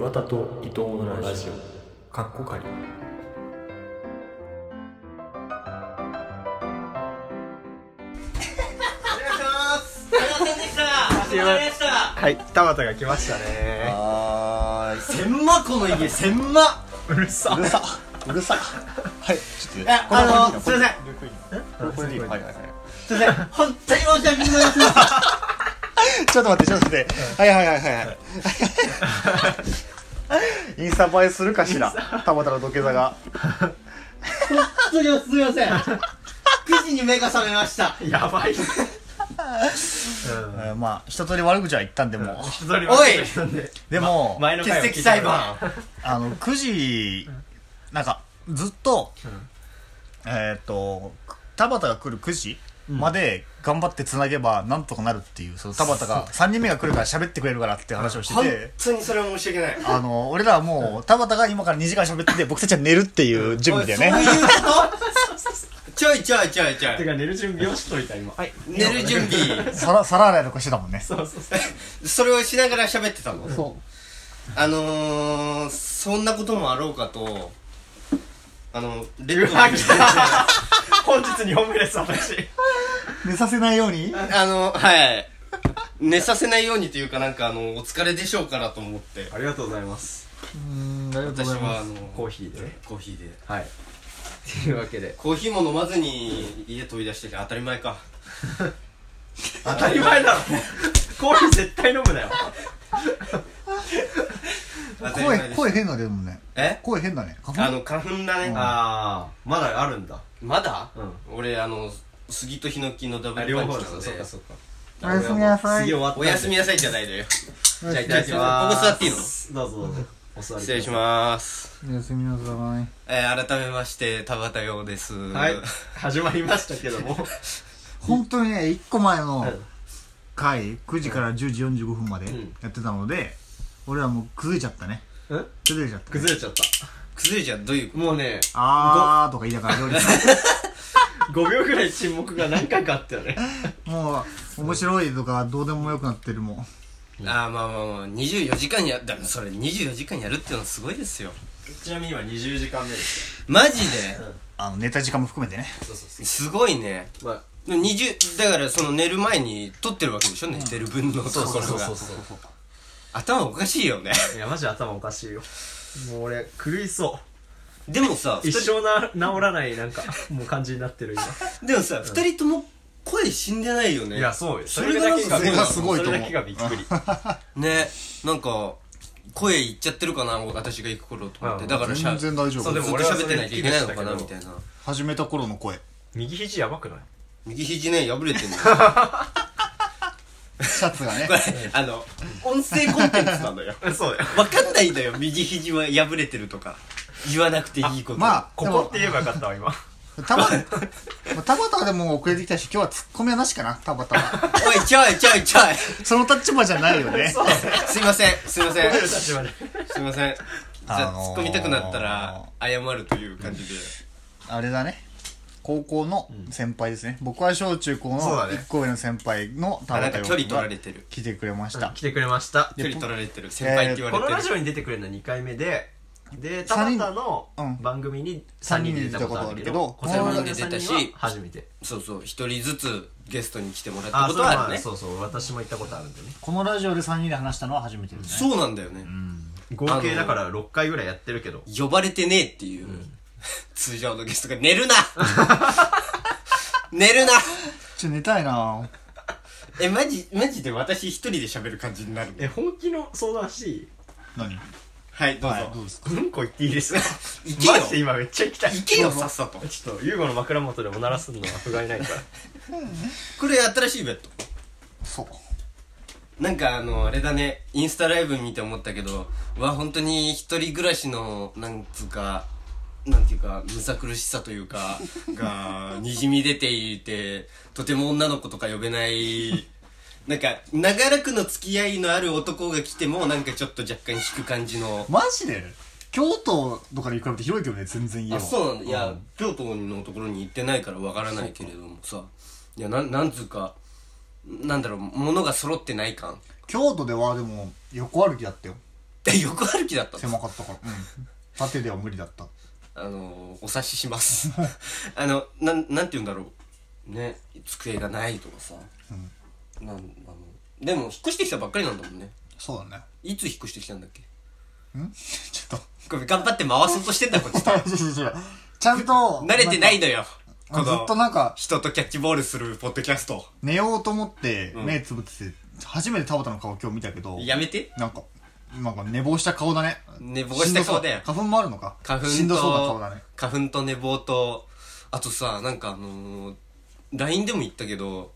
岩田と伊藤のラジオかっこかりはい、田畑が来ましたね。はーい。千万この家、千万うるさうるさ。うるさ。はい、ちょっと。えあのすいませんはい。すいません本当に申し訳ございませんちょっと待って、ちょっと待って。はいはいはいはいはい。インスタ映えするかしら？田畑の土下座が。本当にすいません。9時に目が覚めました。やばい。えーまあ、一通り悪口は言ったんで、もう。おい！で。も、前の回を聞いて欠席裁判。あの、9時、なんか、ずっと、えーっと、田畑が来る9時まで頑張って繋げばなんとかなるっていう、その田畑が3人目が来るから喋ってくれるからって話をして本て、当にそれは申し訳ないあの、俺らはもう、田畑が今から2時間喋ってて、僕たちは寝るっていう準備だよね。そういうこと ちょいちょいちょいちょいてか寝る準備をしといた今。はい。寝る準備皿、皿洗いとかしてたもんね。そうそうそう。それをしながら喋ってたの？そあのー、そんなこともあろうかとあのレッドあ、来た本日2本目です、私。う。寝させないように？あのはい寝させないようにというかなんかあのお疲れでしょうからと思ってありがとうございます。うん、ありがとう私ございます。はあのコーヒーでね。コーヒーではい。というわけで。コーヒーも飲まずに家飛び出してきて当たり前か当たり前だろ。コーヒー絶対飲むなよ。声、声変だね、でもね。え？声変だね。花粉？あの花粉だね、あー、まだあるんだ。まだ、うん俺あの杉とヒノキのダブあ、ル両方だ。パンチなのでそうかそうか。おやすみなさい。次終わった。おやすみなさいじゃないのよじゃあいただきます。ここ座っていいの？どうぞどうぞ。失礼しますおやすみなさい。えー、改めまして田畑陽ですはい。始まりましたけども。本当にね、1個前のうん回、9時から10時45分までうんやってたので、俺はもう崩れちゃったね。うん崩れちゃった。崩れちゃった。崩れちゃうどういうもうね、あーとか言いながら料理5秒 ぐらい沈黙が何回かあったよね。もう、面白いとかどうでもよくなってるもん。あーまあまあまあ24時間やだからそれ24時間やるっていうのはすごいですよちなみに今20時間目ですマジで？あの、寝た時間も含めてね。そうそうそすごいねう。まあ、20だからその寝る前に撮ってるわけでしょ寝てる分のところがそう。頭おかしいよねいや、マジ頭おかしいよ。もう俺、狂いそう。でもさ一生な治らない、なんか、もう感じになってる今。でもさ二人とも声死んでないよねいや、そうよ。それがそれがすごいと思うそれだけがびっくり。ねなんか声いっちゃってるかな私が行く頃と思ってうんだからしゃ全然大丈夫ずっと喋ってないといけないのかなみたいな始めた頃の声。右肘やばくない？右肘ね破れてんのよ シャツがねこ。れあの音声コンテンツなのよ そうだよ。わかんないんだよ右肘は破れてるとか言わなくていいことまあ、ここって、言えばよかったわ、今。たま、田畑でも遅れてきたし、今日はツッコミはなしかな、田畑は。おいちょいちょいちょいその立場じゃないよね。すいませんすいません。すいませんじゃああのー突っ込みたくなったら謝るという感じであれだね。高校の先輩ですね。僕は小中高のそうだね1個上の先輩の田あなんか距離取られてる来てくれました。来てくれました。距離取られてる先輩って言わこのれてるラジオに出てくれるのは2回目で、で、田三人畑のうん番組に3人で出たことあるけど、三人で出たことあるけどこちらの三人は初めて。そうそう一人ずつゲストに来てもらったことはあるねそうそう、私も行ったことあるんでね。このラジオで3人で話したのは初めてですね。そうなんだよね合計だから6回ぐらいやってるけど。呼ばれてねえっていう、通常のゲストが寝るな。寝るな。ちょ、寝たいな。えマジマジで私一人で喋る感じになるえ、本気の相談していい？何？はいどうぞ、はい、どうですか？うんこ言っていいですか？行けよ。マジで今めっちゃ行きたい。行けよさっさと。ちょっと、ユーゴの枕元でおならすのは不甲斐ないから。これ新しいベッド。そう。なんかあのあれだね。インスタライブ見て思ったけどうわ本当に一人暮らしのなんつうかなんていうかむさ苦しさというか がにじみ出ていてとても女の子とか呼べない。なんか長らくの付き合いのある男が来てもなんかちょっと若干引く感じの。マジで？京都とかに比べて広いけどね、全然家は。あそう。なん。だいや、京都のところに行ってないからわからないけれどもさ。いやなんなんつうかなんだろう物が揃ってない感。京都ではでも、横歩きだったよ。で横歩きだったの？狭かったから。うん。縦では無理だったあのお察しします。あのなんなんて言うんだろう。ね机がないとかさ、なんあのでも引っ越してきたばっかりなんだもんね。そうだね。いつ引っ越してきたんだっけ？ん？ちょっと。頑張って回そうとしてんだこっちと。ちゃんと慣れてないのよずっとのなんか人とキャッチボールするポッドキャスト。寝ようと思ってうん。目つぶってて初めて田畑の顔今日見たけどやめて。なんかなんか寝坊した顔だね寝坊した顔だよ花粉もあるのか花粉としんどそうな顔だね花粉と寝坊とあとさなんかあのー LINE でも言ったけど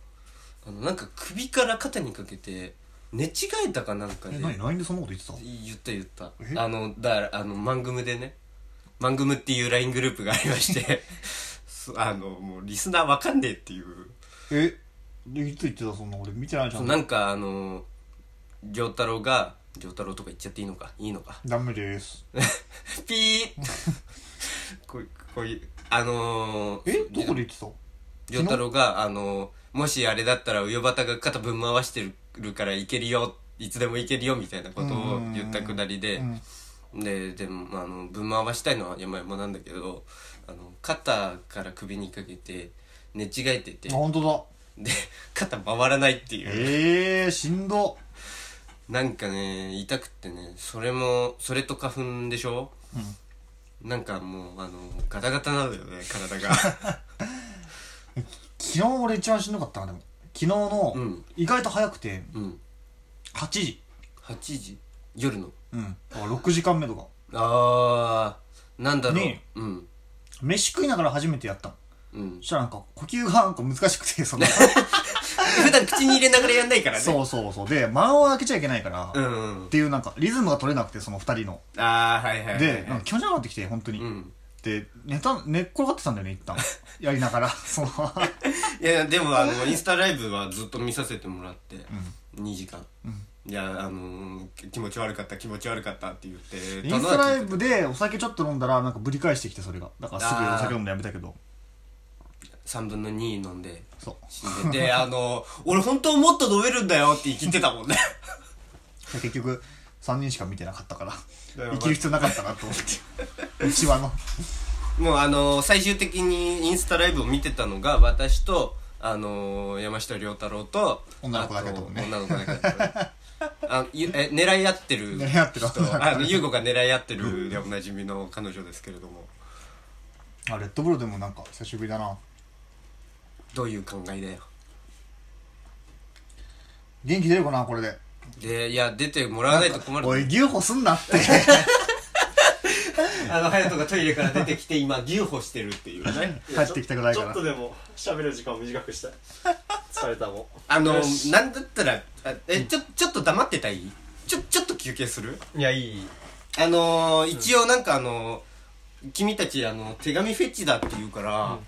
あのなんか首から肩にかけて寝違えたかなんかでえ何 LINE でそんなこと言ってた言った言ったあのだからあのマングムでねマングムっていう LINE グループがありましてあのもうリスナーわかんねえっていうえいつ言ってたそんな俺見てないじゃんなんかあの良太郎が良太郎とか言っちゃっていいのかいいのか。ダメです。ピー。こうこういうあのー、え？どこで言ってた？良太郎があのもしあれだったら上端が肩ぶん回してるからいけるよいつでもいけるよみたいなことを言ったくだりで。うんででもあのぶん回したいのは山々なんだけどあの肩から首にかけて寝違えてて。あ本当で肩回らないっていう。だええー、しんどなんかね痛くってねそれもそれと花粉でしょ、なんかもうあのガタガタなのよね体が。昨日俺一番しんどかったなでも。昨日の、うん。意外と早くてうん。8時。8時？夜の？うん。だから6時間目とか。あーなんだろう、ねうん。飯食いながら初めてやったの。うん。そしたらなんか呼吸がなんか難しくてその 普段口に入れながらやんないからね。そうそうそう。で間を開けちゃいけないから、っうんうん。ていうなんかリズムが取れなくてその2人の。ああはいはいはい、はい、でなんか気持ち悪くなってきて本当に、うん。で寝た寝っ転がってたんだよね一旦。やりながら。その いやでもあのインスタライブはずっと見させてもらって、2時間、いやあの気持ち悪かった気持ち悪かったって言ってインスタライブでお酒ちょっと飲んだらなんかぶり返してきてそれが。だからすぐお酒飲んでやめたけど3分の2飲んでそう。死んでで あの俺本当はもっと飲めるんだよって言ってたもんね。で 結局3人しか見てなかったから。ら生きる必要なかったなと思って。うちわの。もうあの最終的にインスタライブを見てたのが私とあの山下良太郎と女の子だけだもんね女の子だけだったね。あゆえ狙い合ってる狙い合ってる。人。あの優子が狙い合ってるでおなじみの彼女ですけれども。あレッドブルでもなんか久しぶりだなどういう考えだよ。元気出るかなこれで。でいや出てもらわないと困る。おい牛歩すんなって。あの隼人がトイレから出てきて今牛歩してるっていうね。帰ってきたぐらいちょからっとでも喋る時間を短くしたい。疲れたもんあのよしなんだったらあえちょちょっと黙ってたい？ちょちょっと休憩する？いやいい。あのー、一応なんかあのー、君たちあの手紙フェチだって言うから、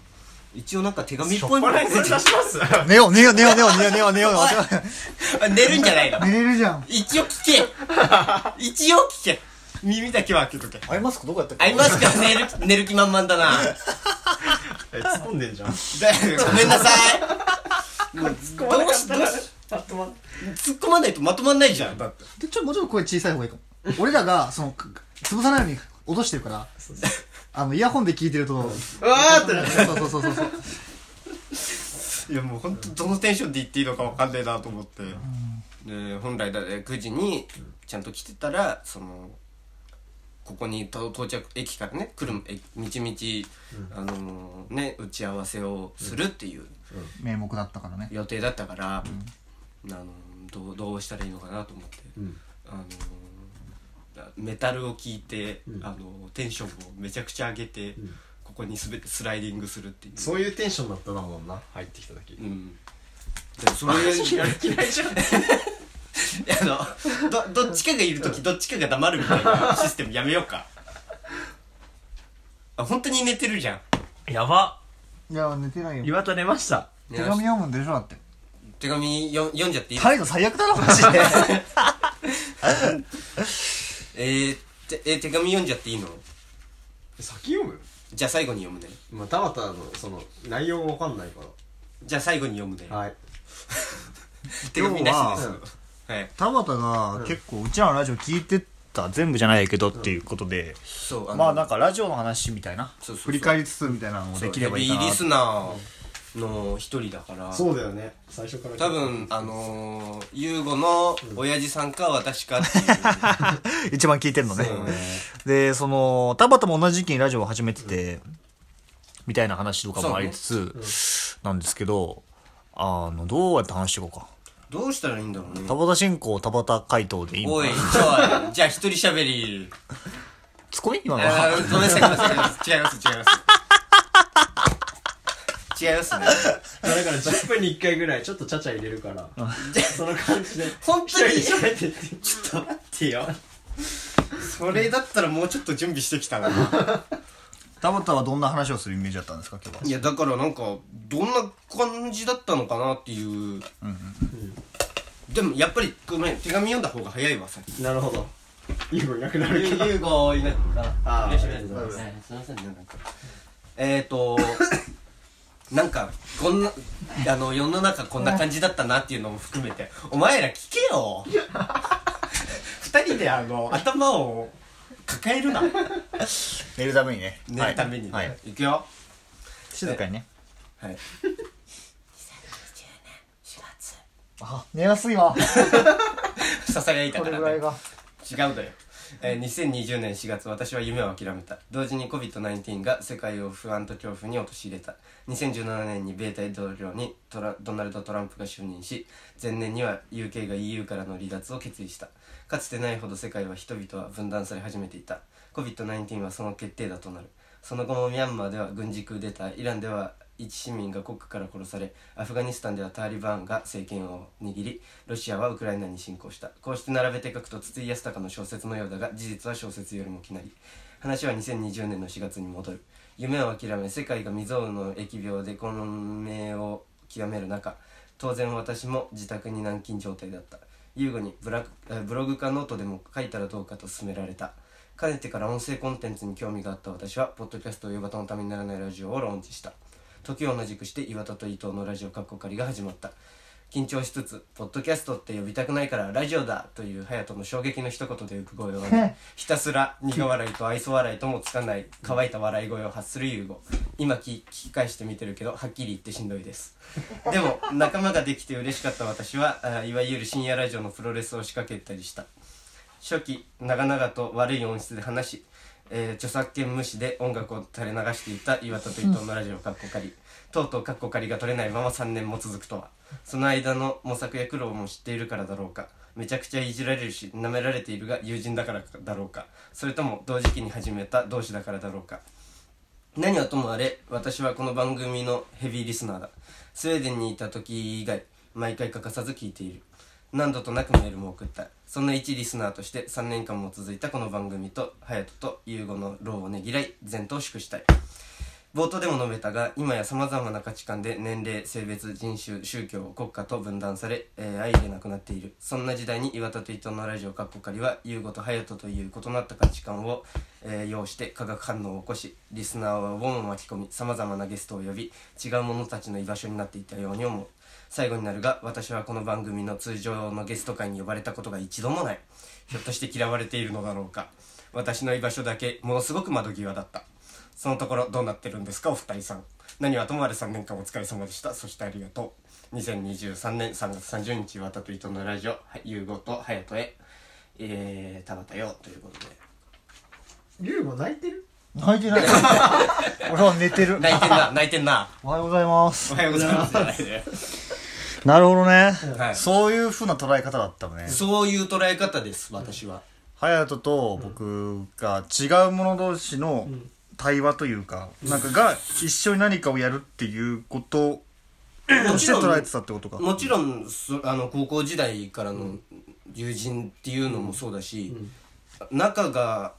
一応なんか手紙っぽいもの。笑いそれ出します？寝よう寝よう寝よう寝よう寝よう寝よう寝よう寝よあ寝るんじゃないの？う寝れるじゃん。一応聞け。一応聞け。耳だけは開けとけ。アイマスクどこやったっありますか？寝る寝る気満々だな。え突っ込んでんじゃん。だごめんなさい。もうどうしどうし？突っ込まないとまとまんないじゃん。だって。でちょもうちょっと声小さい方がいいかも。俺らがそのく潰さないように落としてるからあのイヤホンで聞いてるとうわーってなっちゃうそうそうそうそうそういやもう本当どのテンションで言っていいのかわかんないなと思って、で本来だ9時にちゃんと来てたらそのここにと到着駅からね来るえみちみち、あのね打ち合わせをするっていう名目だったからね。予定だったから、あのどうどうしたらいいのかなと思って、あのメタルを聞いて、あのテンションをめちゃくちゃ上げて、ここにすべてスライディングするっていう。そういうテンションだったなもんな。入ってきた時。うん。でもそれやる気ないじゃん。い やあのどどっちかがいる時どっちかが黙るみたいなシステムやめようか。あ本当に寝てるじゃん。やば。いや寝てないよ。岩田寝ました。手紙読むんでしょだって。手紙よ読んじゃっていい態度最悪だろマジで えー、てえ手紙読んじゃっていいの？先読む？じゃあ最後に読むね。まあ田畑のその内容わかんないかじゃあ最後に読むね。らはい。手紙なしです要はい。田畑が結構うちらのラジオ聞いてった全部じゃないけどっていうことで、そうのまあなんかラジオの話みたいな。そうそうそう。振り返りつつみたいなのもできればいいかな。ヘビーリスナーの一人だから。そうだよね。最初から。多分あのー、ユーゴの親父さんか私かっていう。一番聞いてるのね。そうね。でその田畑も同じ時期にラジオを始めてて、みたいな話とかもありつつ、なんですけどあのどうやって話していこうか。どうしたらいいんだろうね。田畑進行田畑回答でいいのおいじゃあ一人喋り ツッコミ？今のあはーごめんなさいごめんなさい。違います違います違いますね。だから10分に1回ぐらいちょっとちゃちゃ入れるから。その感じで本当に一人で喋ってって。ちょっと待ってよ。それだったらもうちょっと準備してきたな。田畑はどんな話をするイメージだったんですか今日は？いやだからなんかどんな感じだったのかなっていう、でもやっぱりごめん手紙読んだ方が早いわさっき。なるほど。いい子いなくなるけど。ゆうごいなあーいらっしゃいありがとうござい。すいませんねなんか。えーとなんかこんなあの世の中こんな感じだったなっていうのも含めてお前ら聞けよ。二人であの頭を抱えるな。寝るためにね。寝るために。ね、はい、はい、いくよ。静かにね。はい。あ寝やすいわ。ささやいたから、ね、が。違うだよ、えー2020年4月私は夢を諦めた。同時に COVID-19 が世界を不安と恐怖に陥れた。2017年に米大統領にトラドナルド・トランプが就任し前年には UK が EU からの離脱を決意した。かつてないほど世界は人々は分断され始めていた。COVID-19 はその決定打となる。その後もミャンマーでは軍事クーデターイランでは一市民が国家から殺されアフガニスタンではタリバンが政権を握りロシアはウクライナに侵攻した。こうして並べて書くと筒井康隆の小説のようだが事実は小説よりも奇なり。話は2020年の4月に戻る。夢を諦め世界が未曾有の疫病で混迷を極める中当然私も自宅に軟禁状態だった。優吾にブラブログかノートでも書いたらどうかと勧められた。かねてから音声コンテンツに興味があった私はポッドキャスト岩田のためにならないラジオをローンチした。時を同じくして岩田と伊藤のラジオかっこ仮が始まった。緊張しつつ「ポッドキャストって呼びたくないからラジオだ!」という隼人の衝撃の一言で浮く声を上げひたすら苦笑いと愛想笑いともつかない乾いた笑い声を発する優吾今聞聞き返してみてるけどはっきり言ってしんどいです。でも仲間ができて嬉しかった私はあいわゆる深夜ラジオのプロレスを仕掛けたりした。初期長々と悪い音質で話し、えー著作権無視で音楽を垂れ流していた岩田と伊藤のラジオかっこ仮とうとうかっこ仮が取れないまま3年も続くとは。その間の模索や苦労も知っているからだろうか。めちゃくちゃいじられるし舐められているが友人だからだろうか。それとも同時期に始めた同志だからだろうか。何はともあれ私はこの番組のヘビーリスナーだ。スウェーデンにいた時以外毎回欠かさず聞いている。何度となくメールも送った。そんな一リスナーとして3年間も続いたこの番組と隼人と優吾の労をねぎらい前途を祝したい。冒頭でも述べたが今やさまざまな価値観で年齢性別人種宗教国家と分断され、えー愛でなくなっている。そんな時代に岩田と伊藤のラジオかっこかりは優吾と隼人という異なった価値観を、えー要して化学反応を起こしリスナーはウォンを巻き込みさまざまなゲストを呼び違う者たちの居場所になっていったように思う。最後になるが私はこの番組の通常のゲスト会に呼ばれたことが一度もない。ひょっとして嫌われているのだろうか。私の居場所だけものすごく窓際だった。そのところどうなってるんですかお二人さん。何はともあれ3年間お疲れ様でした。そしてありがとう。2023年3月30日岩田と伊藤のラジオはい優吾と隼人へえー、田畑よということで。龍吾泣いてる？泣いてない。俺は寝てる。泣いてんな泣いてんな。おはようございます。おはようございますなるほどね、はい。そういう風な捉え方だったのね。そういう捉え方です私は。隼人と僕が違う者同士の対話というか、なんかが一緒に何かをやるっていうこととして捉えてたってことか。もちろんそあの高校時代からの友人っていうのもそうだし、仲が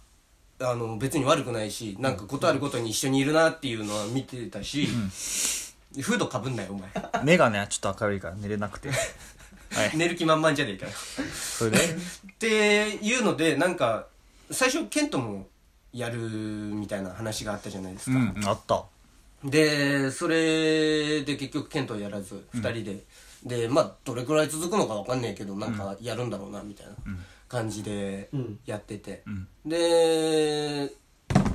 あの別に悪くないしなんかことあるごとに一緒にいるなっていうのは見てたし、フードかぶんないよお前。目がねちょっと明るいから寝れなくて。はい。寝る気満々じゃねえかよ。それ？でっていうのでなんか最初ケントもやるみたいな話があったじゃないですうか、んあった。でそれで結局ケントはやらず2人で、でまあどれくらい続くのか分かんねえけどなんかやるんだろうなみたいな感じでうん。やってて、ん。で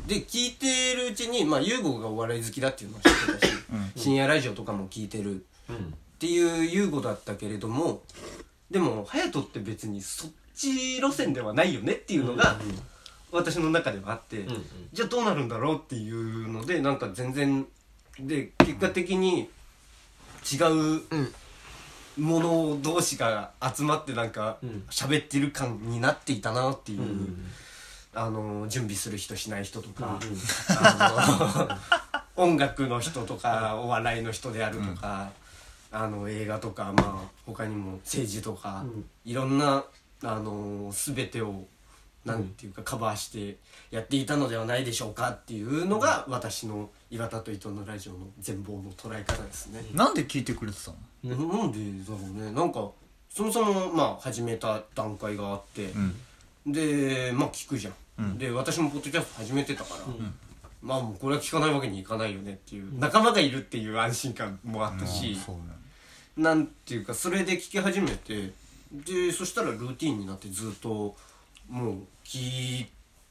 で聞いてるうちにまあ優吾がお笑い好きだっていうのは知ってたし、深夜ラジオとかも聞いてる。うんっていう優吾だったけれどもでも隼人って別にそっち路線ではないよねっていうのが私の中ではあって、じゃあどうなるんだろうっていうのでなんか全然で結果的に違うもの同士が集まってなんかうん。喋ってる感になっていたなっていう、うんあの準備する人しない人とか、うん。あの音楽の人とかお笑いの人であるとか、あの映画とかまあ他にも政治とか、うん。いろんなあの全てをなんていうかカバーしてやっていたのではないでしょうかっていうのが私の岩田と伊藤のラジオの全貌の捉え方ですね。なんで聞いてくれてたの？なんでだろうね。なんかそもそもまあ始めた段階があって、うん。でまあ聞くじゃん、うん。で私もポッドキャスト始めてたから、まあもうこれは聞かないわけにいかないよねっていう、仲間がいるっていう安心感もあったし、そうね。なんていうかそれで聞き始めてでそしたらルーティンになってずっともう聞い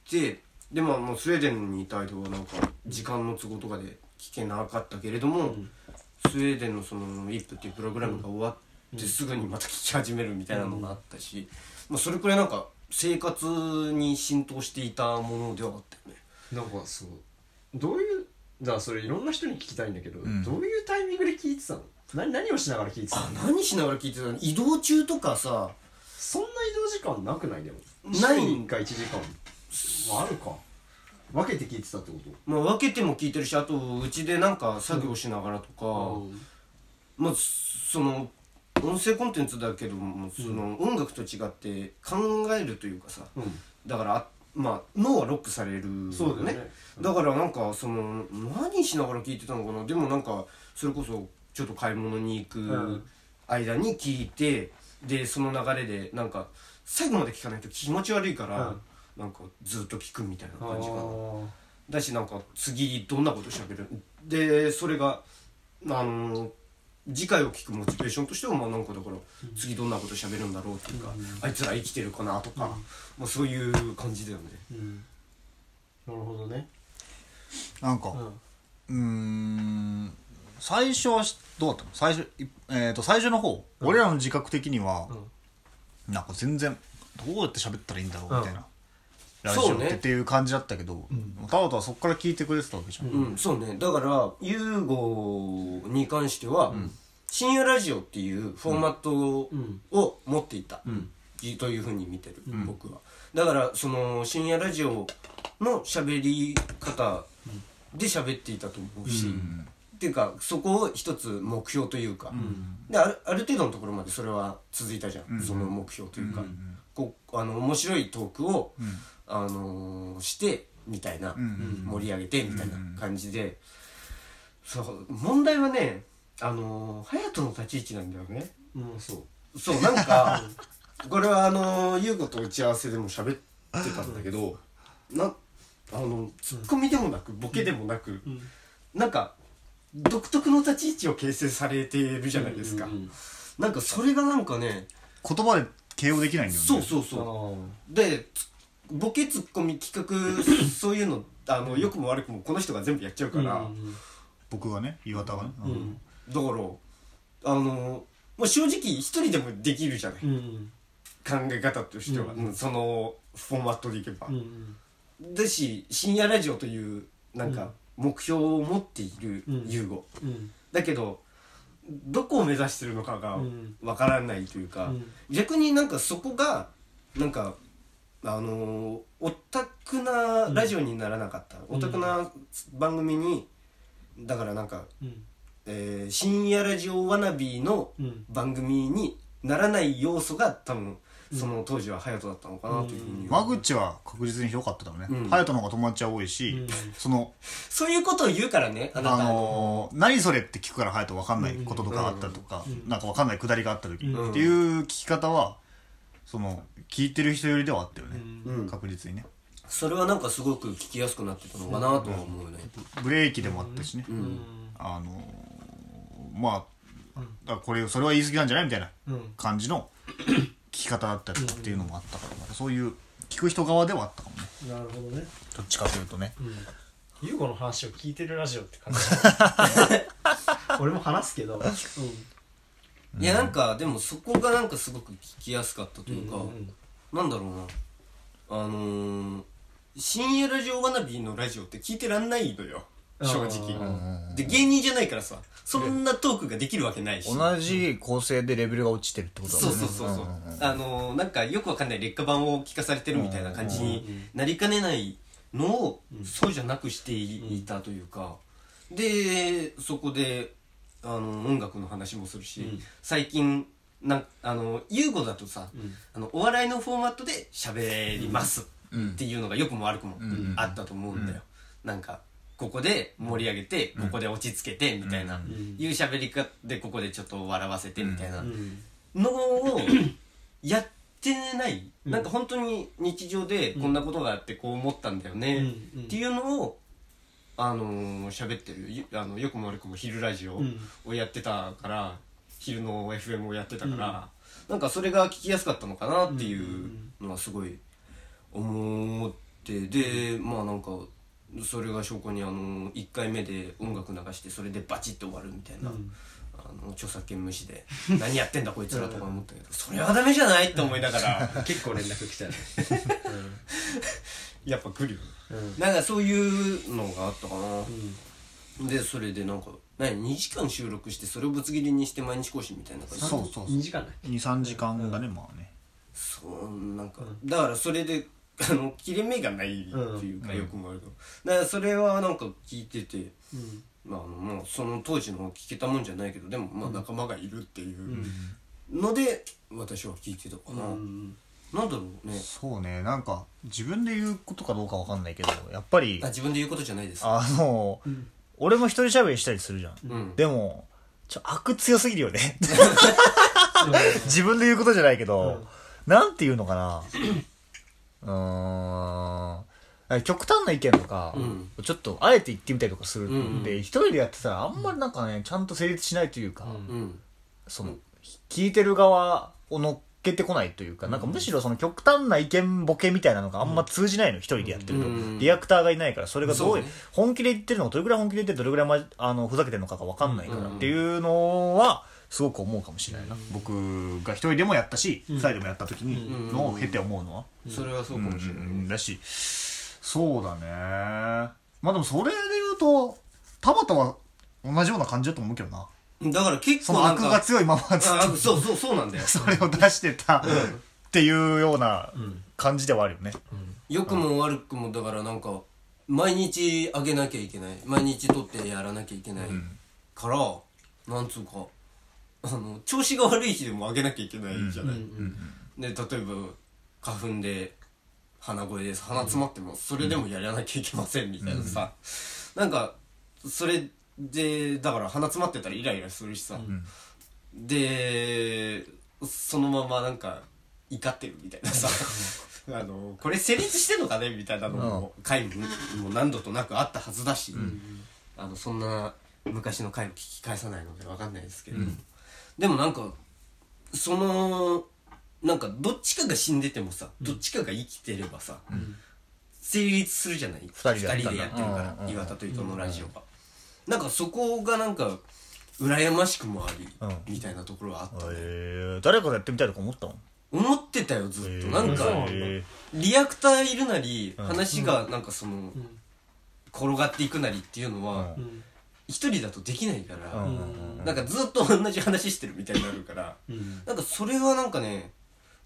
てでまあもうスウェーデンにいた間はなんか時間の都合とかで聞けなかったけれども、スウェーデンのその「イップっていうプログラムが終わってすぐにまた聞き始めるみたいなのがあったし、まあ、それくらいなんか生活に浸透していたものではあったよね。なんかそうどういうだからそれいろんな人に聞きたいんだけど、ん。どういうタイミングで聞いてたの？何何をしながら聞いてたの？あ何しながら聞いてたの？移動中とかさ。そんな移動時間なくない？でも。ない。週に1回1時間。まああるか。分けて聞いてたってこと？まあ、分けても聞いてるしあとうちでなんか作業しながらとか、まあその音声コンテンツだけどもその音楽と違って考えるというかさ。うん。だからあまあ脳はロックされるそうだよね。だからなんかその何しながら聞いてたのかな？でもなんかそれこそちょっと買い物に行うん。く間に聞いて、でその流れでなんか最後まで聞かないと気持ち悪いから、うん。なんかずっと聞くみたいなあ感じかな。ー。だしなんか次どんなことしゃべるでそれがあの次回を聞くモチベーションとしてはまあなんかだから次どんなことしゃべるんだろうっていうか、あいつら生きてるかなとか、まあ、そういう感じだよね。うん。なるほどね。なんかうん。うーん最初はしどうだったの？最初いえー、と最初の方、俺らの自覚的には、なんか全然どうやって喋ったらいいんだろうみたいな、ラジオってっていう感じだったけど、タワトはそこから聞いてくれてたわけじゃん、うん、そうね。だからユーゴに関しては、深夜ラジオっていうフォーマットを持っていた、というふうに見てる、僕は。だからその深夜ラジオの喋り方で喋っていたと思うし、っていうかそこを一つ目標というか、であるある程度のところまでそれは続いたじゃん、その目標というか、こうあの面白いトークを、あのーしてみたいな、盛り上げてみたいな感じで、そう問題はねあのー隼人の立ち位置なんだよね。うんそう。そうなんか これはあの優子と打ち合わせでも喋ってたんだけどなあのツッコミでもなくボケでもなく、なんか独特の立ち位置を形成されているじゃないですか、うんうんなんかそれがなんかね言葉で形容できないんだよね。そうそうそう。でつボケツッコミ企画そういうのあの良くも悪くもこの人が全部やっちゃうから、うん僕がね岩田がね、うん。だからあの、まあ、正直一人でもできるじゃない、うん考え方としては、うんうん。そのフォーマットでいけば、うんだし深夜ラジオというなんか目標を持っているうん。優吾、うん。だけどどこを目指してるのかがうん。わからないというか、うん。逆になんかそこがなんかあのーオタクなラジオにならなかった、オタクな番組にだからなんか、うん。えー深夜ラジオわなびのうん。番組にならない要素が多分その当時は隼人だったのかなというふうに、間口は確実に広かっただろうね。うん。隼人、の方が友達は多いし、うん。そのそういうことを言うからねあのー何それって聞くから隼人分かんないこととかあったりとか、なんか分かんないくだりがあった時、うん。っていう聞き方はその聞いてる人よりではあったよね、うん。確実にね。それはなんかすごく聞きやすくなってたのかなとは思うね。ブレーキでもあったしね、うん。あのーまあだからこれそれは言い過ぎなんじゃないみたいなうん。感じの き方だったりっていうのもあったから、なんかそういう聞く人側ではあったかもね。なるほどね。どっちかというとね。うん。優子の話を聞いてるラジオって感じ。俺も話すけど いやなんかでもそこがなんかすごく聞きやすかったというか、うんなんだろうな。あのー、深夜ラジオわなびのラジオって聞いてらんないのよ。正あ直ーで芸人じゃないからさそんなトークができるわけないし同じ構成でレベルが落ちてるってことだそうもんね。そうそうそう、あのー、なんかよくわかんない劣化版を聞かされてるみたいな感じになりかねないのをそうじゃなくしていたというか。でそこであの音楽の話もするし、うん。最近なんあの優吾だとさ、ん。あのお笑いのフォーマットで喋りますうん。っていうのが良くも悪くもん。あったと思うんだよ、なんかここで盛り上げて、ここで落ち着けてみたいな、うん。いう喋り方でここでちょっと笑わせてみたいな。うん。のを やってない、なんか本当に日常でこんなことがあってこう思ったんだよね、うん。っていうのをあのー喋ってるゆあのよくも悪くも昼ラジオうん。をやってたから、昼の FM をやってたから、なんかそれが聞きやすかったのかなっていうのはすごい思ってでまあなんかそれが証拠にあの1回目で音楽流してそれでバチッと終わるみたいな、うん。あの著作権無視で何やってんだこいつらとか思ったけど それはダメじゃないって思いながら。結構連絡来たね。やっぱ来るようんうん。なんかそういうのがあったかな、うん。でそれでなんか何？2時間収録してそれをぶつ切りにして毎日更新みたいな感じ？そうそう2時間だっけ？23時間がねまあね。そうなんか、だからそれで あの切れ目がないっていうか、うん。よくもあるとだからそれはなんか聞いてて、うん。まあ、あのもうその当時の聞けたもんじゃないけどでもまあ仲間がいるっていうので私は聞いてたかな、うんなんだろうね。そうね。なんか自分で言うことかどうかわかんないけどやっぱりあ自分で言うことじゃないです。あの、俺も一人喋りしたりするじゃん、うん。でもちょ悪強すぎるよね。自分で言うことじゃないけど、なんて言うのかな。うーん。極端な意見とか、うちょっとあえて言ってみたりとかするうんうん。で、一人でやってたらあんまりなんかねちゃんと成立しないというか、うん。うん。その聞いてる側を乗っけてこないというか、なんかむしろその極端な意見ボケみたいなのがあんま通じないの、一人でやってると、うん。リアクターがいないからそれがどういう本気で言ってるのかどれぐらい本気で言ってどれぐらい、ま、あのふざけてるのかが分かんないからうんっていうのはすごく思うかもしれないな、僕が一人でもやったし二、人でもやった時にうん。のを経て思うのは、それはそうかもしれない、うん。だしそうだね。まあでもそれで言うと田畑は同じような感じだと思うけどなだから結その構なんか悪が強いままずっあとそうそうそうなんだよ。それを出してたっていうような感じではあるよね。良くも悪くもだからなんか毎日あげなきゃいけない。毎日撮ってやらなきゃいけない。から、なんつうかあの調子が悪い日でもあげなきゃいけないじゃない、で例えば花粉で鼻声で鼻詰まってもそれでもやらなきゃいけませんみたいなさ、なんかそれでだから鼻詰まってたらイライラするしさ、でそのままなんか怒ってるみたいなさ。あのこれ成立してんのかねみたいなのも回も何度となくあったはずだし、あのそんな昔の回を聞き返さないので分かんないですけど、でもなんかそのなんかどっちかが死んでてもさ、どっちかが生きてればさ、成立するじゃない？二人でやってるから、うんうん岩田と伊藤のラジオが、なんかそこがなんか羨ましくもあり、うん。みたいなところはあったね、えー、誰かとやってみたいとか思ったの？思ってたよずっと、えー。なんか、えリアクターいるなり、うん。話がなんかその、転がっていくなりっていうのは、うん。うん一人だとできないから、ーうんうん。なんかずっと同じ話してるみたいになるから、うん。なんかそれはなんかね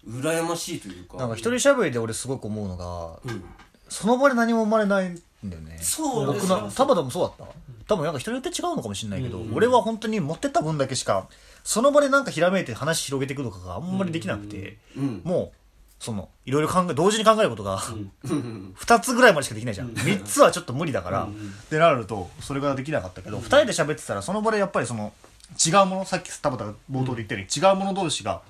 羨ましいというか。なんか一人喋りで俺すごく思うのが、うん。その場で何も生まれないん。だよね。そう僕の、田畑もそうだった。多分なんか人によって違うのかもしれないけど、うん。俺は本当に持ってった分だけしか、その場でなんかひらめいて話広げていくとかがあんまりできなくて、うん。もう、その、いろいろ考え、同時に考えることが、うん。二つぐらいまでしかできないじゃん。三つはちょっと無理だから、うん。ってなると、それができなかったけど、二人で喋ってたら、その場でやっぱりその、違うもの、さっき田畑が冒頭で言ったように、違うもの同士が、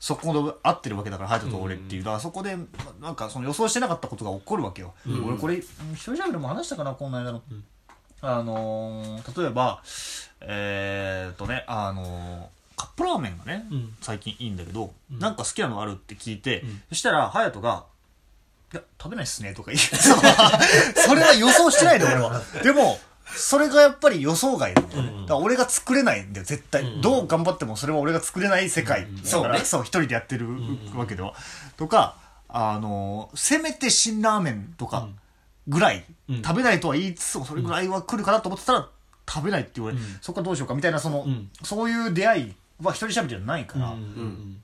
そこで合ってるわけだから、ハヤトと俺っていう。だからそこで、なんかその予想してなかったことが起こるわけよ。俺これ、うん一人喋りも話したかな、この間の。あのー例えば、えーっとね、あのーカップラーメンがね、うん。最近いいんだけど、うん。なんか好きなのあるって聞いて、ん。そしたら隼人が「いや食べないっすね」とか言って それは予想してないの俺は。でもそれがやっぱり予想外なんだよね、うんだから俺が作れないんだよ絶対、うんどう頑張ってもそれは俺が作れない世界。そうね。そう一人でやってるんわけでは、とかあのせめて辛ラーメンとかぐらい、うん。食べないとは言いつつもそれぐらいは来るかなと思ってたら食べないって言われ、うん。そっかどうしようかみたいなその、うん。そういう出会いは一人喋りじゃないから、うん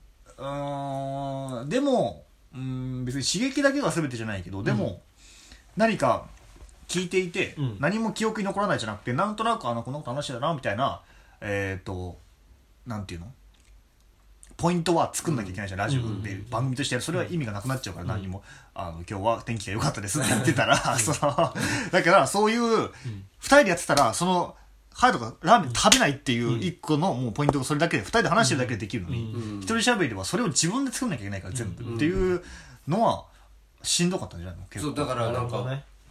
でもうーん別に刺激だけが全てじゃないけどでも、何か聞いていて、うん。何も記憶に残らないじゃなくてなんとなくあのこんなこと話してたなみたいなえっ、となんていうの？ポイントは作んなきゃいけないじゃん、ラジオで番組として。それは意味がなくなっちゃうから、何にも。あの今日は天気が良かったです。って言ってたら、そのだからそういう、二人でやってたらそのハイとかラーメン食べないっていう一個のもうポイントがそれだけで二人で話してるだけでできるのに、うんうん一人喋りはそれを自分で作んなきゃいけないから全部、っていうのはしんどかったんじゃないの？結構。そうだからなんか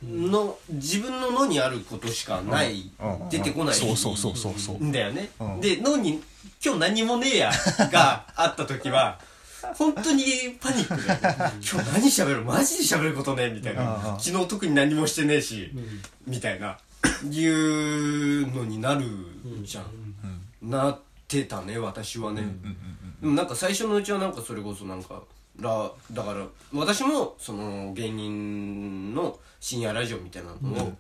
の自分の脳にあることしかない、うん。出てこないそうそうそうそうそう。んだよね、うん。で脳に「今日何もねえや」が あった時は本当にパニックで「今日何喋るマジで喋ることね」みたいな。昨日特に何もしてねえし、みたいな。いうのになるじゃん、なってたね私はね、でもなんか最初のうちはなんかそれこそなんからだから私もその芸人の深夜ラジオみたいなのを、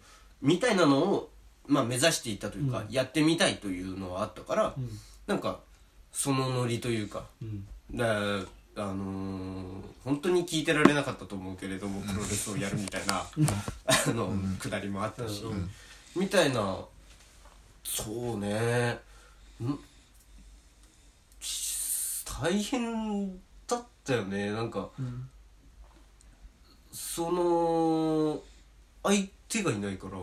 みたいなのを、まあ、目指していたというか、やってみたいというのはあったから、なんかそのノリというか、だあのー本当に聞いてられなかったと思うけれどもプロレスをやるみたいな、あの、くだりもあったし、みたいなそうね。ん？大変だったよね。なんか、その相手がいないから、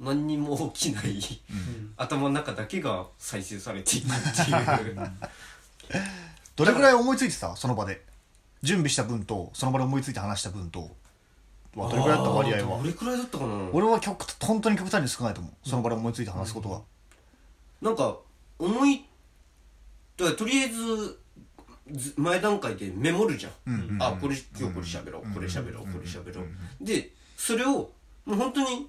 何にも起きない、頭の中だけが再生されていくっていう。どれぐらい思いついてた？その場で。準備した分とその場で思いついて話した分と。はどれぐらいだった割合は？どれくらいだったかな？俺は極本当に極端に少ないと思う。その場で思いついて話すことは、なんか思いだからとりあえずず前段階でメモるじゃん、うんうんうん。あこれ今日これ喋ろう、これ喋ろう、これ喋ろう、でそれをもう本当に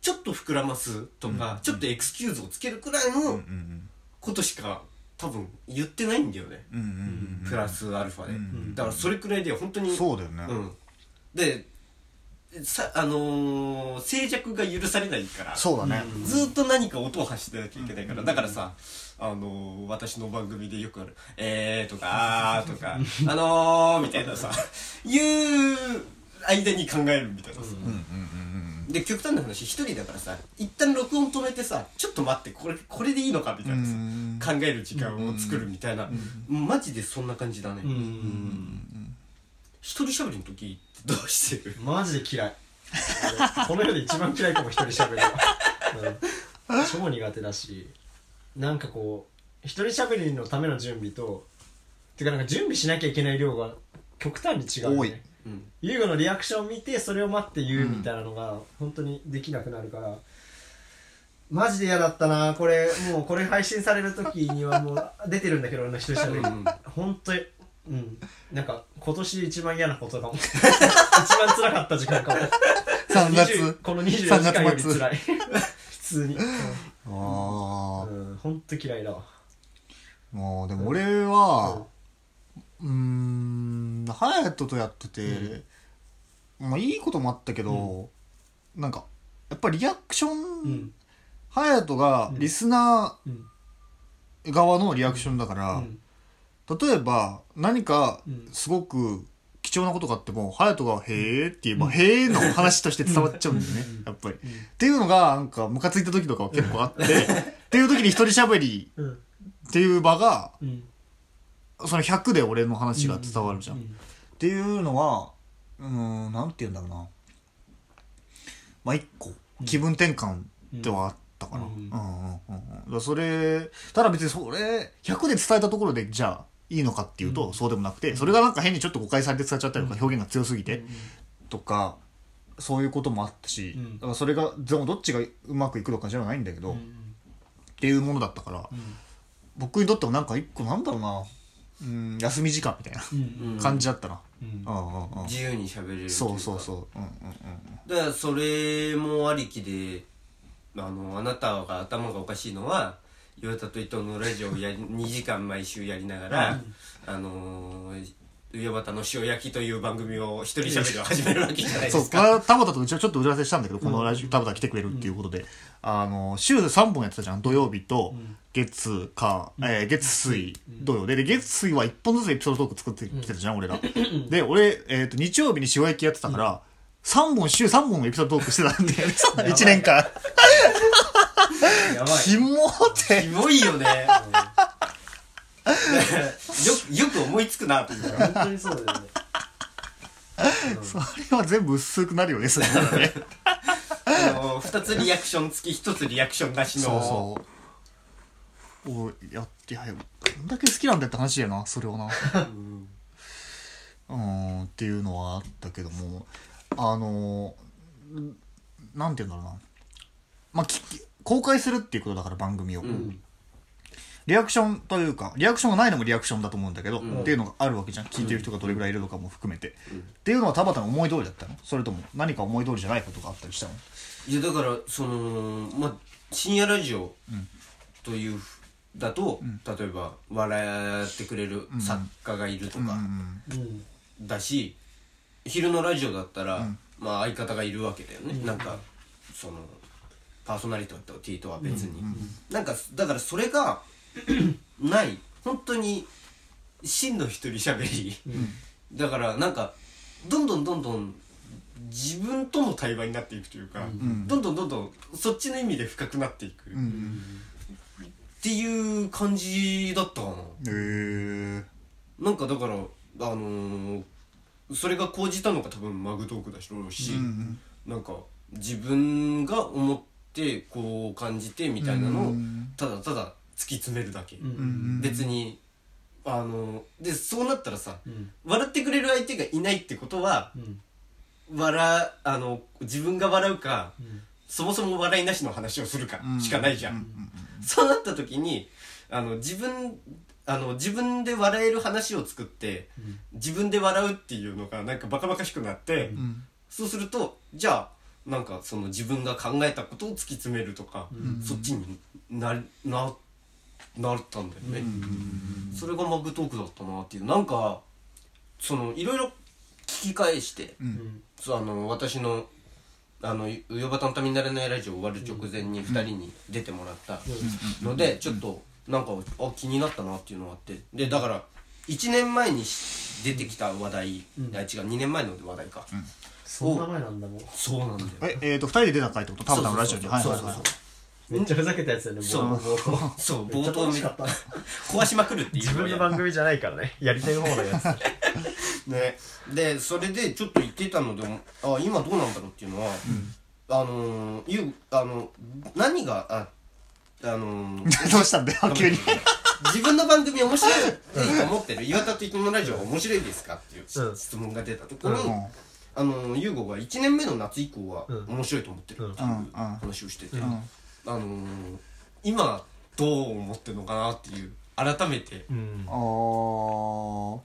ちょっと膨らますとか、ちょっとエクスキューズをつけるくらいのうんうんことしか多分言ってないんだよね、うんうんプラスアルファで、んだからそれくらいで本当にそうだよね、うん、でさあのー静寂が許されないからそうだね、ずーっと何か音を発してなきゃいけないから、だからさ、あのー私の番組でよくある、えーとか、あーとか、あのーみたいなさ、言う間に考えるみたいなさ。で、極端な話、一人だからさ、一旦録音止めてさ、ちょっと待って、これ、これでいいのかみたいなさうん、考える時間を作るみたいな、マジでそんな感じだね。うん一人喋りの時どうしてる？マジで嫌い。俺この世で一番嫌いかも一人喋りは、うん、超苦手だしなんかこう一人喋りのための準備とてかなんか準備しなきゃいけない量が極端に違うよ多い。ねうん。優吾のリアクションを見てそれを待って言うみたいなのが本当にできなくなるから、マジで嫌だったな。これもうこれ配信される時にはもう 出てるんだけど俺の一人喋り、うん本当にうん。なんか今年一番嫌なことかも 一番辛かった時間かも。3 20月この24時間より3月末。辛い普通にああ嫌いだわ。もうでも俺はうーん隼人とやってて、まあいいこともあったけど、なんかやっぱりリアクション、うん。隼人がリスナうん。ー側のリアクションだから、うん。例えば何かうん。すごく貴重なことがあっても隼人が「へえ」って言えば「へえ」の話として伝わっちゃうんだよねやっぱり。っていうのがなんかムカついた時とかは結構あって っていう時に一人喋りうん。っていう場がうん。その100で俺の話が伝わるじゃん。うっていうのはうーんなんて言うんだろうな。まあ一個気分転換ではあったかな、うん。うんうんうんそれただ別にそれ100で伝えたところでじゃあいいのかっていうと、そうでもなくてそれがなんか変にちょっと誤解されて伝わっちゃったりとか、表現が強すぎて、とかそういうこともあったし、うん。だからそれがでもどっちがうまくいくのかじゃないんだけど、ん。っていうものだったから、僕にとってもなんか一個なんだろうなうん休み時間みたいなうん感じだったな。うん。うんうんうん。自由に喋れるそうそうそう。うんうん。だからそれもありきであのあなたが頭がおかしいのは岩田と伊藤のラジオをやり2時間毎週やりながら、あのー上端の塩焼きという番組を一人喋りを始めるわけじゃないでそう、すか。これは田畑とうちはちょっと打ち合わせしたんだけど、このラジオ、田畑来てくれるっていうことで、あの、週3本やってたじゃん。土曜日と、月、火、えー月、水、土曜で。で、月、水は1本ずつエピソードトーク作ってきてたじゃん、俺ら。で、俺、えっ、と、日曜日に塩焼きやってたから、3本、週3本エピソードトークしてたんだよね、1年間。やばいキモーって。キモいよね。よ よく思いつくなというか。本当にそうだよねそれは全部薄くなるよね、それはね。あの2つリアクション付き1つリアクションなしの。そうそう。おいや、いや、どんだけ好きなんだよって話やな、それはな。うん、っていうのはあったけども、あの、んなんて言うんだろうな。まあ、き公開するっていうことだから、番組を。ん。リアクションというか、リアクションがないのもリアクションだと思うんだけど、ん。っていうのがあるわけじゃん。聞いてる人がどれぐらいいるのかも含めて。っていうのは田畑の思い通りだったの？それとも何か思い通りじゃないことがあったりしたの？いやだからそのまあ深夜ラジオというだと、例えば笑ってくれる作家がいるとかだし、昼のラジオだったら、まあ相方がいるわけだよね、なんかそのパーソナリティとは別に、なんかだからそれが ない。本当に真の一人喋り、だからなんかどんどんどんどん自分との対話になっていくというか、どんどんどんどんそっちの意味で深くなっていく、うんうんっていう感じだったかな。へえなんかだからあのーそれが講じたのが多分マグトークだしろうし、ん。なんか自分が思ってこう感じてみたいなのをうん。ただただ突き詰めるだけ、ん。別にあのでそうなったらさ、ん。笑ってくれる相手がいないってことはうん。笑あの自分が笑うか、ん。そもそも笑いなしの話をするかん。しかないじゃん、そうなった時にあの自分あの自分で笑える話を作って、自分で笑うっていうのがなんかバカバカしくなって、ん。そうするとじゃあなんかその自分が考えたことを突き詰めるとか、そっちになななったんだよね、それがマグトークだったなっていう。なんかそのいろいろ聞き返して、うん。あの私のあの「上端のためになれないラジオ」終わる直前に2人に出てもらったのでちょっとなんかあ気になったなっていうのがあって。でだから1年前に出てきた話題、うん。あ違う2年前の話題か、そんな前なんだもん。そうなんだよ。ええーと2人で出た回ってこと？田畑のラジオに。はいはいはい。めっちゃふざけたやつだよねそう。冒頭そう冒頭め楽しかった。壊しまくるっていう自分の番組じゃないからね。やりたい方のやつ。ね。でそれでちょっと言ってたのであ今どうなんだろうっていうのは、あのーゆあの何がああのー どうしたんだよ急に。自分の番組面白いと思ってる？岩田と伊藤のラジオは面白いですかっていううん。質問が出たところに、うんあの優吾が1年目の夏以降はうん。面白いと思ってるっていううん。うん話をしてて、ん。あのー今どう思ってるのかなっていう改めて。うん。あー。い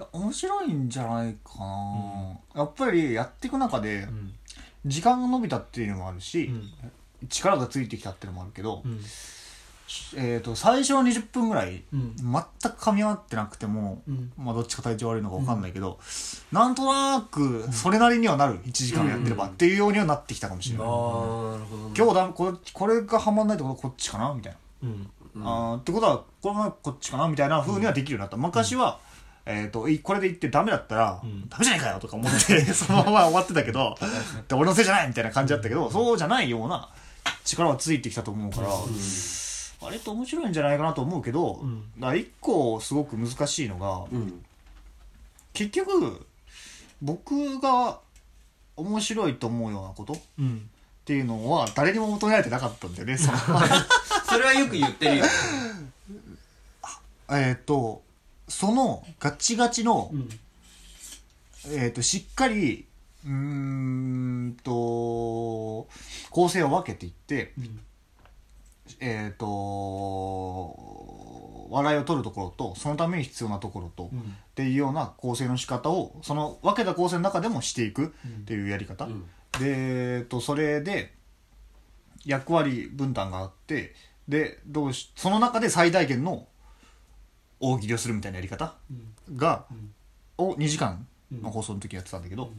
や面白いんじゃないかな、やっぱりやっていく中でん。時間が伸びたっていうのもあるし、ん。力がついてきたっていうのもあるけど、うんえー、と最初の20分ぐらい、うん。全く噛み合ってなくても、うん。まあ、どっちか体調悪いのか分かんないけど、なんとなくそれなりにはなる1時間やってればっていうようにはなってきたかもしれない、ああなるほどね。今日だこれこれがハマんないってことはこっちかな？みたいな。うん。あーってことはこれがこっちかな？みたいな風にはできるようになった、昔は、えー、といこれで言ってダメだったら、ん。ダメじゃないかよとか思って そのまま終わってたけど で俺のせいじゃないみたいな感じだったけど、そうじゃないような力はついてきたと思うから、割と面白いんじゃないかなと思うけど、ん。だから一個すごく難しいのが、うん。結局僕が面白いと思うようなことっうん。ていうのは誰にも求められてなかったんだよねその。それはよく言ってるよ。えっとそのガチガチの、うん。えっ、と、しっかり、うーんと、構成を分けていって、うんえっ、と、笑いを取るところとそのために必要なところと、うん。っていうような構成の仕方をその分けた構成の中でもしていくっていうやり方、うん。で、えっと、それで役割分担があってでどうしその中で最大限の大喜利をするみたいなやり方が、を2時間の放送の時やってたんだけど、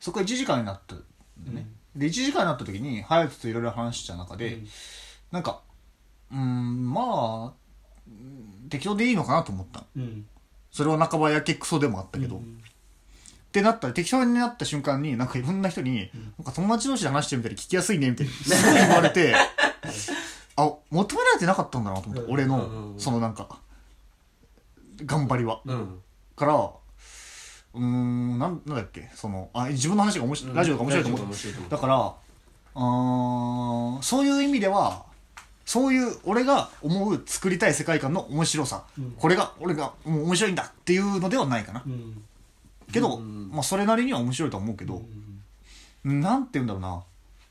そこが1時間になったんだよね、で1時間になった時に隼人といろいろ話した中で、なんかうーんまあうん適当でいいのかなと思った。のうん。それは半ばやけくそでもあったけど、ってなった。ら適当になった瞬間になんかいろんな人に、なんか友達同士で話してるみたいで聞きやすいねみたいにすごい言われてあ求められてなかったんだなと思って、俺うん。のそのなんか頑張りは、うん。からうーんなんなんだっけそのあ自分の話が面白い、ラジオが面白いと思う。ラジオが面白いと思う。だからあーそういう意味ではそういう俺が思う作りたい世界観の面白さ、これが俺がもう面白いんだっていうのではないかな、うん。けど、うん。まあ、それなりには面白いとは思うけど、なんて言うんだろうな。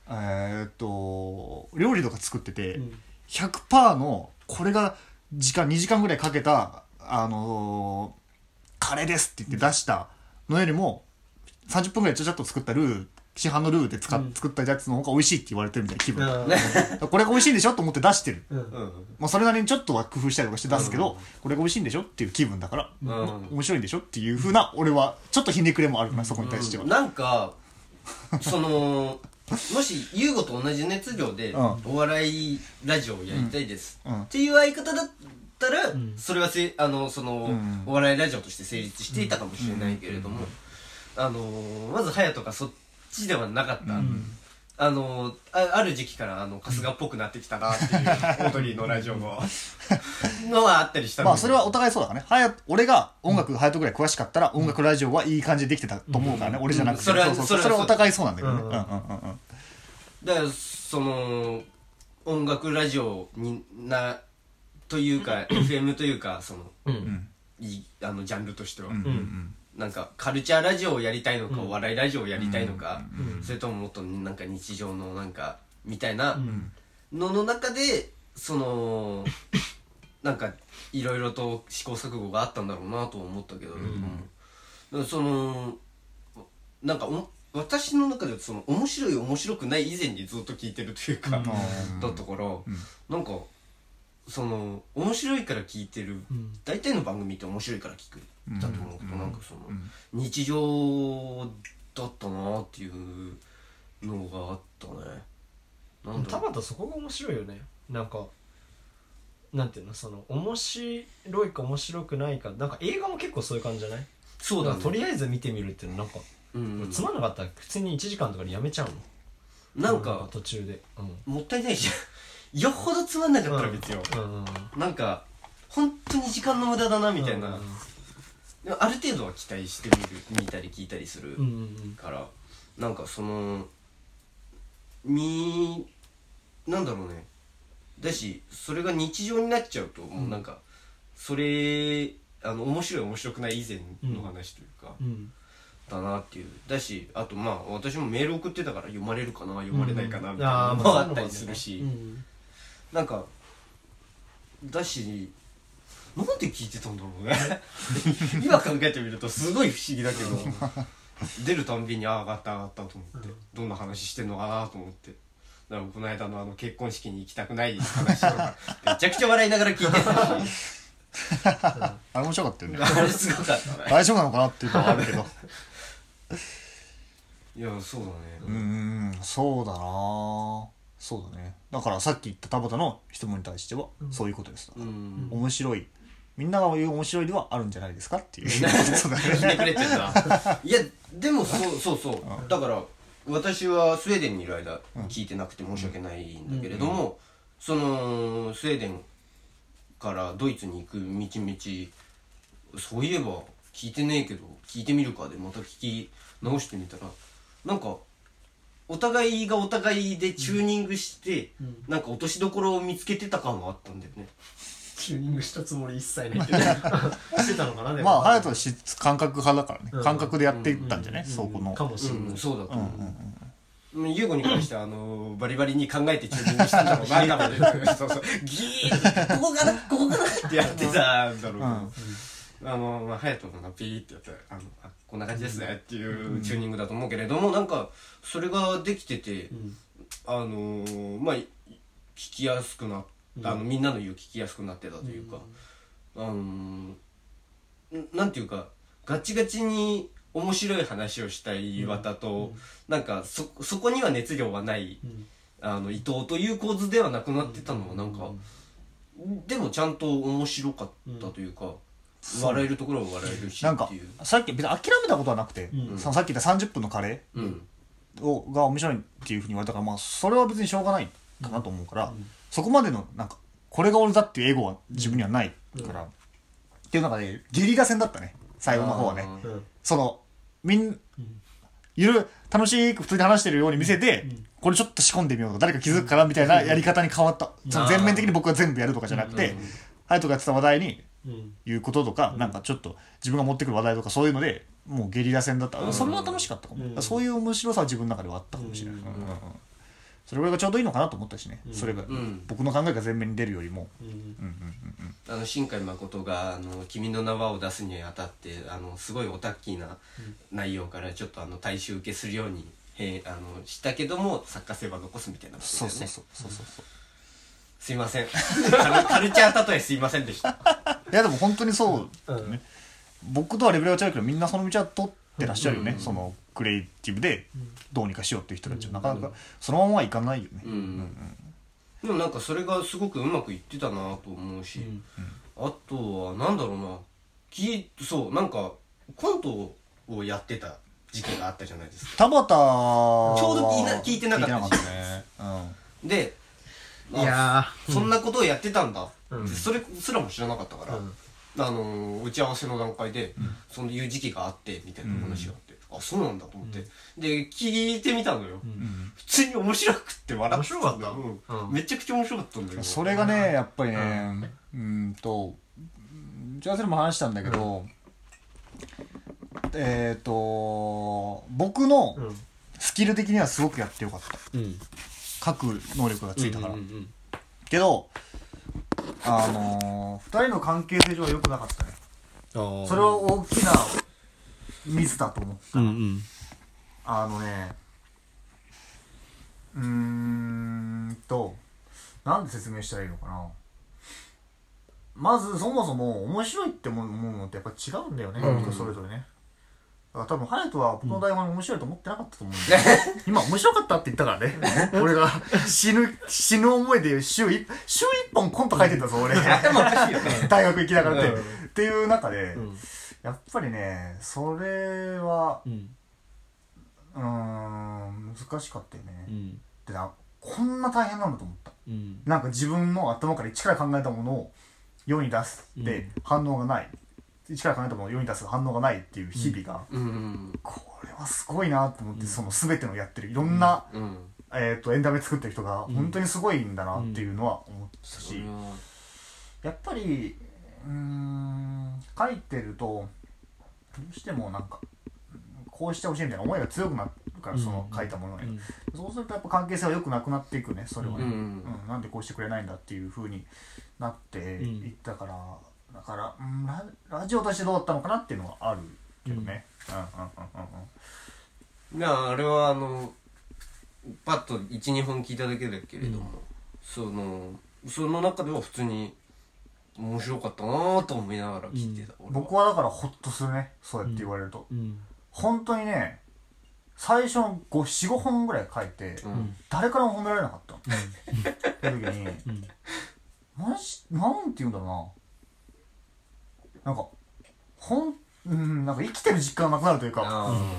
えーっと料理とか作ってて、ん。100%のこれが時間2時間ぐらいかけたあのーカレーですって言って出したのよりも30分ぐらいちゃちゃっと作ったルー市販のルーで使っ、作ったやつの方が美味しいって言われてるみたいな気分、これが美味しいんでしょと思って出してる、うん。うんまあ、それなりにちょっとは工夫したりとかして出すけど、これが美味しいんでしょっていう気分だから、うん。面白いんでしょっていうふうな俺はちょっとひねくれもあるかな、そこに対しては、なんかそのもし優吾と同じ熱量でうん。お笑いラジオをやりたいです、うん。っていう相方だったら、ん。それはせあのその、ん。お笑いラジオとして成立していたかもしれないけれども、あのまず隼人がそっちではなかった、あのあある時期からあの春日っぽくなってきたなっていうオードリーのラジオの のはあったりしたまあそれはお互いそうだからね。はや俺が音楽隼人ぐらい詳しかったら音楽ラジオはいい感じでできてたと思うからね、俺じゃなくて、それはそれはお互いそうなんだけどね、うん。うんうんうんうん。だからその音楽ラジオになというか FM というかそのうん。いいあのジャンルとしては、うんうんなんかカルチャーラジオをやりたいのか、うん。お笑いラジオをやりたいのか、うん。それとももっとなんか日常のなんかみたいなのの中でその なんかいろいろと試行錯誤があったんだろうなとは思ったけど、うん。そのなんかお私の中ではその面白い面白くない以前にずっと聞いてるというか、うん。だったから、なんかその面白いから聞いてる、ん。大体の番組って面白いから聞くだと思うけど、なんかその、ん日常だったなっていうのがあったね。なんだ田ろう。畑そこが面白いよね。なんかなんていうのその面白いか面白くないか。なんか映画も結構そういう感じじゃない？そうだね。とりあえず見てみるっていうのなんか、うんつまんなかったら普通に1時間とかでやめちゃうの？なんか途中で。うん。もったいないじゃん。よっぽどつまんなかったら別よ、うんうんうんなんか本当に時間の無駄だなみたいな、うんでもある程度は期待してみる見たり聞いたりするうんうんから、なんかそのみなんだろうね。だしそれが日常になっちゃうともうなんか、それあの面白い面白くない以前の話というか、うん。だなっていう。だしあとまあ私もメール送ってたから読まれるかな読まれないかなみたいなのもあったりするし、うん。なんかだしなんで聞いてたんだろうね。今考えてみるとすごい不思議だけど出るたんびにああ上がった上がったと思って、どんな話してんのかなと思って。だからこの間のあの結婚式に行きたくない話とかめちゃくちゃ笑いながら聞いてたし。あれ面白かったよね。あれすごかったね。大丈夫なのかなっていうのはあるけど。いやそうだね、うーんそうだな。そうだね。だからさっき言った田畑の質問に対してはそういうことです、うん。面白いみんなが言う面白いではあるんじゃないですかっていう。いやでもそうそうそう。だから私はスウェーデンにいる間聞いてなくて申し訳ないんだけれども、そのスウェーデンからドイツに行く道々そういえば聞いてねえけど聞いてみるかでまた聞き直してみたらなんかお互いがお互いでチューニングして、なんか落としどころを見つけてた感があったんだよねチューニングしたつもり一切ない。け どしてたのかなでも。まあ隼人はし感覚派だからね、うん。感覚でやっていったんじゃない、そこの。かもしれない、うん、そうだと思う、うんユーゴに関しては、あの、バリバリに考えてチューニングしたんだろうな、多分。そうそう。ギーッここかなここかなってやってたんだろう。けど。あの、まあ、ハヤトがピーってやって、あの、あ、こんな感じですねっていうチューニングだと思うけれども、なんか、それができてて、あのーまあ、聞きやすくなっあの、みんなの言う聞きやすくなってたというか、あのーんなんていうか、ガチガチに面白い話をしたい岩田と、なんか、そ、そこには熱量はない、あの、伊藤という構図ではなくなってたのは、なんか、でもちゃんと面白かったというか、笑えるところは笑えるしなんか。さっき別に諦めたことはなくて、そのさっき言った30分のカレうん。ーをが面白いっていうふうに言われたからまあそれは別にしょうがないかなと思うから、そこまでのなんかこれが俺だっていうエゴは自分にはないから、っていう中でゲリラ戦だったね。最後の方はね。そのみんゆる楽しく普通に話してるように見せて、これちょっと仕込んでみようと。か誰か気づくかなみたいなやり方に変わった、その全面的に僕が全部やるとかじゃなくて、ハヤトがやってた話題にうん。言うこととか、なんかちょっと自分が持ってくる話題とかそういうのでもうゲリラ戦だった、それは楽しかったかも、うん。そういう面白さは自分の中ではあったかもしれない、それぐらいがちょうどいいのかなと思ったしね、それが、ん。僕の考えが前面に出るよりも、うん。うんうんうんうん。あの新海誠が「あの君の名は」を出すにあたってあのすごいオタッキーな内容からちょっとあの大衆受けするようにへあのしたけども作家性は残すみたいなことだよね。そうそうそうそうそうそうすいませんカルカルチャー例えすいませんでしたいやでも本当にそう、うんね僕とはレベルが違うけどみんなその道は取ってらっしゃるよね、そのクリエイティブでどうにかしようっていう人たちは。なかなかそのままはいかないよね、うん。でもなんかそれがすごくうまくいってたなと思うし、あとはなんだろうな。きそうなんかコントをやってた時期があったじゃないですか。田畑はちょうど聞いな聞いてなかった聞いてなかったね、うん。でいやそんなことをやってたんだ、うん。それすらも知らなかったから、うんあのー打ち合わせの段階で、そういう時期があってみたいな話があって、あそうなんだと思って、で聞いてみたのよ、普通に面白くって笑ってたんだよ。面白かった？うん。うん。めちゃくちゃ面白かったんだよそれがねやっぱりねうーんと打ち合わせでも話したんだけど、えっ、と僕のうん。スキル的にはすごくやってよかった。うん。書く能力がついたから、うんうん。けどあのー、2人の関係性上は良くなかったね。うんそれは大きなミスだと思ううんうん。あのねうーんとなんで説明したらいいのかな。まずそもそも面白いって思うのってやっぱ違うんだよね、うん。人それぞれね。だから多分隼人は僕の台本面白いと思ってなかったと思うん 今面白かったって言ったからね。俺が死ぬ死ぬ思いで週一週一本コント書いてたぞ俺。大学行きながらって、うん。っていう中で、うん。やっぱりねそれはうん。ん難しかったよね、うん。でなこんな大変なんだと思った。うん。なんか自分の頭から一から考えたものを世に出すって反応がない、一から考えたものを世に出す反応がないっていう日々が、うんこれはすごいなと思って、その全てのやってるいろんな、うんえー、とエンタメ作ってる人が本当にすごいんだなっていうのは思ったし、やっぱりうーん書いてるとどうしてもなんかこうしてほしいみたいな思いが強くなるからその書いたものに、そうするとやっぱ関係性は良くなくなっていくねそれはね、うんうんなんでこうしてくれないんだっていうふうになっていったから、だから、うん、ララジオとしてどうだったのかなっていうのはあるけどね、うん、うんうんうんいやあれはあのパッと12本聞いただけだけれども、そのその中では普通に面白かったなぁと思いながら聞いてた、うん、俺僕はだからホッとするねそうやって言われると、うん。本当にね最初の45本ぐらい書いて、うん。誰からも褒められなかったの、って時に、ん。マジなんて言うんだろうななんかほんうんなんか生きてる実感がなくなるというかあ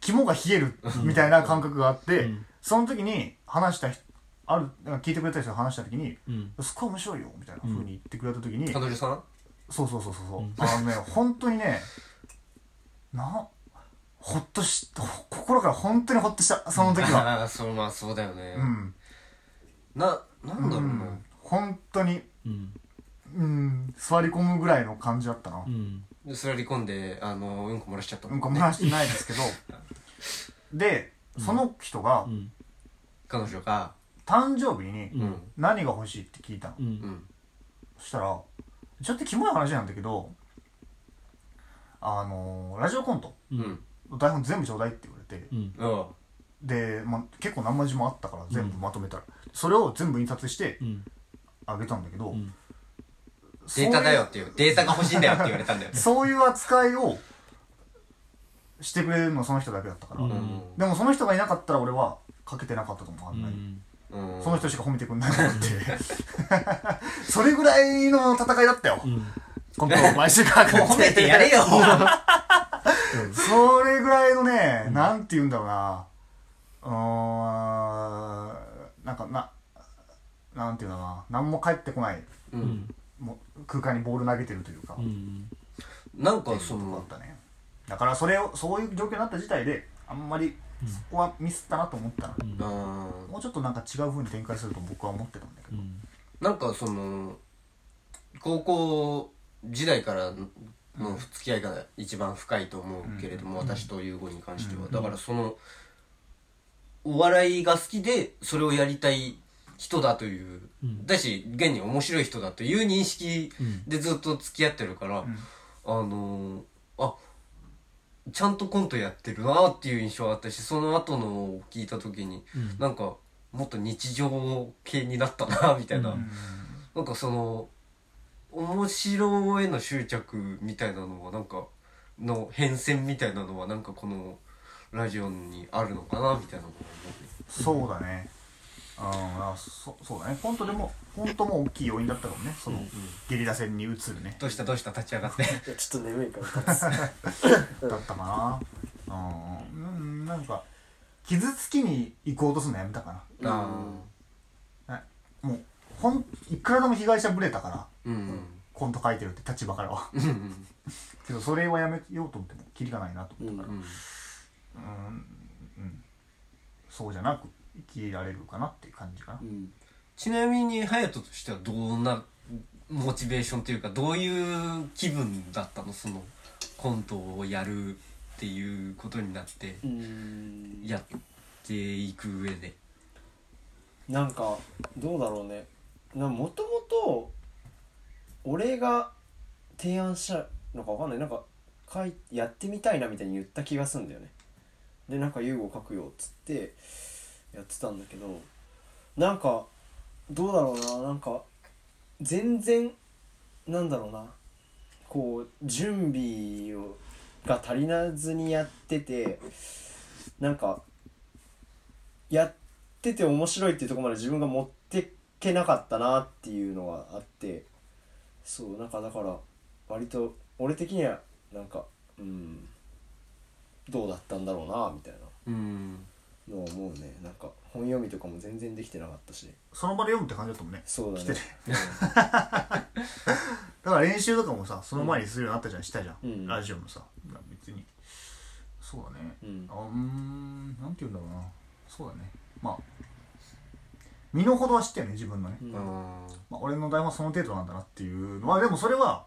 肝が冷えるみたいな感覚があって、うん。その時に話した人ある聞いてくれた人が話した時にうん「すっごい面白いよ」みたいな風に言ってくれた時に、あ彼女さん？そうそうそうそうそう、あのね本当にねなほっとし心から本当にほっとしたその時は。あ あそうまあそうだよね、うん。ななんだろうな、うん。本当に。うんうん座り込むぐらいの感じだったな。うん。で座り込んであのうんこ漏らしちゃったうんこ漏らしてないですけど。でその人がうん。彼女が誕生日にうん。何が欲しいって聞いたの、ううん。んそしたらちょっとキモい話なんだけどあのーラジオコントううん。んの台本全部ちょうだいって言われて。うん。うん。で、まあ、結構何万字もあったから全部まとめたら、それを全部印刷してうん。あげたんだけど、うんデータだよっていうデータが欲しいんだよって言われたんだよね。そういう扱いをしてくれるのはその人だけだったから、うん。でもその人がいなかったら俺はかけてなかったと思うあんなに、うん。その人しか褒めてくんないと思って。それぐらいの戦いだったよ、うん。今度毎週かけて褒めて やれよ。それぐらいのね、なんて言うんだろうな。うーんなんかななんていうんだろうな。何も返ってこない。うんもう空間にボール投げてるというか、うんなんかそのだったね。だからそれをそういう状況になった自体であんまりそこはミスったなと思ったな、うん。うんもうちょっとなんか違う風に展開すると僕は思ってたんだけど、うん。なんかその高校時代からの付き合いが一番深いと思うけれども、私と優吾に関しては、だからそのお笑いが好きでそれをやりたい人だという、うん。だし現に面白い人だという認識でずっと付き合ってるから、ん。あのーあちゃんとコントやってるなっていう印象があったしその後のを聞いた時に、うん。なんかもっと日常系になったなみたいな、うん。なんかその面白への執着みたいなのはなんかの変遷みたいなのはなんかこのラジオにあるのかなみたいなのをそうだねうん。あそそうだね。本当でも本当も大きい要因だったかもね。その、ゲリラ戦に移るね。どうしたどうした立ち上がって。ちょっと眠いから だったかな。うん。うん。なんか傷つきに行こうとするのやめたかあなもうほんいくらでも被害者ぶれたからあうん。コント書いてるって立場からは。うん。うん。けどそれはやめようと思ってもキリがないなと思ったから。うん。うん、うん、そうじゃなく生きられるかなっていう感じかな、ちなみに隼人としてはどんなモチベーションというかどういう気分だったの？そのコントをやるっていうことになってうん。やっていく上で。なんかどうだろうね。なもともと俺が提案したのかわかんない。なんか書いやってみたいなみたいに言った気がするんだよね。でなんか優吾書くよっつってやってたんだけどなんかどうだろうななんか全然なんだろうなこう準備をが足りなずにやっててなんかやってて面白いっていうとこまで自分が持ってけなかったなっていうのがあってそうなんかだから割と俺的にはなんかうんどうだったんだろうなみたいうん。なのを思うね。なんか本読みとかも全然できてなかったし。その場で読むって感じだったもんね。そうだね。来てて。だから練習とかもさその前にするようになったじゃん、したじゃん、うん。ラジオのさ。別に。そうだね、うん。あんなんて言うんだろうな。そうだね。まあ身の程は知ってるね自分のね、うんうん。まあ、俺の台本はその程度なんだなっていうのはでもそれは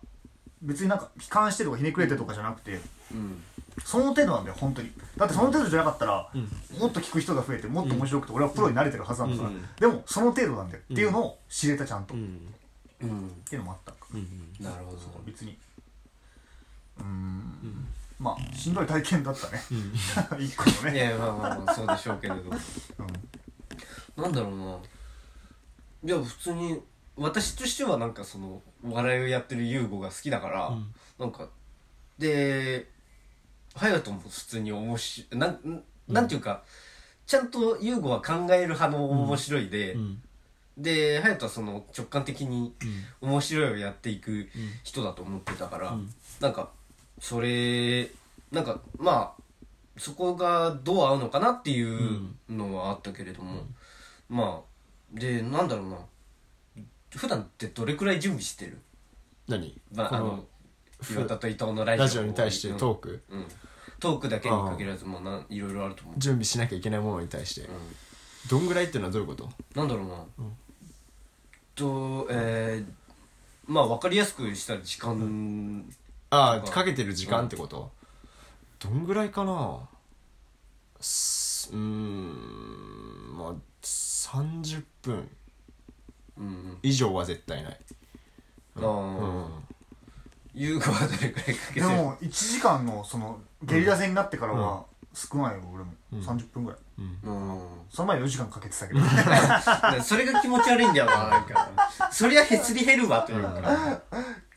別になんか悲観してとかひねくれてとかじゃなくてうん。その程度なんだよ本当に。だってその程度じゃなかったら、うん。もっと聞く人が増えてもっと面白くて俺はプロになれてるはずなんだから、うん。でもその程度なんだよ、っていうのを知れたちゃんと、っていうのもあった。うん。なるほど。別に。うーん。まあしんどい体験だったね。一個のいね、やまあまあまあそうでしょうけれど。うん、なんだろうな。いや普通に私としてはなんかそのお笑いをやってる優吾が好きだから、うん。なんかで隼人も普通に面白い。なんん。なんていうか、ちゃんと優吾は考える派の面白いで、うん。で隼人はその直感的にうん。面白いをやっていく人だと思ってたから、うん。なんかそれなんかまあそこがどう合うのかなっていうのはあったけれども、まあでなんだろうな普段ってどれくらい準備してる、何？まあ、このあの岩田と伊藤のラジオラジオに対してトーク？うん、トークだけに限らずもうないろいろあると思う、準備しなきゃいけないものに対して。うん、どんぐらいっていうのはどういうこと？なんだろうな、とえー、まあ分かりやすくした時間、ああかけてる時間ってこと？どんぐらいかな？すうーんまあ30分うん以上は絶対ない。うんああ優子はどれくらいかけて？るでも1時間のそのゲリラ戦になってからは少ないよ俺も。30分ぐらい。うん。その前4時間かけてたけど。で それが気持ち悪いんだよななんか。そりゃへつり減るわというか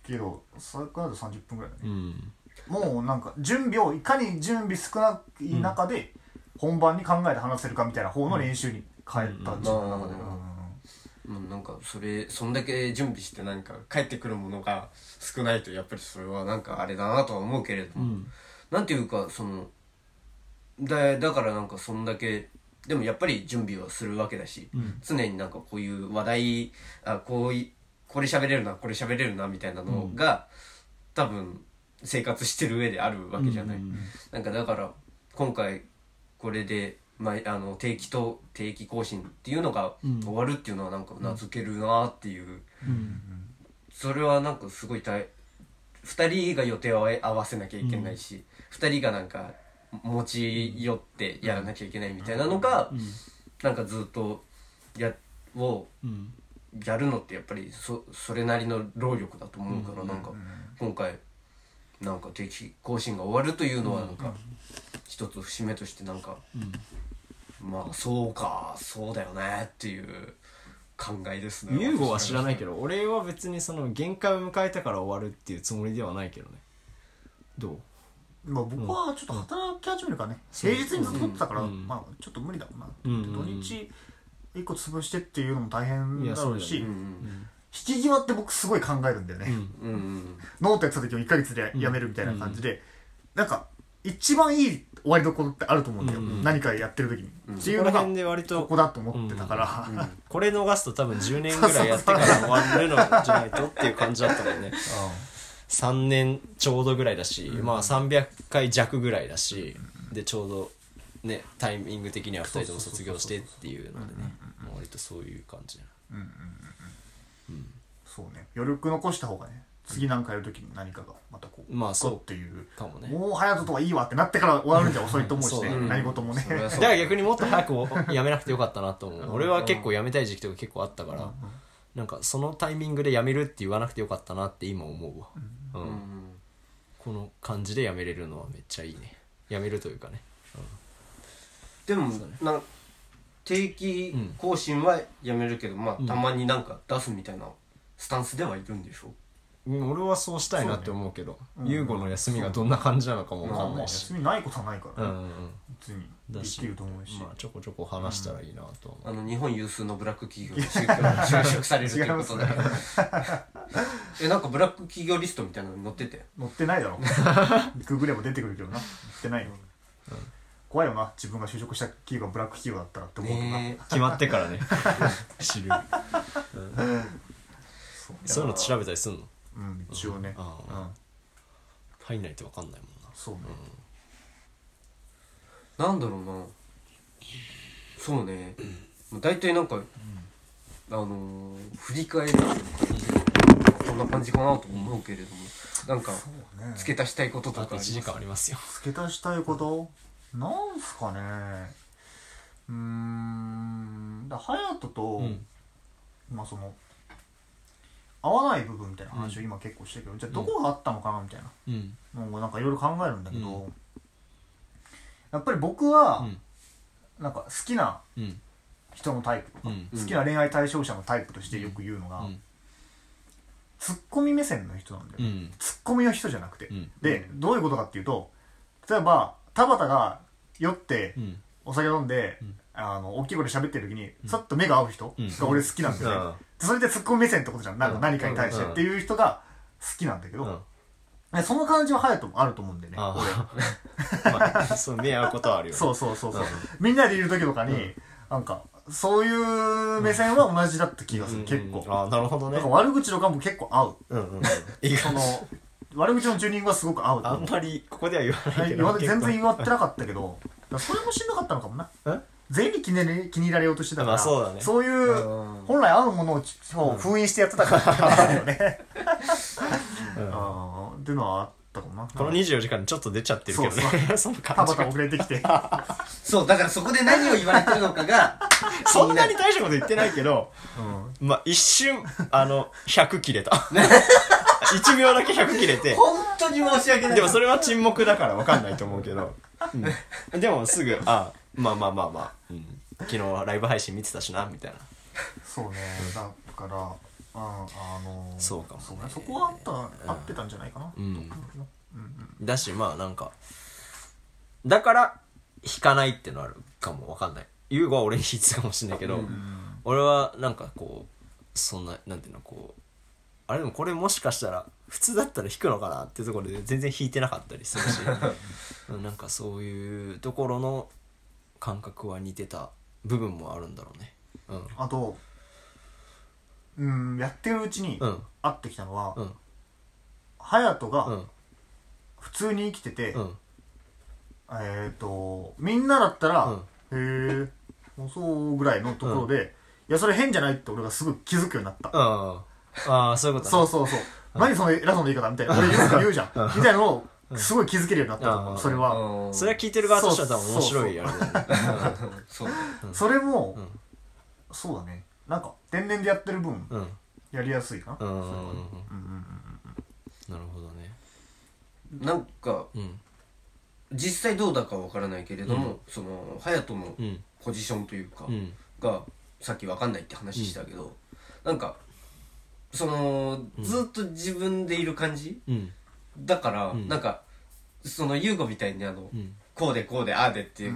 けどそれからだと30分ぐらいだね。うん。もうなんか準備をいかに準備少ない中で本番に考えて話せるかみたいな方の練習に変えた自分の中で。うんもうなんかそれそんだけ準備してなんか帰ってくるものが少ないとやっぱりそれはなんかあれだなとは思うけれども、なんていうかそのだだからなんかそんだけでもやっぱり準備はするわけだし、常になんかこういう話題あこういこれ喋れるなこれ喋れるなみたいなのが、多分生活してる上であるわけじゃない、なんかだから今回これで、まあ、あの定期と定期更新っていうのが終わるっていうのはなんか名付けるなっていう、それはなんかすごい大2人が予定を合わせなきゃいけないし、2人がなんか持ち寄ってやらなきゃいけないみたいなのが、なんかずっとやをうんやるのってやっぱりそそれなりの労力だと思うから、なんか今回なんか定期更新が終わるというのはなんか一つ節目としてなんか、まあそうかそうだよねっていう考えですね。優吾は知らないけど俺は別にその限界を迎えたから終わるっていうつもりではないけどね。どう？まあ僕はちょっと働き始めるからね。平日にずっと取ってたからうん。まあちょっと無理だもんなう。ん土日1個潰してっていうのも大変だろうし引き際って僕すごい考えるんだよね。うん。うんうんノートやってた時も1ヶ月でやめるみたいな感じで。なんか一番いい終わりどころってあると思うんだよ。うん何かやってる時に。っていこのが辺で割ことこだと思ってたから。これ逃すと多分10年ぐらいやってから終わるのじゃないとっていう感じだったもんね。3年ちょうどぐらいだし、まあ300回弱ぐらいだし、でちょうどねタイミング的には2人とも卒業してっていうのでねまあ割とそういう感じそうね。余力残した方がね次なんかやる時に何かがまたこうまあそう。っていうかもね。もう隼人とはいいわってなってから終わるんじゃ遅いと思うしねう。何事もね。だから逆にもっと早くやめなくてよかったなと思う。俺は結構やめたい時期とか結構あったからなんかそのタイミングでやめるって言わなくてよかったなって今思うわ、うんうん。この感じでやめれるのはめっちゃいいね。やめるというかね。でもなん定期更新はやめるけど、まあたまになんか出すみたいなスタンスではいるんでしょ？うん俺はそうしたいなって思うけど優吾、の休みがどんな感じなのかも分かんないし、休みないことはないからね。うんうんうん。普通に。だしできると思うし。まあちょこちょこ話したらいいなと思う、あの日本有数のブラック企業に就職就職されるということで。えなんかブラック企業リストみたいなのに載ってて。乗ってないだろ。ググれば出てくるけどな。乗ってないよ。怖いよな。自分が就職した企業がブラック企業だったらって思うとな。ね決まってからね。知る、うん。そういうの調べたりすんの？うん一応ね。ああうん。入んないと分かんないもんな。そうね。なんだろうな。そうね。もう大体なんか、あのー振り返るとこんな感じかなと思うけれども。なんかそうね。付け足したいこととあと1かあります？時間ありますよ。付け足したいこと？なんすかね。うーん。だ隼人と、うん。まあその合わない部分みたいな話を今結構してるけど、じゃあどこがあったのかなみたいなうん。なんかいろいろ考えるんだけど、うん。やっぱり僕はうん。なんか好きなうん。人のタイプとか、うん。好きな恋愛対象者のタイプとしてよく言うのが、うん。ツッコミ目線の人なんだよ、うん。ツッコミの人じゃなくて、うん。でどういうことかっていうと例えば田畑が酔ってうん。お酒飲んで、ん。あの大きい声で喋ってる時にさっと目が合う人うんが俺好きなんだよね、それでツッコミ目線ってことじゃん。なんかうん。何かに対してっていう人が好きなんだけど、その感じは隼人もあると思うんだよね。あ俺 まあそう目合うことはあるよね。そうそうそうそう、うん。みんなでいる時とかに、なんかそういう目線は同じだった気がする、結構、うんあなるほどね。なんか悪口とかも結構合う。うんうんその悪口のチューニングはすごく合うあんまりここでは言わない全然結言わってなかったけど。それもしんどかったのかもな。構え？全員に気に気に入られようとしてたから、まあそうだね。いううん。本来合うものを封印してやってたから。っていうのが あるよね、っていうのはあったかもな。この24時間にちょっと出ちゃってるけどね。そ の田感じ。畑遅れてきて。そうだからそこで何を言われてるのかがそんなに大したこと言ってないけどまあ一瞬あの100切れた。1秒だけ100切れて。本当に申し訳ない。でもそれは沈黙だから分かんないと思うけど、うん。でもすぐあまあまあまあまあ、うん昨日ライブ配信見てたしなみたいな。そうねだからうんあのそうかもね。そうねそこはあった合ってたんじゃないかな。うん。だしまあなんかだから弾かないってのあるかも分かんない。優吾は俺に弾いてたかもしれないけど、俺はなんかこうそんななんていうのこうあれでもこれもしかしたら普通だったら弾くのかなっていうところで全然弾いてなかったりするし。うんなんかそういうところの感覚は似てた部分もあるんだろうね。うん。あとうんやってるうちにうん。会ってきたのはうん。う隼人がん。普通に生きててうん。えっとみんなだったらへえそうぐらいのところでいやそれ変じゃないって俺がすぐ気づくようになった。うんああそういうことね。そうそうそう。何その偉そうな言い方みたいな俺言う言うじゃん。みたいなのをすごい気づけるようになったと思ううんそれは。うん。それは聞いてる側としては多分面白いあれだよね。そう。それもうん。そうだね。なんか天然でやってる分うん。やりやすいかな。うんうんうんうん。うんうんなるほどね。なんかうん。実際どうだかわからないけれども、その隼人のうん。ポジションというか、うん。がさっきわかんないって話したけど、なんかそのずっと自分でいる感じ、うんだから、ん。なんかその優吾みたいにあの、うん。こうでこうでああでって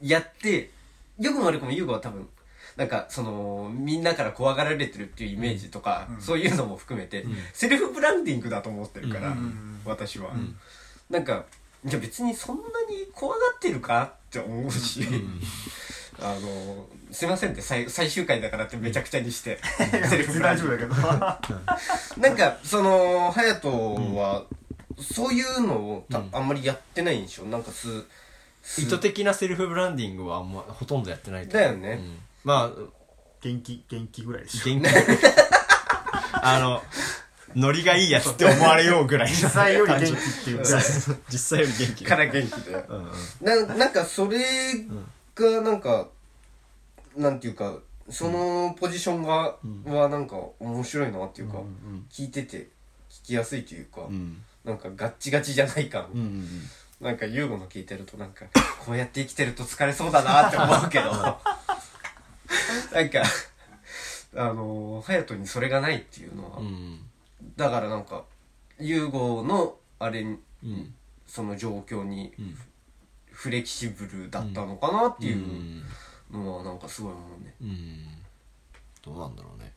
やって、よくも悪くも優吾は多分なんかそのみんなから怖がられてるっていうイメージとか、そういうのも含めて、セルフブランディングだと思ってるから、私は、なんかいや別にそんなに怖がってるかって思うし、あのすいませんって最最終回だからってめちゃくちゃにして、セルフブランディング。大丈夫だけどなんかその隼人は、そういうのをた、あんまりやってないんでしょ？なんかすす意図的なセルフブランディングはあんまほとんどやってないとだよね。うん。まあ元気元気ぐらいでしょ。元気。あのノリがいいやつって思われようぐらい実際より元気っていうぐらい実際より元気。から元気でうんうん。ななんかそれがなんか、なんていうかそのポジションが、はなんか面白いなっていうか、聞いてて聞きやすいというか、うんなんかガッチガチじゃない感、うんうんなんか優吾の聞いてるとなんか こうやって生きてると疲れそうだなって思うけど。なんかあの隼人にそれがないっていうのは、うんだからなんか優吾のあれに、うん。その状況にん。フレキシブルだったのかなっていううん。のはなんかすごい思うね、うん。どうなんだろうね。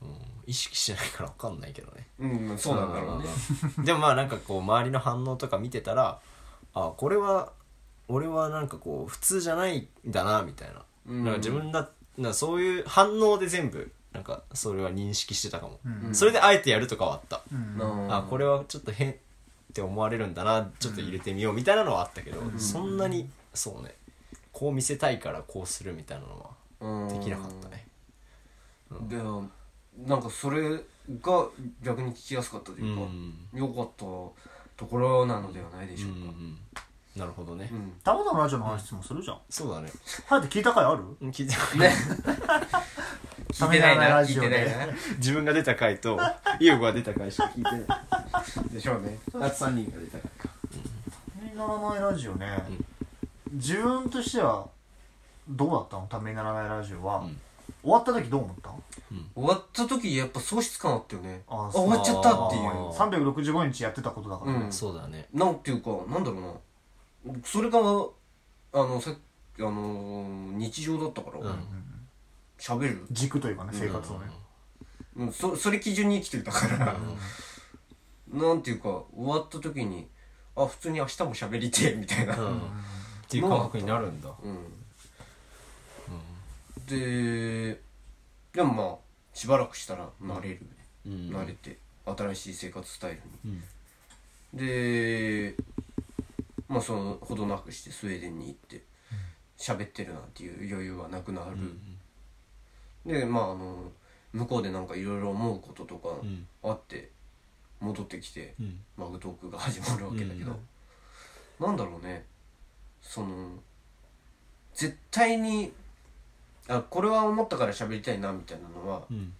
うん意識してないから分かんないけどね。うんそうなんだろうね。うん。でもまあなんかこう周りの反応とか見てたらあこれは俺はなんかこう普通じゃないんだなみたいな,、うん。なんか自分だなんかそういう反応で全部なんかそれは認識してたかも、うん。それであえてやるとかはあった、うん。うん。あこれはちょっと変って思われるんだなちょっと入れてみようみたいなのはあったけど、そんなにそうね。こう見せたいからこうするみたいなのはうん。できなかったね。でなんかそれが逆に聞きやすかったとうんいうか、良かったところなのではないでしょうか、うんうんなるほどね、うん。たまたまラジオの話もするじゃん。そうだね。隼人聞いた回ある？うん聞いてね。聞いてないな。聞いてラジオでないな。自分が出た回と 優吾が出た回しか聞いてないでしょうね。あと3人が出た回かためにならないラジオね、自分としてはどうだったの？ためにならないラジオは、ん終わった時どう思った？終わった時やっぱ喪失感あったよね。ああ終わっちゃったっていあう365日やってたことだから。ね、うん。そうだね。なんていうかなんだろうな。それがあのさっきあのー日常だったからうん。喋、る、軸というかね生活をね、うん、そそれ基準に生きてたから、なんていうか終わった時にあ普通に明日も喋りてえみたいな、うん。っていう感覚になるんだ。うんででもまあしばらくしたら慣れる、うん。慣れて新しい生活スタイルに。うん。でまあそのほどなくしてスウェーデンに行って喋ってるなんていう余裕はなくなる、でまああの向こうでなんかいろいろ思うこととかん。あって、戻ってきて、うん。マグトークが始まるわけだけど、なんだろうね。その絶対にあこれは思ったから喋りたいなみたいなのはうん。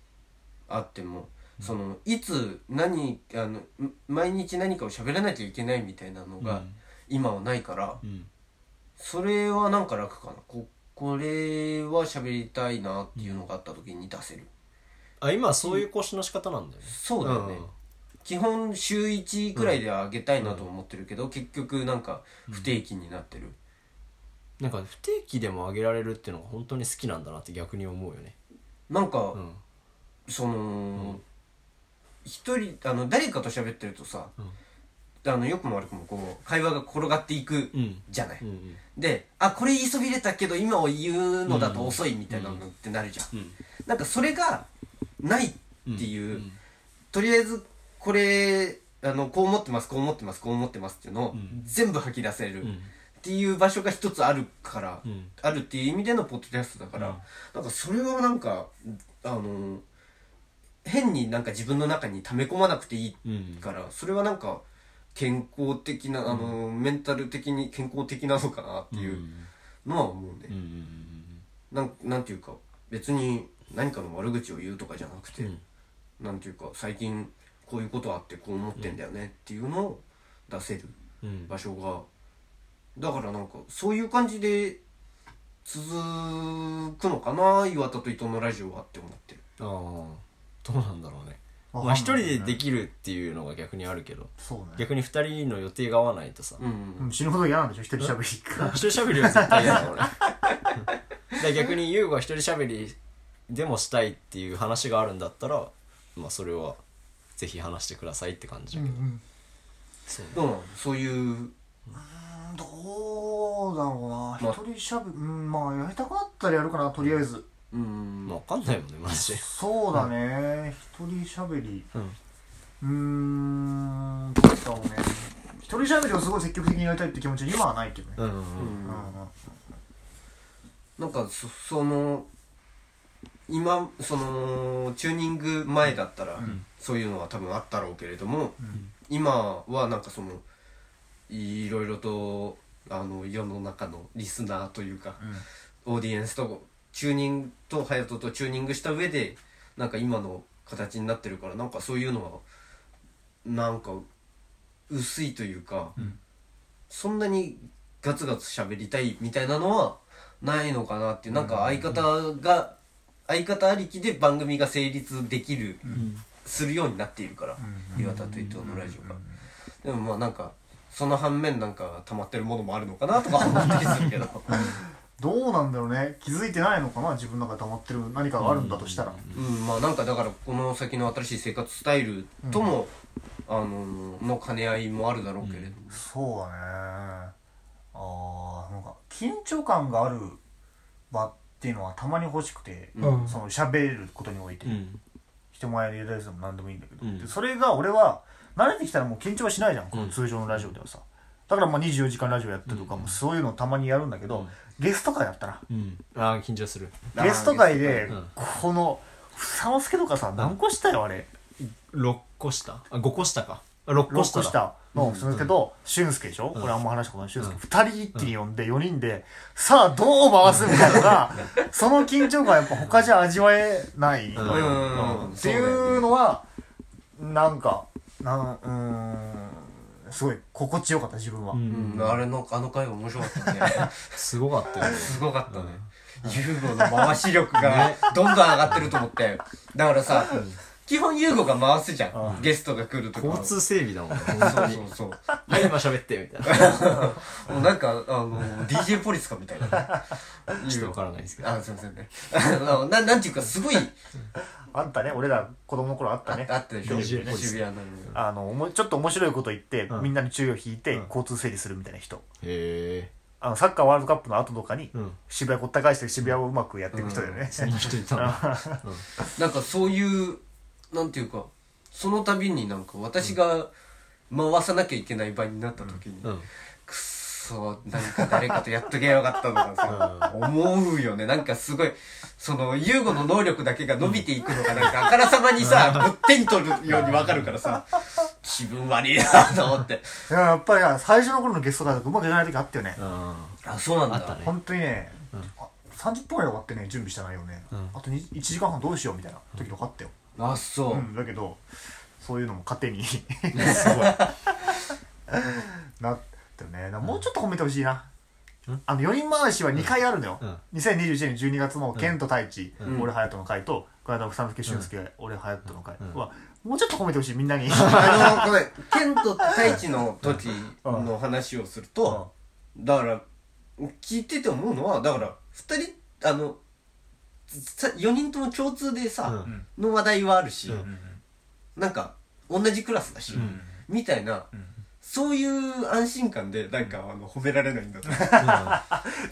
あっても、そのいつ何あのん毎日何かを喋らなきゃいけないみたいなのが今はないから、うん。それはなんか楽かな。ここれは喋りたいなっていうのがあった時に出せる、あ今はそういう腰の仕方なんだよね。そうだよね、基本週1くらいで上げたいなと思ってるけど、結局なんか不定期になってる、なんか不定期でも上げられるっていうのが本当に好きなんだなって逆に思うよね。なんか、うん。その一、人あの誰かと喋ってるとさ、あのよくも悪くもこう会話が転がっていくうんじゃない、うん。うん。であこれ言いそびれたけど今を言うのだと遅いみたいなのってなるじゃん、うん。なんかそれがないっていう、うん。とりあえずこれあのこう思ってますこう思ってますこう思ってますっていうのをん。全部吐き出せるっうんていう場所が一つあるから、うん。あるっていう意味でのポッドキャストだから、うん。なんかそれはなんかあの変になんか自分の中に溜め込まなくていいうん。からそれはなんか健康的なあの、メンタル的に健康的なのかなっていうのは思うね、うんうんなんなんていうか別に何かの悪口を言うとかじゃなくて、うん。なんていうか最近こういうことあってこう思ってんだよねっていうのを出せるうん。場所がだからなんかそういう感じで続くのかな岩田と伊藤のラジオはって思ってる。ああどうなんだろうね。まあ一人でできるっていうのが逆にあるけどそうね。逆に二人の予定が合わないとさ。うん、うん死ぬほど嫌なんでしょ一人喋り。が 一人喋りは絶対嫌だ俺 だから逆に優吾が一人喋りでもしたいっていう話があるんだったらまあそれはぜひ話してくださいって感じだけど、そうね。どうなの？そういうどうだろうな。まあ。一人しゃべうんまあやりたくなったらやるかなとりあえず。うん。まあ分かんないもんねマジで。そうだね。一人しゃべり。うん。うーんどうだろうね。一人しゃべりをすごい積極的にやりたいって気持ちは今はないけどね。うんうんうん。なんかそその今そのチューニング前だったら、ん。そういうのは多分あったろうけれども、ん。今はなんかそのいろいろとあの世の中のリスナーというか、オーディエンスとチューニングと隼人とチューニングした上でなんか今の形になってるからなんかそういうのはなんか薄いというか、そんなにガツガツ喋りたいみたいなのはないのかなっていうなんか相方が相方ありきで番組が成立できる、するようになっているから、岩田と伊藤のラジオが、でもまあなんかその反面なんか溜まってるものもあるのかなとか思ったりするけど。どうなんだろうね。気づいてないのかな自分の中で溜まってる何かがあるんだとしたら。うんまあなんかだからこの先の新しい生活スタイルとも、あのの兼ね合いもあるだろうけれど。も、そうだね。あーなんか緊張感がある場っていうのはたまに欲しくて、うん。その喋ることにおいて、うん。人前でやるやつでも何でもいいんだけど、うん。でそれが俺は慣れてきたらもう緊張はしないじゃんこの通常のラジオではさ、だからまあ24時間ラジオやってるとかもそういうのたまにやるんだけど、ゲスト会だったら。うん。ああ緊張する。ゲスト会でうん。この佐之助とかさ何個したよあれ？6個下？あ5個下か。あ6個6下だ。個したの佐之助と俊介でしょ？これあんま話したことない。俊介。2人一気に呼んで4人でさあどう回すみたいな。のがその緊張感はやっぱ他じゃ味わえないのよ。うん。うん。っていうのはなんかなんうーんすごい心地よかった自分は、うん。うん。あれのあの回面白かったね。すごかったよね。すごかったね、ユーゴの回し力がどんどん上がってると思って。だからさ、基本ユーゴが回すじゃん、うん。ゲストが来るとか。交通整備だもんね。そうそうそう。はい今喋ってみたいな。もうなんかあの DJ ポリスかみたいな。ちょっとわからないですけど。あすいませんね。あのななんていうかすごい。あったね。俺ら子供の頃あったね。あったでしょ。DJ ポリス。渋谷の。あのおもちょっと面白いこと言って、うん。みんなに注意を引いて、うん。交通整理するみたいな人。へえ。あのサッカーワールドカップの後とかに、うん。渋谷ごった返して渋谷をうまくやっていく人だよね、そんな人いたの。なんかそういうなんていうかその度になんか私が回さなきゃいけない場になった時に、うん。くっそなんか誰かとやっとけばよかったとかさ、思うよね。なんかすごいその優吾の能力だけが伸びていくのがなんかあからさまにさぶってんとるようにわかるからさ自分悪いなと思って。いややっぱり最初の頃のゲスト会とかうまくいかない時あったよね。うん。あそうなんだ。あったね。本当にね、あ30分ぐらいで終わってね準備した内容ね、うん。あとに1時間半どうしようみたいな時とかあったよ、あそう、うん、だけどそういうのも勝手に すごい。なってるね。もうちょっと褒めてほしいな、あの4人回しは2回あるのよ、うん。2021年12月のケント太一、ん。俺隼人の回とこの間草野俊介、俺隼人の回は、もうちょっと褒めてほしいみんなに。あのごめん。ケント太一の時の話をすると、だから聞いてて思うのはだから2人あのさ4人とも共通でさ、の話題はあるし、うん。なんか同じクラスだし、ん。みたいな、そういう安心感でなんかあの褒められないんだと。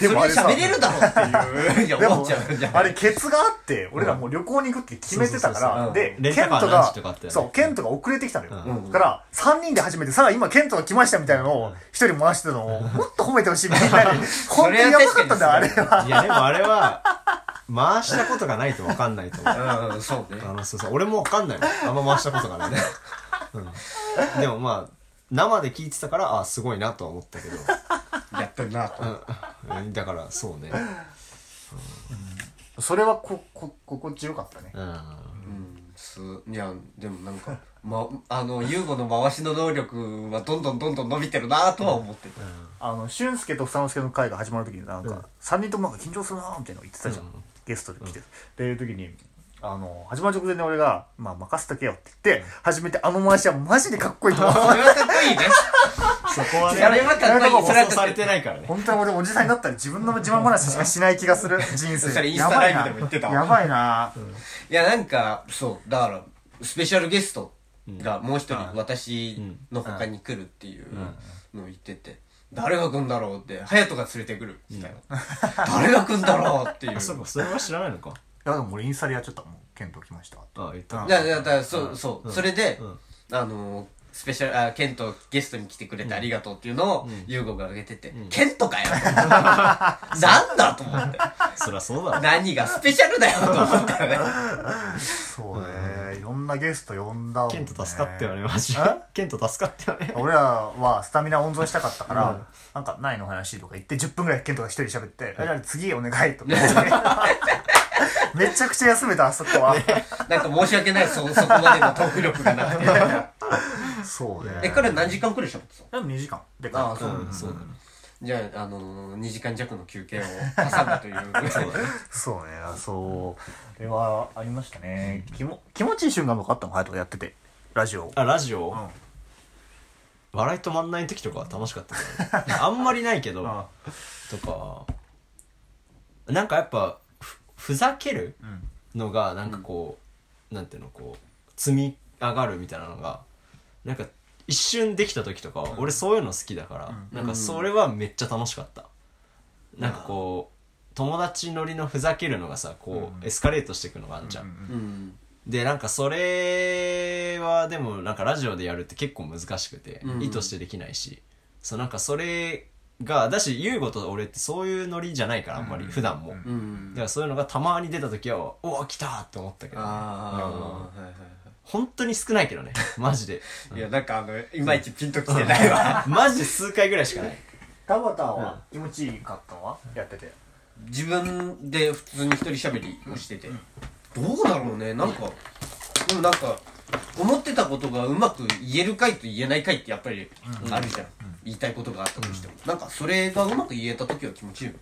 でもあれさ喋れるだろうっていう。いや思っちゃうじゃん。あれケツがあって俺らもう旅行に行くって決めてたからでケントがそうケントが遅れてきたのよ。うん。だから3人で始めてさあ今ケントが来ましたみたいなのを一人回してたのをもっと褒めてほしいみたいな。本当にやばかったんだよあれは。いやでもあれは回したことがないと分かんないと思う。うんそうね。あのそうそう。俺も分かんないもん。あんま回したことがないね、うん、でもまあ生で聞いてたからあすごいなとは思ったけど、やってるなと。うん、だからそうね。それはここ心地よかったね。うん。うん。すいやでもなんかまあの優吾の回しの能力はどんどんどんどん伸びてるなとは思ってた、あの俊介と房之助の会が始まる時になんうん。か3人ともなんか緊張するなみたいなの言ってたじゃん。うん。ゲストで来て。っていう時にあの始まる直前で俺が「まあ任せとけよ」って言って始めてあの回しはマジでかっこいいと思う。それはかっこいいね。そこはね。それはかっこいい。それはされてないからね。本当に俺おじさんになったら自分の自慢話しかしない気がする。人生。それインスタライブでも言ってたわ。やばいな。いやなんかそうだからスペシャルゲストがもう一人うん。私の他に来るっていうのを言ってて誰が来んだろうって隼人が連れてくるみたいな誰が来んだろうっていう。あそうかそれは知らないのか。いやでも俺インスタでやっちゃったもん。ケント来ましたあ言った。うん。いやいやだからそうそう。それでうん。あのースペシャルあケントゲストに来てくれてありがとうっていうのをん。優吾が挙げててケントかよ。なんだと思って。そりゃそうだろ。何がスペシャルだよと思ったよね。そうね。いろんなゲスト呼んだもんね。ケント助かったよねマジケント助かったよね。俺らはスタミナ温存したかったから、うん。なんかないの話とか言って10分ぐらいケントが一人喋って「あじゃあ次お願い」とか言ってめちゃくちゃ休めたあそこは。なんか申し訳ないそそこまでのトーク力がなくて。そうね。え彼何時間くらい喋ってたでも2時間。でああそううん。そうだね。じゃあ、あのー、2時間弱の休憩を挟んだという。そうね。そうそれはありましたね。気も気持ちいい瞬間とかあったの？隼人がやってて。ラジオ。あラジオ、うん。笑い止まんない時とかは楽しかったけどね。あんまりないけど。あ とか。なんかやっぱふふざけるうん。のがなんかこう、なんていうのこう積み上がるみたいなのがなんか一瞬できた時とかは、俺そういうの好きだから、うん。なんかそれはめっちゃ楽しかった、なんかこう友達乗りのふざけるのがさこう、うん。エスカレートしていくのがあんじゃん、うん。うん。でなんかそれはでもなんかラジオでやるって結構難しくて、うん。意図してできないし。そうなんかそれがだし優吾と俺ってそういうノリじゃないからあんまり、うん。普段も、うん。うん。だからそういうのがたまに出た時はおお来たって思ったけど、ね、ああ、うん。はいはい本当に少ないけどね マジで。はいいやなんかあのいまいちピンときてないわ。マジで数回ぐらいしかない。田畑は気持ちいいかったのは？やってて。自分で普通に一人喋りをしてて、どうだろうねなんかでもなんか思ってたことがうまく言える回と言えない回ってやっぱりあるじゃん、言いたいことがあったとしても、なんかそれがうまく言えた時は気持ちいいよ、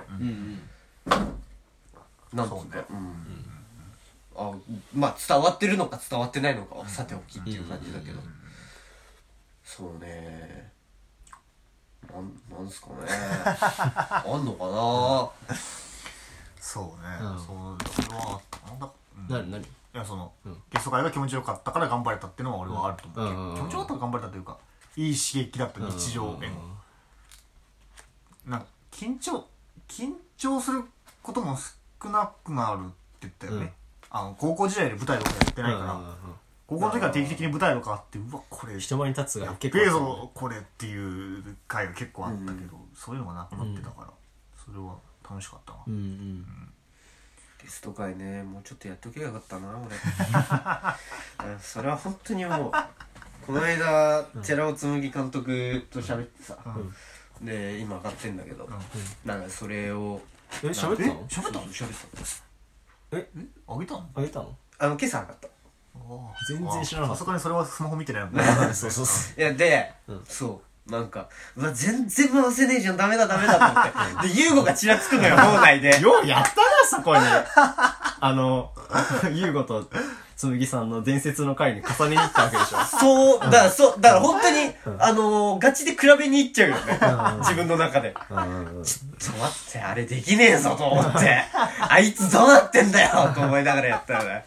なんつうかう、ん。あまあ伝わってるのか伝わってないのかはさておきっていう感じだけど、そうね。なんなんすかね。あんのかな。そうね、うん。そうそなんだ、うん。な何いやその、うん。ゲスト会が気持ちよかったから頑張れたっていうのは俺はあると思う、うんうん。気持ちよかったから頑張れたというかいい刺激だった日常への、なんか緊張緊張することも少なくなるって言ったよね、うん。あの高校時代で舞台とかやってないから、高校の時は定期的に舞台とかあってうわこれ。人前に立つがやっ結構べえぞこれっていう回が結構あったけど、そういうのがなくなってたから、それは楽しかったな、うんうん。ゲスト会ねもうちょっとやっとけばよかったな俺。うんそれは本当に思うこの間寺尾紬監督と喋ってさ、で今上がってんだけど、なんかそれをえ喋ったの？喋ったの？喋ったあげたの？あげたの？あの今朝上がった。全然知らなかった。さすがにそれはスマホ見てないもんそうそうそう。いやで、そうなんかうわ全然回せねえじゃんダメだダメだと思って。で優吾がちらつくのよ脳内で。ようやったなそこに。あの 優吾と紬さんの伝説の回に重ねに行ったわけでしょ。そうだからそうだから本当に、あのー、ガチで比べに行っちゃうよね。自分の中で。うんちょっと待って、あれできねえぞと思って。あいつどうなってんだよと思いながらやったよね。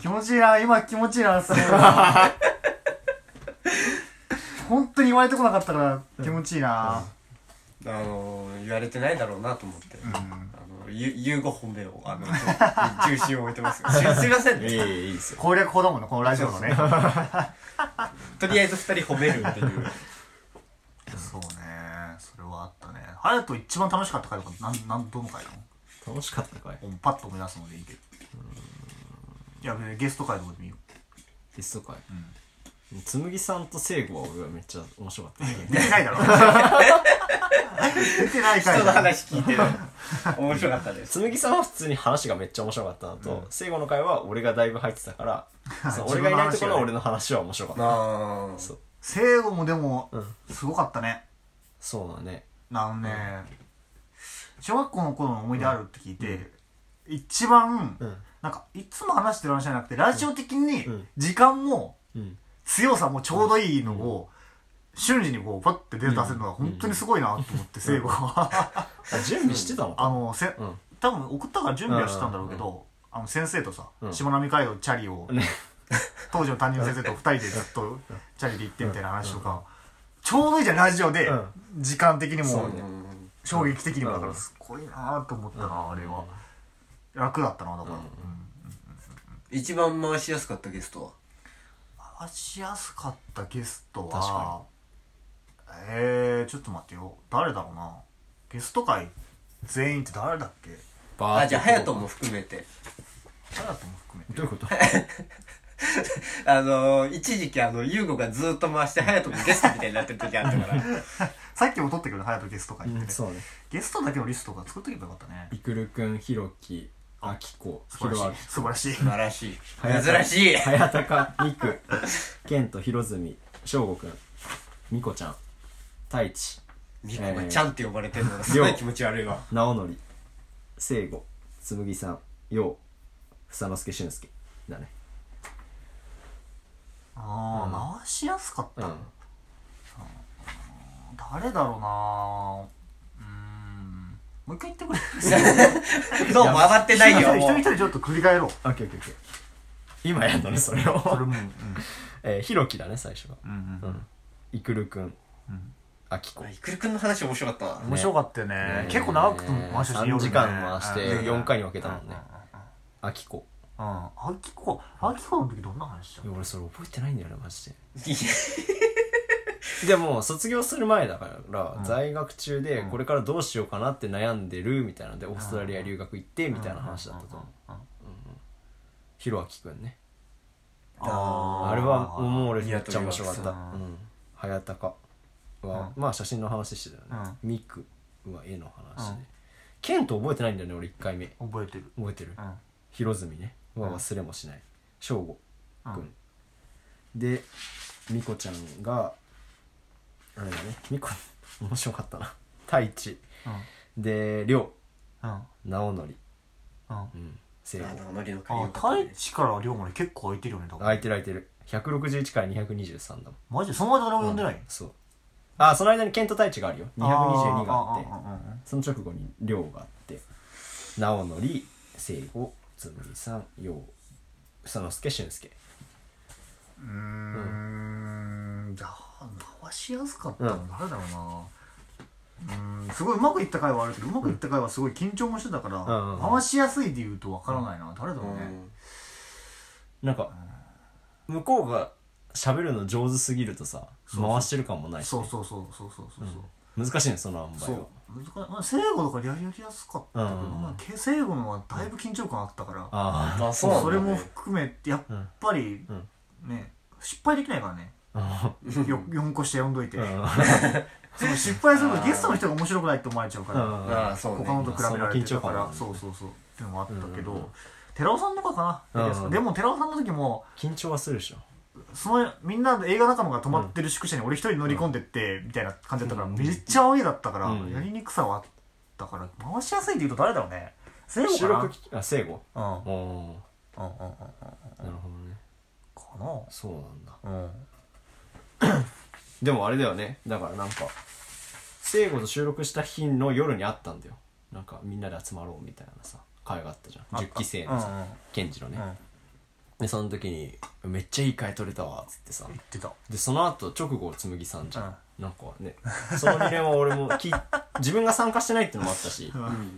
気持ちいいな今気持ちいいなすごい本当に言われてこなかったから気持ちいいな、あのー、言われてないだろうなと思って。あの、ゆ、ゆうご本命を、あの、重心を置いてます。よ。すすいません。いいね。いいいですよ。攻略法だもんねこのラジオのね。とりあえず二人褒めるっていう。そうね。それはあったね。隼人一番楽しかった回とかなんなんどの回なの？楽しかったかいパッと思い出すのでいいけど。いやゲスト回とかでもいいよ。ゲスト会紬さんと聖子は俺はめっちゃ面白かったね。出てないだろ。出てない回人の話聞いてる。面白かったです。紬さんは普通に話がめっちゃ面白かったのと、聖子の会は俺がだいぶ入ってたから 俺がいないところの俺の話は面白かった。聖子もでもうん。すごかったね。そうだね。あのね小学校の頃の思い出あるって聞いて一番うん。なんかいつも話してる話じゃなくてラジオ的にうん。時間もうん強さもちょうどいいのを瞬時にこうパッて出せるのが本当にすごいなと思って聖子は。あ準備してたのか？あのせうん。多分送ったから準備はしてたんだろうけどあの先生とさうん。しまなみ海道チャリをね。当時の担任の先生と二人でずっとチャリで行ってみたいな話とかちょうどいいじゃんラジオでうん。時間的にも衝撃的にもだかうんらすごいなと思ったなあれは。楽だったなだから。うん。一番回しやすかったゲストは？回しやすかったゲスト確かはえー、ちょっと待ってよ。誰だろうな。ゲスト会全員って誰だっけ？バーあ、じゃあ、ハヤトも含めて。誰だとも含めて？どういうこと？あのー、一時期あの、ユーゴがずっと回して、ハヤトがゲストみたいになってる時あったから。さっきも撮ったけど隼人ゲスト会ってね。そうね。ゲストだけのリストが作っとけばよかったね。いくるくんひろきあきこ素晴らしい。素晴らしい。素晴らしい。早珍しい。早高みくケントひろずみしょうごくんみこちゃん太一。ミコがちゃんって呼ばれてるのがすごい気持ち悪いわ。直則聖子紬さんよう房之助俊介。だね。ああ、回しやすかった、うん。誰だろうなもう一回言ってくれる どうも回ってないよ。一人一人ちょっと繰り返ろう。オッケーオッケーオッケー。今やんのねそれを。それも えーひろきだね最初は。うんうんうん。うん。いくるくん。ん。あきこいくるくんの話面白かったわ。面白かったよね。結構長く回して3時間回してうん。4回に分けたもんね。あきこうんあきこあきこの時どんな話したいや俺それ覚えてないんだよねマジで でも卒業する前だから、在学中でこれからどうしようかなって悩んでるみたいなのでオーストラリア留学行ってみたいな話だったと思う。ひろあきくん。ね。ああれはもう俺めっちゃ面白かった。ううん。ん。早高はまあ写真の話してたよね。ミクは絵の話うん。でケント覚えてないんだよね俺1回目。覚えてる。覚えてる。うん。ひろずみね。は忘れもしない。翔吾くうん。んでみこちゃんがあれだね。みこ面白かったな。太一。でりょうん。う直則。うん。うん。聖子あの、ノリの会あよかったね。太一から龍馬で結構空いてるよね多分空いてる空いてる。161から223だもん。マジでその間誰も呼んでないそう。あその間にケント太一があるよ。222があって。その直後に亮があって。直則聖子紬さん陽。房之助俊介。うーん。じゃあ回しやすかったの誰だろうな。うーんすごいうまくいった回はあるけどうまくいった回はすごい緊張もしてたから、んうんうん。回しやすいで言うとわからないな、誰だろうね、なんか向こうが喋るの上手すぎるとさそう回してる感もないしね。そうそうそうそうそうそうそう、難しいねその塩そう梅は。難しい。まあ聖子とかやりやすかったけど、うんうんうん。まあけ聖子のはだいぶ緊張感あったから、ああ、そそうなんだね。れも含めてやっぱり、うん。ね失敗できないからね。よ4個して読んどいて。うん。その失敗するとゲストの人が面白くないって思われちゃうから他のと比べられてたからまあそうそうそう。っていうのもあったけうん。ど寺尾さんとかか？なうん。でも寺尾さんの時も緊張はするでしょ。そのみんな映画仲間が泊まってる宿舎に俺一人乗り込んでってみたいな感じだったからうん。めっちゃ青いだったからうん。やりにくさはあったから回しやすいって言うと誰だろうね。聖収子かな？あ聖子？うん。うんうんうんうんなるほどね。かそうなんだ。なうん でもあれだよね。だからなんか聖子と収録した日の夜に会ったんだよ。なんかみんなで集まろうみたいなさ会があったじゃん。あった。10期生のさケンジのね。うん。でその時に「めっちゃいい回撮れたわ」っつってさ。言ってた。でその後直後紬さんじゃん、なんかねその2年は俺もき 自分が参加してないっていうのもあったし、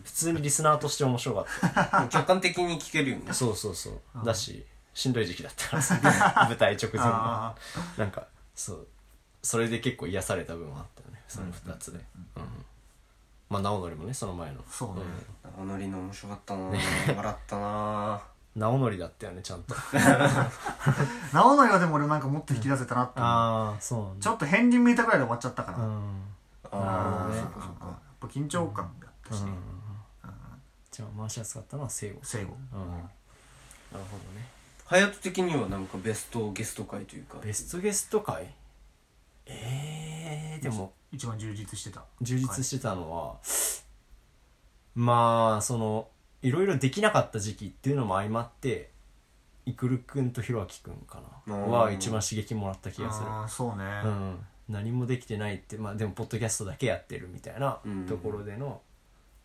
普通にリスナーとして面白かった。客観的に聞けるよね。そうそうそう、だししんどい時期だったからさ 舞台直前あのなんかそう。それで結構癒された部分はあったよね。その2つで、うん。まあ直則もねその前の。そうね。長乗りの面白かったな笑ったな直則だったよねちゃんと。直則はでも俺なんかもっと引き出せたなってああそうちょっと片鱗見えたぐらいで終わっちゃったから。やっうん。ああね。そっかそっか。ぱ緊張感だったしね。じゃあ回しやすかったのは聖子聖子うん。なるほどね隼人的にはなんかベストゲスト会というか。ベストゲスト会？えー、でも。一番充実してた。充実してたのは、まあそのいろいろできなかった時期っていうのも相まっていくるくんとひろあきくんかな。うんは一番刺激もらった気がする。ああそうね。うん。何もできてないってまあでもポッドキャストだけやってるみたいなうん。ところでの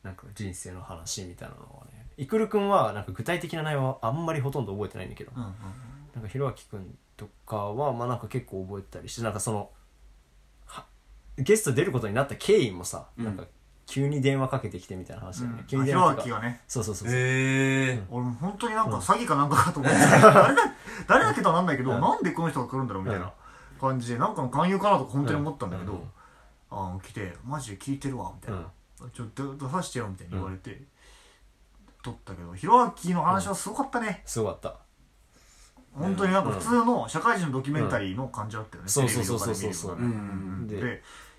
なんか人生の話みたいなのはねいくるくんはなんか具体的な内容はあんまりほとんど覚えてないんだけど、うんうんなんかひろあきくんとかはまあなんか結構覚えてたりしてなんかそのはゲスト出ることになった経緯もさ、うん。なんか急に電話かけてきてみたいな話だよね、急うん。ひに電話とかろあきがね。そうそうそうそう、へえ俺も本当になんか詐欺かなんかかと思って誰だ誰だっけとはなんないけどうん。なんでこの人が来るんだろうみたいな感じでなんかの勧誘かなとか本当に思ったんだけどうん。ああ来てマジで聞いてるわみたいな。ちょっと出さしてよみたいに言われて撮ったけどひろあきの話はすごかったね。すごかった。本当になんか普通の社会人のドキュメンタリーの感じだったよねそうテレビとかで見るそうそうそうそう。からうん。で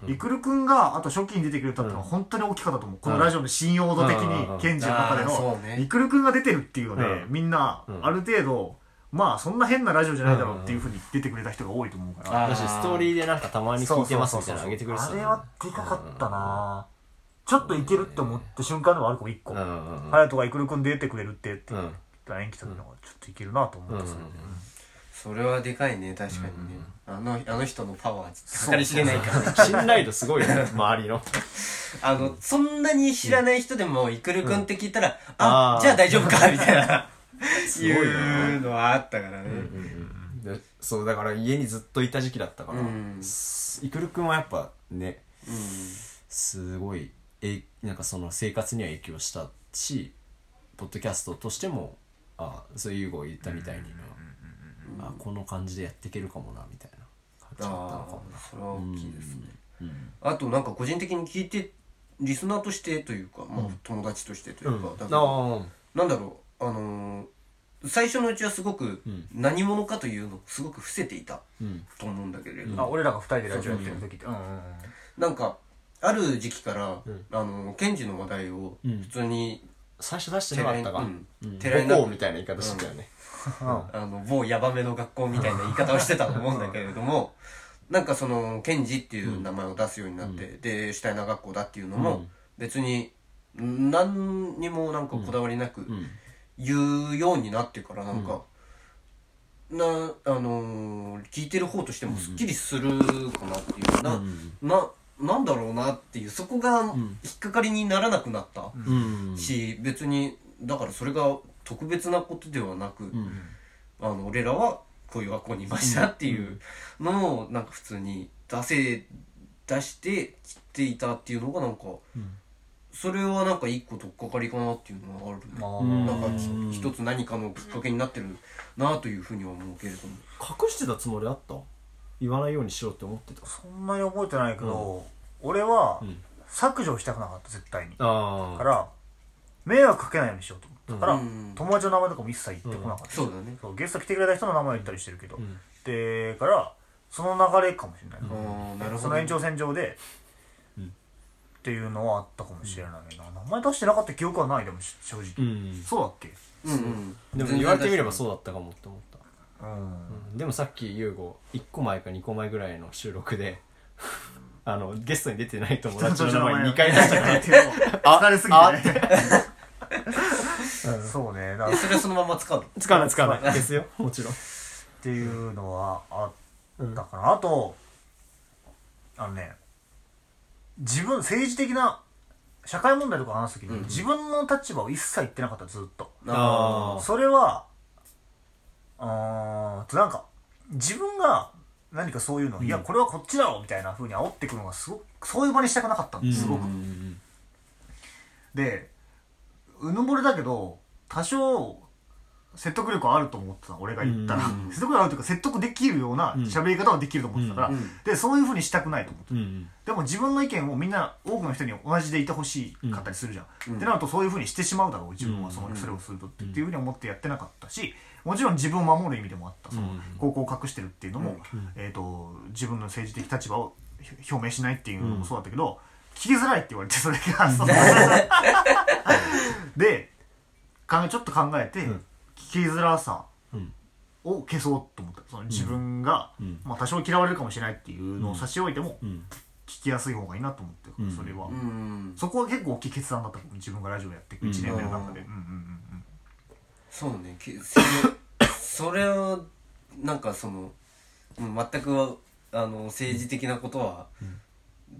でいくるくんがあと初期に出てくれたってのはうん本当に大きかったと思う。このラジオの信用度的うんうん。うんにケンジの中でのうね。いくるくんが出てるっていうのでうん。みんなうん。ある程度まあそんな変なラジオじゃないだろうっていうふうに出てくれた人が多いと思うから。あーだしストーリーでなんかたまに聞いてますみたいなの上げてくれてたあれはでかかったなちょっといけるって思った瞬間でもあるかも一個。うんうんうん。隼人がいくるくん出てくれるってって。言っうん。た延期した時のちょっといけるなと思ったそれそれはでかいね確かにね。あのあの人のパワー計り知れないからね。信頼度すごいよね 周りの。あのそんなに知らない人でもいくるくんって聞いたらあー。あじゃあ大丈夫かみたいな。いうのはあったからね。でそうだから家にずっといた時期だったから、うん。すいくるくんはやっぱねうん。すごいえなんかその生活には影響したしポッドキャストとしてもあそういう優吾言ったみたいに、あこの感じでやっていけるかもなみたいな感じだったのかあもな。あそれは大きいですね。うん。あとなんか個人的に聞いてリスナーとしてというか、まあ、友達としてというか、だからあなんだろうあのー最初のうちはすごくん。何者かというのをすごく伏せていたうん。と思うんだけれど、あ俺らが二人でラジオやってる時って。うんうんうん。なんかある時期から、ん。あのケンジの話題をうん。普通に、最初出してなかったか。うん。うん。寺井な母校みたいな言い方してたよね、あの某ヤバめの学校みたいな言い方をしてたと思うんだけれども なんかそのケンジっていう名前を出すようになって、でシュタイナー学校だっていうのも、うん。別に何にもなんかこだわりなくうん。言うようになってからなんか、なあのー聞いてる方としてもすっきりするかなっていうな、うん。ななんだろうなっていうそこが引っかかりにならなくなった、うん。し別にだからそれが特別なことではなく、うん。あの俺らはこういう学校にいましたっていうのをなんか普通に出せ出してきていたっていうのがなんか、それはなんか一個取っかかりかなっていうのはあるな。んかき一つ何かのきっかけになってるなというふうには思うけれども。隠してたつもりあった？言わないようにしろって思ってた。そんなに覚えてないけど俺はん。削除したくなかった絶対に。あだから迷惑かけないようにしようと思った。から、うん。友達の名前とかも一切言ってこなかった。し、そうだね。そうゲスト来てくれた人の名前を言ったりしてるけど、ん。でからその流れかもしれない、ああなるほどその延長線上で、っていうのはあったかもしれないな、名前出してなかった記憶はないでもし正直、うん。そうだっけ？うんうん。でも言われてみればそうだったかもって思ったうん、うんでもさっき優吾1個前か2個前ぐらいの収録で あのゲストに出てない友達の名前2回出したからっていうのを疲れすぎて。ね そうねだから。それはそのまま使うの？使わない使わない。ですよ。もちろん。ていうのはあったかな、あとあのね自分政治的な社会問題とか話すときに、うん。自分の立場を一切言ってなかったずっと。あー。それはあーなんか自分が何かそういうの、いやこれはこっちだろみたいな風に煽ってくのがすごくそういう場にしたくなかったんですすごく、でうぬぼれだけど多少説得力はあると思ってた俺が言ったら、うん。説得力あるというか説得できるような喋り方はできると思ってたから、うん。うんでそういう風にしたくないと思ってうんうん。でも自分の意見をみんな多くの人に同じでいてほしかったりするじゃん、うん。ってなるとそういうふうにしてしまうだろう自分は。その、うん。それをするとって,、っていうふうに思ってやってなかったしもちろん自分を守る意味でもあったその、うん。高校を隠してるっていうのも、うん。えー、と自分の政治的立場をひ表明しないっていうのもそうだったけど、聞きづらいって言われてそれが そので考えちょっと考えて、うん。聞きづらさうん。を消そうと思った。その自分が、うん。まあ、多少嫌われるかもしれないっていうのを差し置いても、うん。聞きやすい方がいいなと思って、うん。それは、うん。そこは結構大きい決断だった自分がラジオやっていくうん1年目の中で、うん、うんうんそうね。け それそれはなんかそのうん全くあの政治的なことは、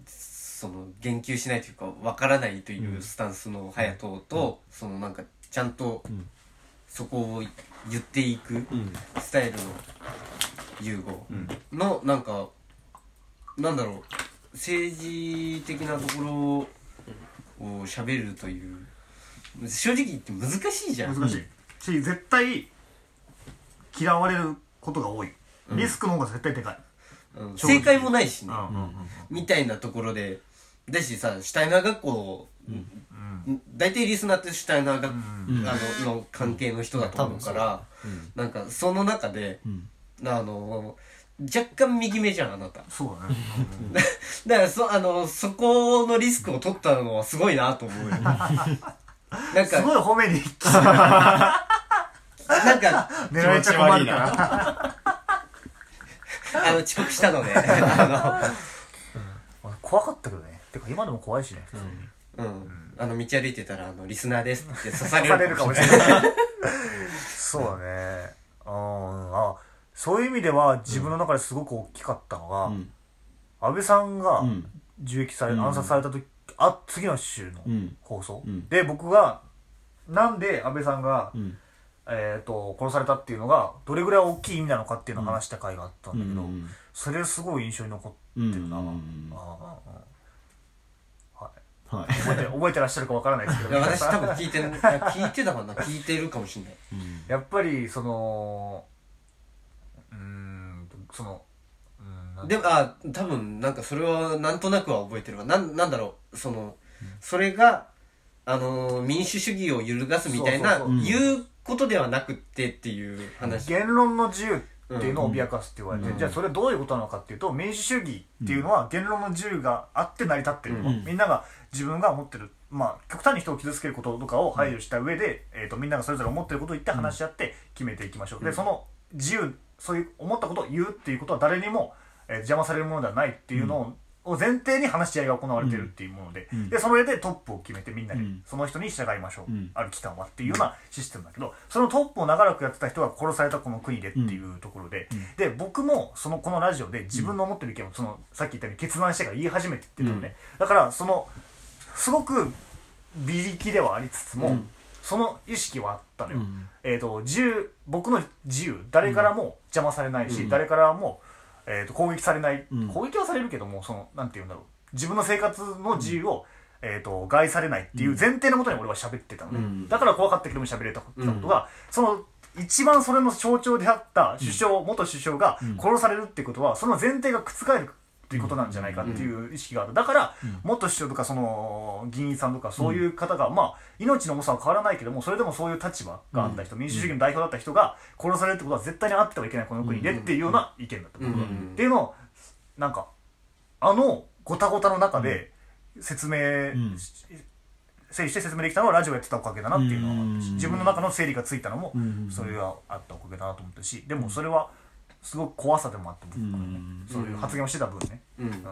その言及しないというかわからないというスタンスの隼人と、そのなんかちゃんとん。そこを言っていくうん。スタイルの融合のなんかなんだろう政治的なところを喋るという正直言って難しいじゃん。難しいし絶対嫌われることが多い。リスクの方が絶対でかい、うん。正解もないしね、うん。みたいなところで。だしさシュタイナー学校、うん。大体リスナーってシュタイナー学、うん。あのの関係の人だと思うから、うん。なんかその中で、ん。あの若干右目じゃんあなた。そうだね、だからそあのそこのリスクを取ったのはすごいなと思うよ なんかすごい褒めに来たなんか狙われちゃ困るから。あの遅刻したのね。あ怖かったけどね。てか今でも怖いしね普通に、のうん。あの道歩いてたらあのリスナーですって刺されるかれるかもしれないい。そうだね。うん。あそういう意味では自分の中ですごく大きかったのが、うん。安倍さんがうん。銃撃され、うん。暗殺された時あ次の週のうん。放送、うん。で僕がなんで安倍さんが、うん。えー、と殺されたっていうのがどれぐらい大きい意味なのかっていうのを話した回があったんだけど、うんそれすごい印象に残ってるな、うんうんあああはい。はい。覚えて 覚えてらっしゃるかわからないですけど。私多分聞いてる聞いてたかな。聞いてるかもしれない。やっぱりそのうーんそのでもあ多分なんかそれはなんとなくは覚えてるわ。なんなんだろうその、それがあのー民主主義を揺るがすみたいなそうそうそう。いうことではなくってっていう話。言論の自由っていうのを脅かすって言われて、うん。じゃあそれどういうことなのかっていうと民主主義っていうのは言論の自由があって成り立ってる、うん。みんなが自分が思ってるまあ極端に人を傷つけることとかを排除した上で、えー、とみんながそれぞれ思ってることを言って話し合って決めていきましょう、でその自由そういう思ったことを言うっていうことは誰にも、えー邪魔されるものではないっていうのを、を前提に話し合いが行われているっていうもので、うん。でその上でトップを決めてみんなでうん。その人に従いましょう、うん。ある期間はっていうようなシステムだけどそのトップを長らくやってた人が殺されたこの国でっていうところで、で僕もそのこのラジオで自分の思ってる意見をそのさっき言ったように決断してから言い始めてってるのね、だからそのすごく微力ではありつつも、うん。その意識はあったのよ、うん。えー、と自由僕の自由誰からも邪魔されないし、うん。誰からも、えー、と攻撃されない、うん。攻撃はされるけどもそのなんて言うんだろう。自分の生活の自由を、えー、と害されないっていう前提のもとに俺は喋ってたのね、うん。だから怖かったけども喋れたことが、その一番それの象徴であった首相、元首相が殺されるってことはその前提が覆るっていうことなんじゃないかっていう意識があるだから、元首相とかその議員さんとかそういう方が、まあ命の重さは変わらないけどもそれでもそういう立場があった人、民主主義の代表だった人が殺されるってことは絶対にあってはいけないこの国でっていうような意見だった、っていうのをなんかあのごたごたの中で説明、整理して説明できたのはラジオやってたおかげだなっていうのはうん。自分の中の整理がついたのもん。それがあったおかげだなと思ったしでもそれはすごく怖さでもあって僕うん。そういう発言をしてた分ね。うん。うんうん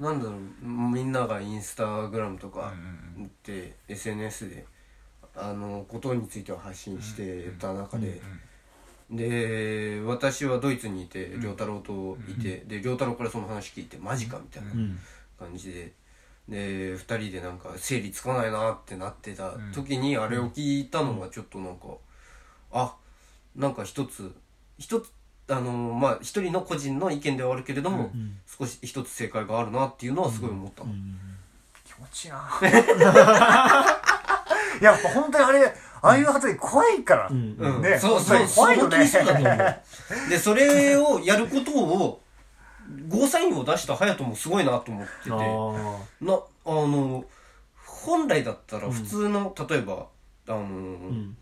なんだろうみんながインスタグラムとかうんで SNS であのことについては発信してた中で。で私はドイツにいて良太郎といてで良太郎からその話聞いてマジかみたいなうん。感じで。で2人でなんか整理つかないなってなってた時にあれを聞いたのがちょっとなんかあなんか一つ一つあのまあ一人の個人の意見ではあるけれども、少し一つ正解があるなっていうのはすごい思ったの、気持ちいいな。やっぱ本当にあれああいう発言怖いから。んうん。ね。そうそう。怖いよ本当にそうだと思ねう。でそれをやることをゴーサインを出した隼人もすごいなと思ってて。あなあの本来だったら普通の、例えばあの、ーうん。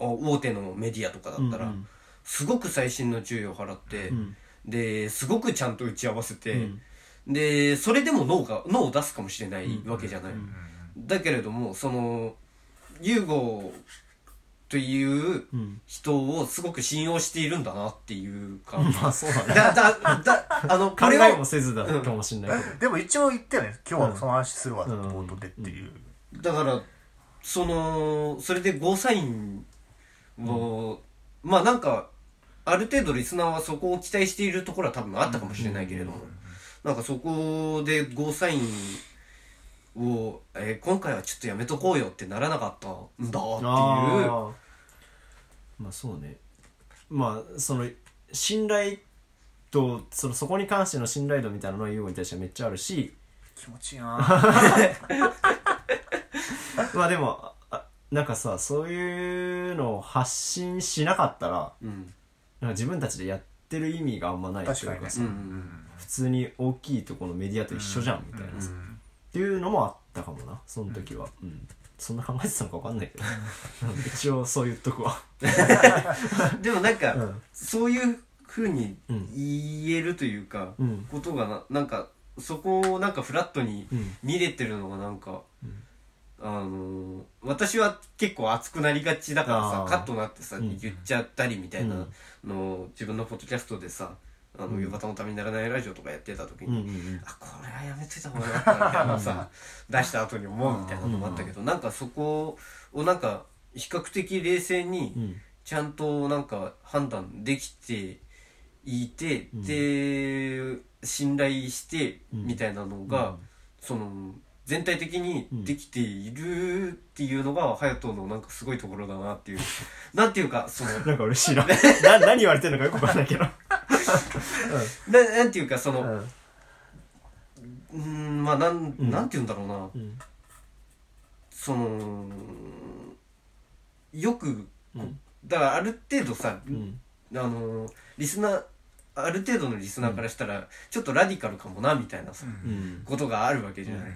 あ大手のメディアとかだったら、うんうんすごく細心の注意を払って、ん。ですごくちゃんと打ち合わせて、ん。でそれでも脳が脳を出すかもしれないわけじゃない、だけれどもそのユーゴといううん。人をすごく信用しているんだなっていうか、まあそうだね。だだだあの考えもせずだかもしれないけど。でも一応言ったよね今日はその話するわうん。冒頭でっていう。だからそのそれでゴーサインを、まあなんかある程度リスナーはそこを期待しているところは多分あったかもしれないけれども、なんかそこでゴーサインを、えー今回はちょっとやめとこうよってならなかったんだっていう。まあそうね。まあその信頼とそのそこに関しての信頼度みたいなのはユーゴに対してはめっちゃあるし。気持ちいいな。まあでもあなんかさそういうのを発信しなかったらうんなんか自分たちでやってる意味があんまないという確かにね。かさ、うん普通に大きいところのメディアと一緒じゃんみたいな。さ、っていうのもあったかもなその時は、うん。そんな考えてたのか分かんないけど。う ん一応そう言っとくわ。でもなんか、うん。そういうふうにうん。言えるというか、うん。ことがななんかそこをなんかフラットにうん。見れてるのがなんか、あのー私は結構熱くなりがちだからさカットなってさ、うん。言っちゃったりみたいなうん。のを自分のポッドキャストでさ「あの夕方のためにならないラジオ」とかやってた時うんうに、ん。あこれはやめといた方がよかったみたいなのさ 出した後に思うみたいなのもあったけど、なんかそこをなんか比較的冷静に、うん。ちゃんとなんか判断できていて、で信頼してみたいなのが、その全体的にできているっていうのが隼人のなんかすごいところだなっていう。なんていうかそのなんか嬉しいな。な何言われてるのかよく分かんないけど。ななんていうかそのうん。うーんまあなん、ん。なんていうんだろうな。うん。そのよく、うん。だからある程度さ、うん。あのリスナーある程度のリスナーからしたら、ちょっとラディカルかもなみたいなさ、うん。ことがあるわけじゃない、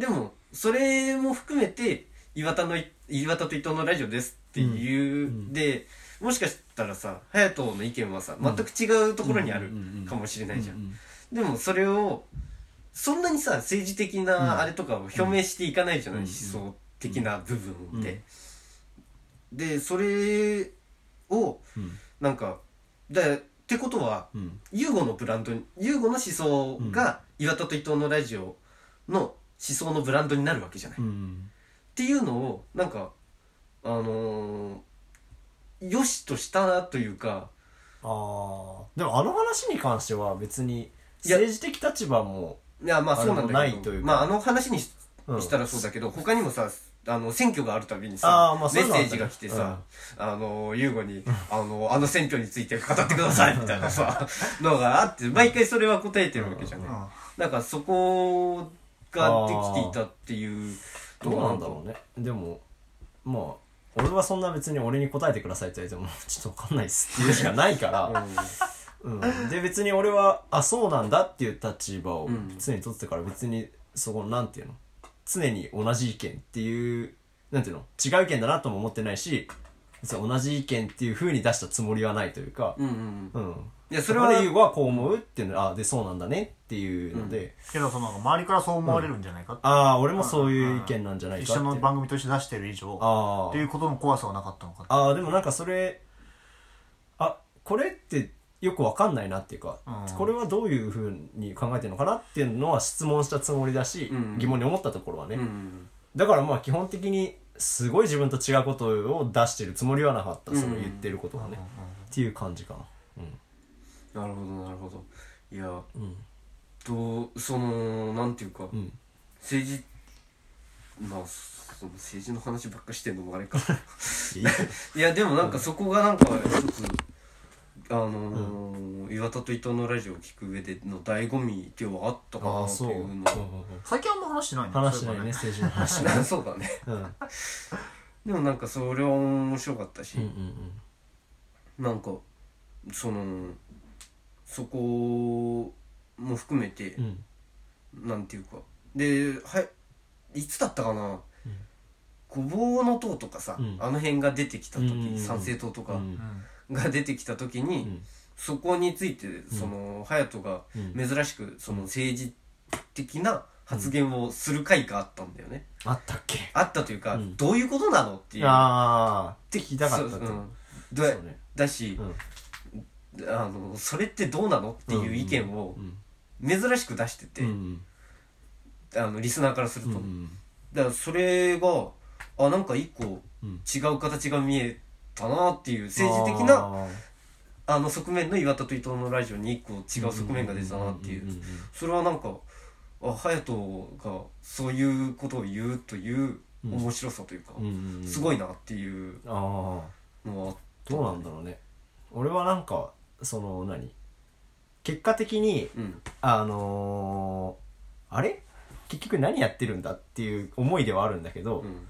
でもそれも含めて岩田のい岩田と伊藤のラジオですっていう、ん。でもしかしたらさ隼人の意見はさ全く違うところにあるうんうんうんかもしれないじゃん、うんでもそれをそんなにさ政治的うん。なあれとかを表明していかないじゃない、うん思想的な部分で、でそれをうん。なんかだってことはうん。ユーゴのブランドにユーゴの思想が岩田と伊藤のラジオの思想のブランドになるわけじゃない、っうん。ていうのをなんかあのー、よしとしたというかああでもあの話に関しては別に政治的立場もいやまあそうなんだけどないというか。まああの話にし,、うん。たらそうだけど他にもさあの選挙があるたびにあさーまあメッセージが来てさ、あのユーゴにあの「あの選挙について語ってください」みたいなさのがあって毎回それは答えてるわけじゃない、なん。かそこができていたっていうどうなんだろうね。でもまあ俺はそんな別に俺に答えてくださいって言われてもちょっと分かんないっすっていうしかないから、うん、で別に俺はあそうなんだっていう立場をうん常に取ってたから別にそこなんていうの？常に同じ意見っていうなんていうの？違う意見だなとも思ってないし別に同じ意見っていう風に出したつもりはないというかうんうんうん。うん。いやそれはそれはこう思うっていうのあでそうなんだねっていうので、けどその周りからそう思われるんじゃないかって、ああ俺もそういう意見なんじゃないかって。一緒の番組として出してる以上あっていうことの怖さはなかったのかああでもなんかそれあこれってよくわかんないなっていうか、うん。これはどういうふうに考えてるのかなっていうのは質問したつもりだし、うん。疑問に思ったところはね、うん。だからまあ基本的にすごい自分と違うことを出してるつもりはなかった、その言ってることはね、っていう感じかな。なるほどなるほど。いやうん。うんとそのなんていうか、うん。政治まあその政治の話ばっかしてんのもあれか。いやでもなんかそこがなんか一つあのー岩田と伊藤のラジオを聞く上での醍醐味ではあったかあなっていうの最近あんま話してないね。話しないね政治の話。ね そうだね。うん。うんでもなんかそれは面白かったし、うんうんなんかそのそこも含めてう、ん。なんていうか。ではいいつだったかな、ごぼうの塔とかさ、うん。あの辺が出てきた時、うん参政党とか。うんが出てきた時に、ん。そこについてその隼人がうん。珍しくその政治的な発言をする回があったんだよね、あったっけ？あったというか、うん。どういうことなのっていう。ああって聞きたかったと。うん。だそうね。だし、うん。あのそれってどうなのっていう意見をうん。珍しく出してて、うん。あのリスナーからすると、うん。だからそれがあなんか一個うん。違う形が見えたなっていう政治的なああの側面の岩田と伊藤のラジオに一個違う側面が出たなっていう。それはなんかあ隼人がそういうことを言うという面白さというか、すごいなっていうのはどうなんだろうね。俺はなんかその何？結果的にうん。あのーあれ？結局何やってるんだっていう思いではあるんだけど、うん。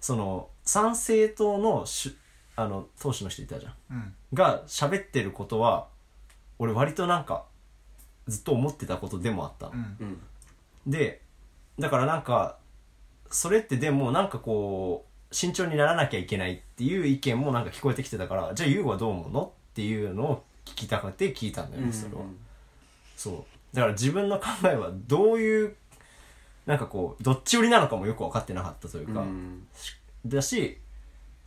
その参政党のしあの党首の人いたじゃん。うん。が喋ってることは俺割となんかずっと思ってたことでもあったの、うん。うん。でだからなんかそれってでもなんかこう慎重にならなきゃいけないっていう意見もなんか聞こえてきてたからじゃあ優吾はどう思うのっていうのを聞きたくて聞いたんだよねそれは、そう。だから自分の考えはどういうなんかこうどっち寄りなのかもよく分かってなかったというか、うん。だし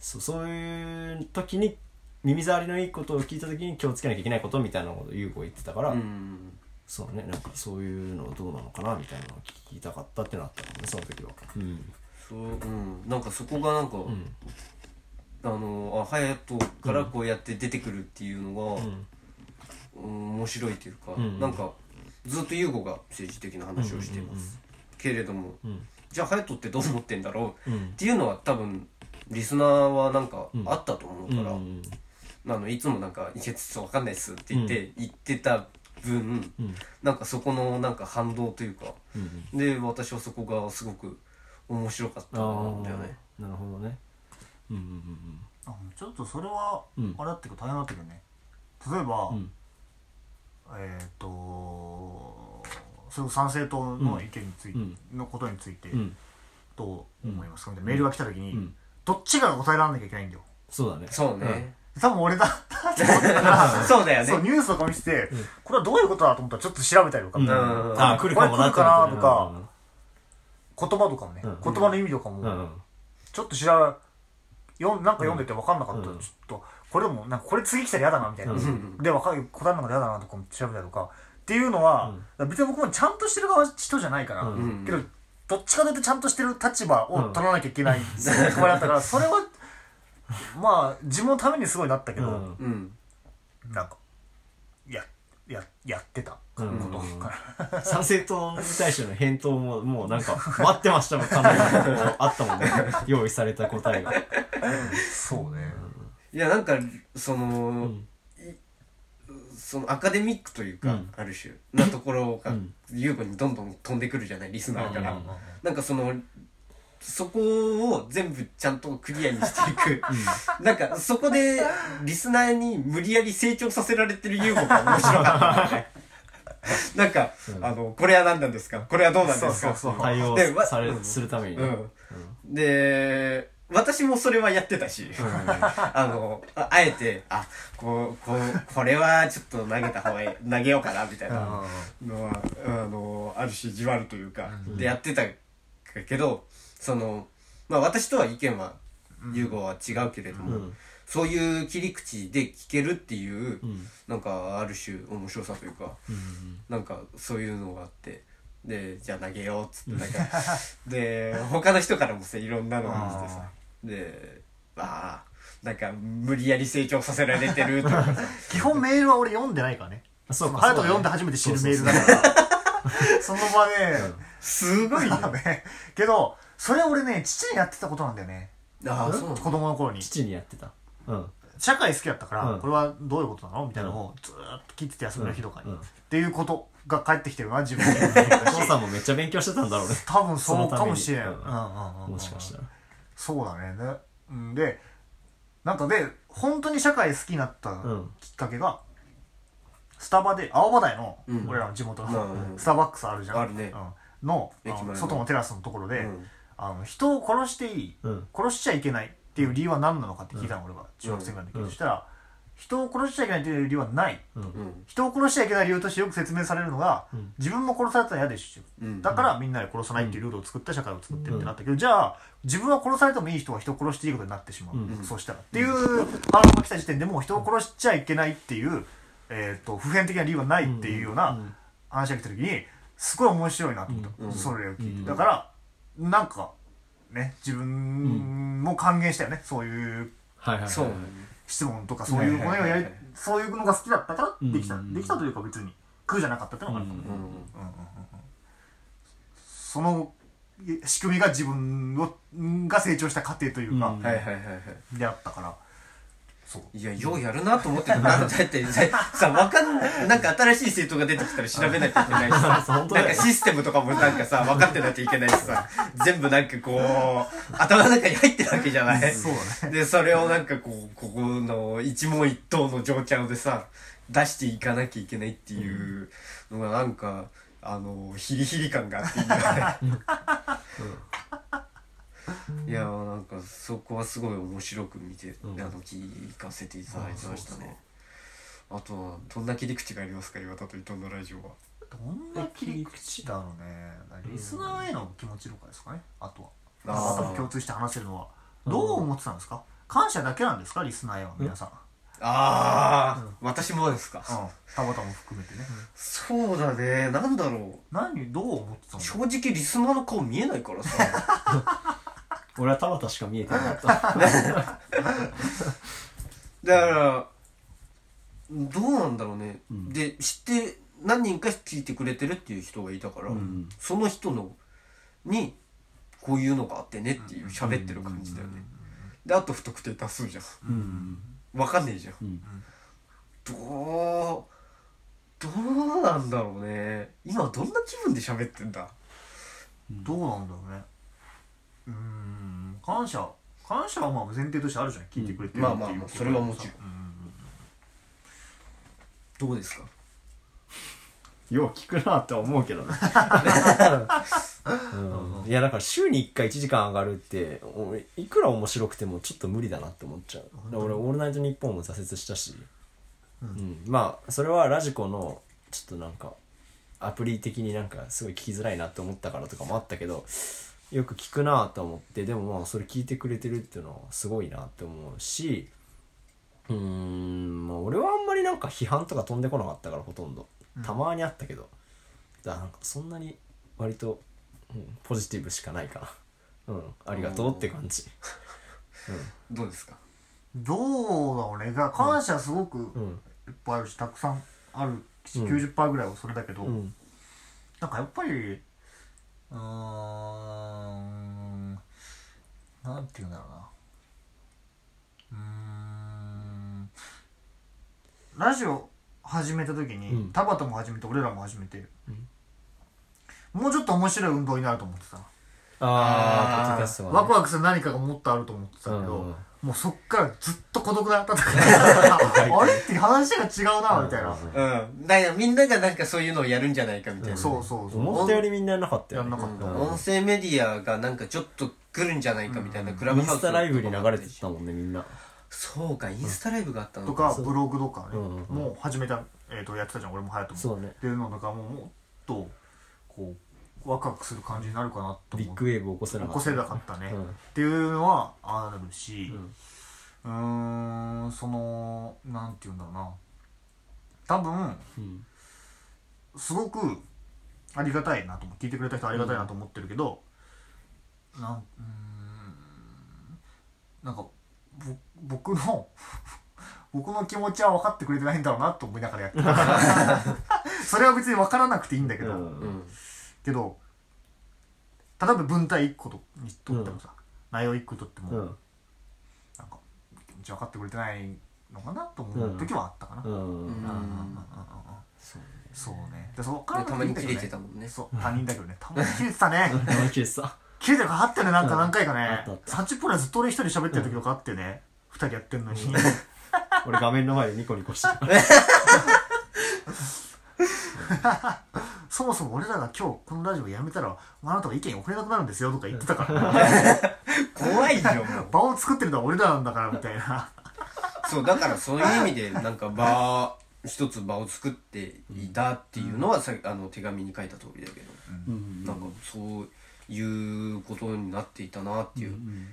そうそういう時に耳障りのいいことを聞いた時に気をつけなきゃいけないことみたいなことを優子言ってたから、うん。そうねなんかそういうのどうなのかなみたいなのを聞きたかったってなったのねその時は。うん。そううん。なんかそこがなんか、うん。あのあ隼人からこうやって出てくるっていうのが、うん。うん面白いというか、うん。なんかずっと優吾が政治的な話をしています、けれどもうん。じゃあ隼人ってどう思ってんだろう？うん。っていうのは多分リスナーはなんかうん。あったと思ううんから、うん。あのいつもなんか「いやちょっと分かんないっす」って言って、言ってた分うん。なんかそこのなんか反動というかうんで私はそこがすごく面白かったあんだよね。あなるほどね。うんうんあちょっとそれはうん。あれだったけど大変だったけどね。例えば、うん。うんえっ、とそれ賛成党の意見について、うん。のことについてうん。どう思いますか、みたいなメールが来た時に、うんどっちかが答えられなきゃいけないんだよ。そうだね。そうね、多分俺だ。って思ってたからそうだよね。そうニュースとか見せて、これはどういうことだと思ったらちょっと調べたりとか、うん。言うんあ来るかもな来るかなとかうん。葉とかもね、うん。言葉の意味とかも、うん。うんちょっと知らよんなんか読んでて分かんなかったら、うん。ちょっとこれでもなんかこれ次来たら嫌だなみたいな、うん。で分かる答えるのが嫌だなとかも調べたりとか。っていうのは、別に僕もちゃんとしてる側人じゃないから、うん。けどどっちかというとちゃんとしてる立場を取らなきゃいけない役割だったからそれはまあ自分のためにすごいなったけど、うん。うんなんかやややってたことうん。かな、参政党に対しての返答ももうなんか待ってましたもん感じがあったもんね。用意された答えが。そうね、いやなんかその、ん。いそのアカデミックというか、うん。ある種なところがうん。優子にどんどん飛んでくるじゃないリスナーから、うん。なんかそのそこを全部ちゃんとクリアにしていく、なんかそこでリスナーに無理やり成長させられてる優吾が面白かったね。なんか、あのこれは何なんですか？これはどうなんですか？そうそうそう。対応でわされするためにね。うん、で私もそれはやってたし、あのああえてあこうこうこれはちょっと投げた方がいい投げようかなみたいなのはあのある種じわるというか、でやってたけどその、まあ、私とは意見は優吾は違うけれども、うん。そういう切り口で聞けるっていう、うん。なんかある種面白さというか、うんなんかそういうのがあってでじゃあ投げようっつってなんかで他の人からもさいろんなのが来てさでああなんか無理やり成長させられてるとかさ基本メールは俺読んでないからね。そうかハヤトが読んで初めて知るメールだから。そ の場で。すごいよね。けどそれ俺ね父にやってたことなんだよね。ああそう子供の頃に。父にやってた。うん。社会好きだったから、うん。これはどういうことなの？みたいなのをずーっと聞いてて休みの日とかに、うん。うんっていうことが返ってきてるな自分にお 父さんもめっちゃ勉強してたんだろうね。多分そうかそのために。もしれんうんうんうん。もしかしたらそうだね。でなんかで本当に社会好きになったん。きっかけが、スタバで青葉台の、うん。俺らの地元の、うん。スターバックスあるじゃん。あるね。うん、のあ駅前の。の外のテラスのところで、うん。あの人を殺していい、うん。殺しちゃいけないっていう理由は何なのかって聞いたの、俺が中学生ぐらいの時に、うん。そしたら人を殺しちゃいけない理由はない。うん。うん。人を殺しちゃいけない理由としてよく説明されるのが、うん。自分も殺されたら嫌ですし、うん。だからみんなで殺さないっていうルールを作って社会を作ってるってなったけど、じゃあ自分は殺されてもいい人は人を殺していいことになってしまう、うん。そうしたらっていう反論が来た時点でもう人を殺しちゃいけないっていう、えー、と普遍的な理由はないっていうような話が来た時にすごい面白いなと思った、うん。それを聞いて、うん。だからなんかね自分も還元したよね。そういうはいはいはい。そう質問とかそういうものそういうのが好きだったからできた、うん。できたというか別に苦じゃなかったっていうのがあるかもね、うんうんその仕組みが自分をが成長した過程というか、であったからいや、ようやるなと思ってた。だってさ、さ、わかん、なんか新しい生徒が出てきたら調べなきゃいけないしさ、なんかシステムとかもなんかさ、分かってなきゃいけないしさ、全部なんかこう、頭の中に入ってるわけじゃない。ね。で、それをなんかこう、ここの一問一答の状況でさ、出していかなきゃいけないっていうのがなんか、あの、ヒリヒリ感があっていいよね。いやーなんかそこはすごい面白く見て、うん。あの聞かせていただいてましたね。あとはどんな切り口がありますか岩田と伊藤のラジオは。どんな切り口だろうね。リスナーへの気持ちとかですかね？あとは。あー。あとも共通して話せるのは。どう思ってたんですか？感謝だけなんですか？リスナーへは皆さん、うん、ああ、私もですか、田畑も含めてね。そうだね。なんだろ何？どう思ってたの？う正直リスナーの顔見えないからさ 俺は田畑しか見えてなかった。だからどうなんだろうね、うん。で知って何人か聞いてくれてるっていう人がいたから、うん。その人のにこういうのがあってねっていう喋ってる感じだよね、であと不特定多数じゃん。うん。わかんねえじゃん。うん。どうどうなんだろうね。今どんな気分で喋ってんだ？どうなんだろうねうーん感謝感謝はまあ前提としてあるじゃん。聞いてくれてるっていう、まあまあまあそれはもちろん。うんどうですか？よう聞くなって思うけどね、うん、いやだから週に1回1時間上がるって俺いくら面白くてもちょっと無理だなって思っちゃう。だから俺「オールナイトニッポン」も挫折したし、うん。まあそれはラジコのちょっとなんかアプリ的になんかすごい聞きづらいなって思ったからとかもあったけどよく聞くなと思ってでもまあそれ聞いてくれてるっていうのはすごいなって思うしうーんまあ俺はあんまりなんか批判とか飛んでこなかったからほとんど。たまにあったけど、だからなんかそんなに割と、うん、ポジティブしかないかな。うんありがとうって感じ。どうですか？どうだろうね。が感謝すごくうん。いっぱいあるしたくさんあるうん。90%ぐらいはそれだけど、うん。なんかやっぱりうーん。なんて言うんだろうな。うーん。ラジオ始めた時に、うん。田畑も始めて俺らも始めて、もうちょっと面白い運動になると思ってたあー。ポッドキャストはね。ワクワクする何かがもっとあると思ってたけど、うんうんもうそっからずっと孤独だった あれ？って話が違うなみたいな、うん。だからみんながなんかそういうのをやるんじゃないかみたいな、そうそうそう。思ったよりみんなやんなかったよね。やん。なかった、うん音声メディアがなんかちょっと来るんじゃないかみたいな。クラブインハウススタライブに流れてたもんねみんな。そうかインスタライブがあったのとかブログとかね、うんうん。もう始めた、えー、とやってたじゃん俺も隼人もそうね。っていうのとかももっとこうワクワクする感じになるかなとビッグウェーブを起こせなかった。起こせなかったね、うん。っていうのはあるしうん。そのなんて言うんだろうな。多分うん。すごくありがたいなと聞いてくれた人ありがたいなと思ってるけど、なんうーんなんかぼ僕の 僕の気持ちは分かってくれてないんだろうなと思いながらやってた。それは別に分からなくていいんだけど、うんうんけど例えば文体1個とにとってもさ、内容1個とっても、うん。なんか気持ち分かってくれてないのかなと思う時はあったかな、うん。うん。うん。うんうんうんそうねそうねでそう分からなたまに切れくてたもんね。そう他人だけどね。たまに切れてたね。生消しさ切れてるからあったよねなんか何回かあねったあった。30分ぐらいずっと俺一人喋ってる時とかあってね。二人やってんのに。俺画面の前でニコニコしてる そもそも俺らが今日このラジオやめたらあなたが意見送れなくなるんですよとか言ってたから。怖いよもう。場を作ってるのは俺らなんだからみたいな。そうだからそういう意味でなんか場一つ場を作っていたっていうのはさあの手紙に書いた通りだけど、うん。なんかそういうことになっていたなっていう、うん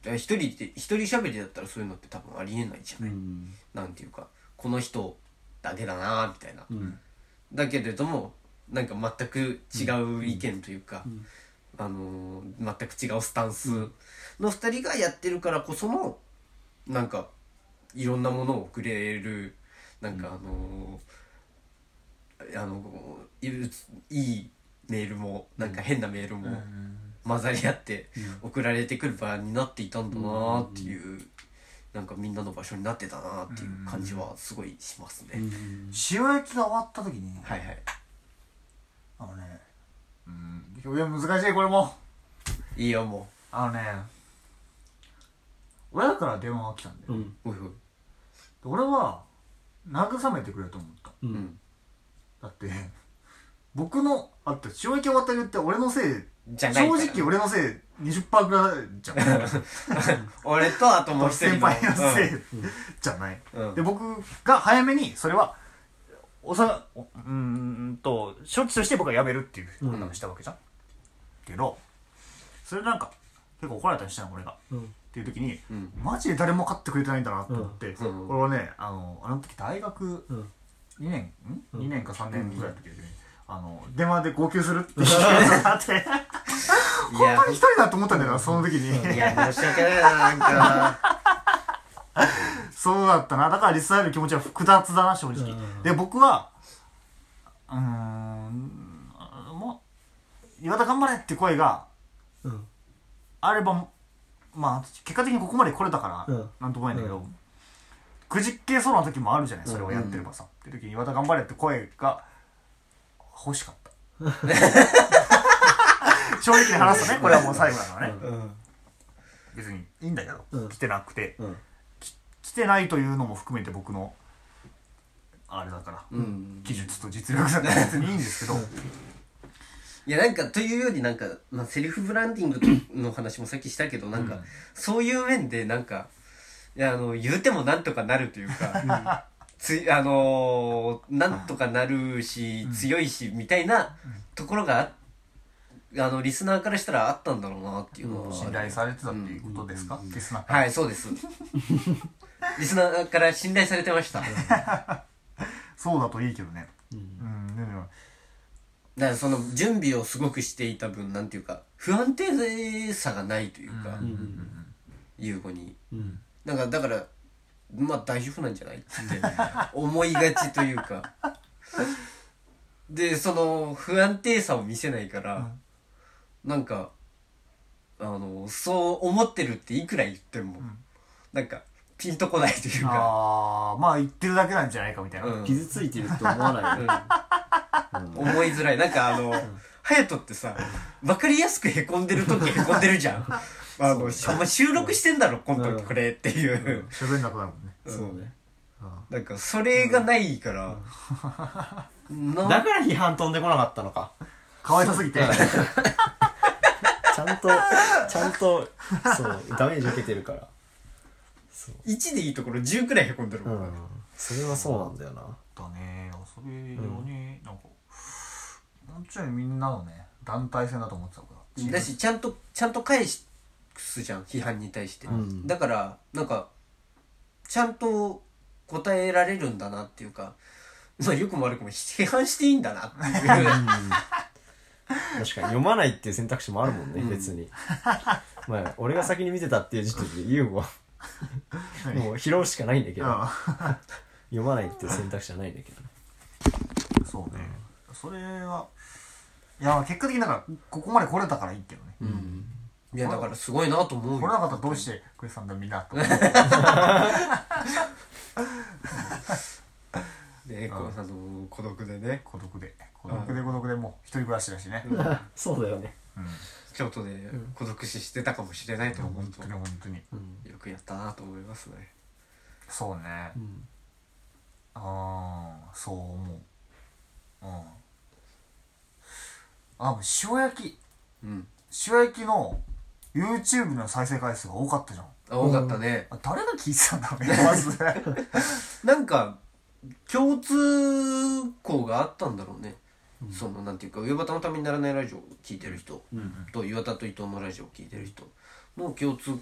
だから一人で一人喋りだったらそういうのって多分ありえないじゃない、うん。なんていうかこの人だけだなみたいな、うんだけれどもなんか全く違う意見というか、あのー全く違うスタンスの二人がやってるからこそのなんかいろんなものをくれるなんかあのーあのいいいメールもなんか変なメールも混ざり合って送られてくる場になっていたんだなっていう。なんかみんなの場所になってたなっていう感じはすごいしますね。塩焼きが終わった時にはいはい。あのねうん表現難しいこれもいいよもあのね親から電話が来たんだよ、うんう。おいおい。俺は慰めてくれると思ったううんん。だって僕のあって塩焼き終わった理由って俺のせい正じゃないから。直俺のせい20%ぐらいじゃん 俺とあともう一人の。先輩のせいじゃない、うん。で僕が早めにそれはおさおうーんと処置として僕は辞めるっていう判断をしたわけじゃん、けどそれなんか結構怒られたりしたの俺が、うん。っていう時に、うん。マジで誰も買ってくれてないんだなと思って、うん。俺はねあのあの時大学うん。2年ん、うん。2年か3年ぐらいの時に、あの電話で号泣するっていう のがあって本当に一人だと思ったんだよなその時に、いや申し訳ないななんか。そうだったな。だからリスナーの気持ちは複雑だな正直、うん。で僕はうーんもう岩田頑張れって声がうん。あればまあ結果的にここまで来れたから、うん。なんともないんだけど、うんくじっけそうな時もあるじゃないそれをやってればさ、って時に岩田頑張れって声が欲しかった 正直に話すとねこれはもう最後だからね、うん。別にいいんだけど、うん。来てなくて。うん。来てないというのも含めて僕のあれだから、うん。技術と実力だから別にいいんですけど、いやなんかというよりなんか、まあ、セルフブランディングの話もさっきしたけどなんか、うん。そういう面でなんかいやあの言うてもなんとかなるというか、ついあのーなんとかなるし、強いしみたいなところがああのリスナーからしたらあったんだろうなっていうのは、信頼されてたっていうことですか、リスナーから。はいそうです。リスナーから信頼されてました。だ そうだといいけどね。うん。うんでも。からその準備をすごくしていた分なんていうか不安定さがないというか、うん。うん優子に。うん。なんかだからまあ大丈夫なんじゃないって思いがちというか。でその不安定さを見せないから、なんかあのそう思ってるっていくら言っても、なんかピンとこないというか、ああまあ言ってるだけなんじゃないかみたいな、うん。傷ついてると思わないよ。ね思いづらい。なんかあの、隼人ってさ分かりやすくへこんでる時へこんでるじゃん。あの、お前収録してんだろこの時これっていう、喋んなくなるもんね。そうね。なんかそれがないから、なだから批判飛んでこなかったのか。かわいそすぎて。ち ゃんとちゃんとそうダメージ受けてるから。1でいいところ10くらいへこんでるもん、うん。それはそうなんだよな。だね。それをね、なんかもうちょいみんなのね団体戦だと思ってたから。だしちゃんとちゃんと返すじゃん批判に対して、ん。だからなんかちゃんと答えられるんだなっていうかまあよくも悪くも批判していいんだなっていう。確かに読まないっていう選択肢もあるもんね、別に。まあ俺が先に見てたっていう時点で優吾はもう拾うしかないんだけど。読まないっていう選択肢はないんだけど。そうね。それはいや結果的になんかここまで来れたからいいけどね、いやだからすごいなと思うよ。来れなかったらどうしてくれてたんだみんなと。思ってねこうあの孤独でね。孤独で。孤独で孤独でもう一人暮らしだしね、そうだよね。うん。京都で孤独死してたかもしれないと思うと、本当に本当によくやったなと思いますね。そうね、ああそう思う。うん。あもう塩焼き。うん。塩焼きの YouTube の再生回数が多かったじゃん。あ多かったね、あ誰が聞いてたんだろうねまず なんか共通項があったんだろうね、そのなんていうか岩田のためにならないラジオを聞いてる人、と岩田と伊藤のラジオを聞いてる人の共通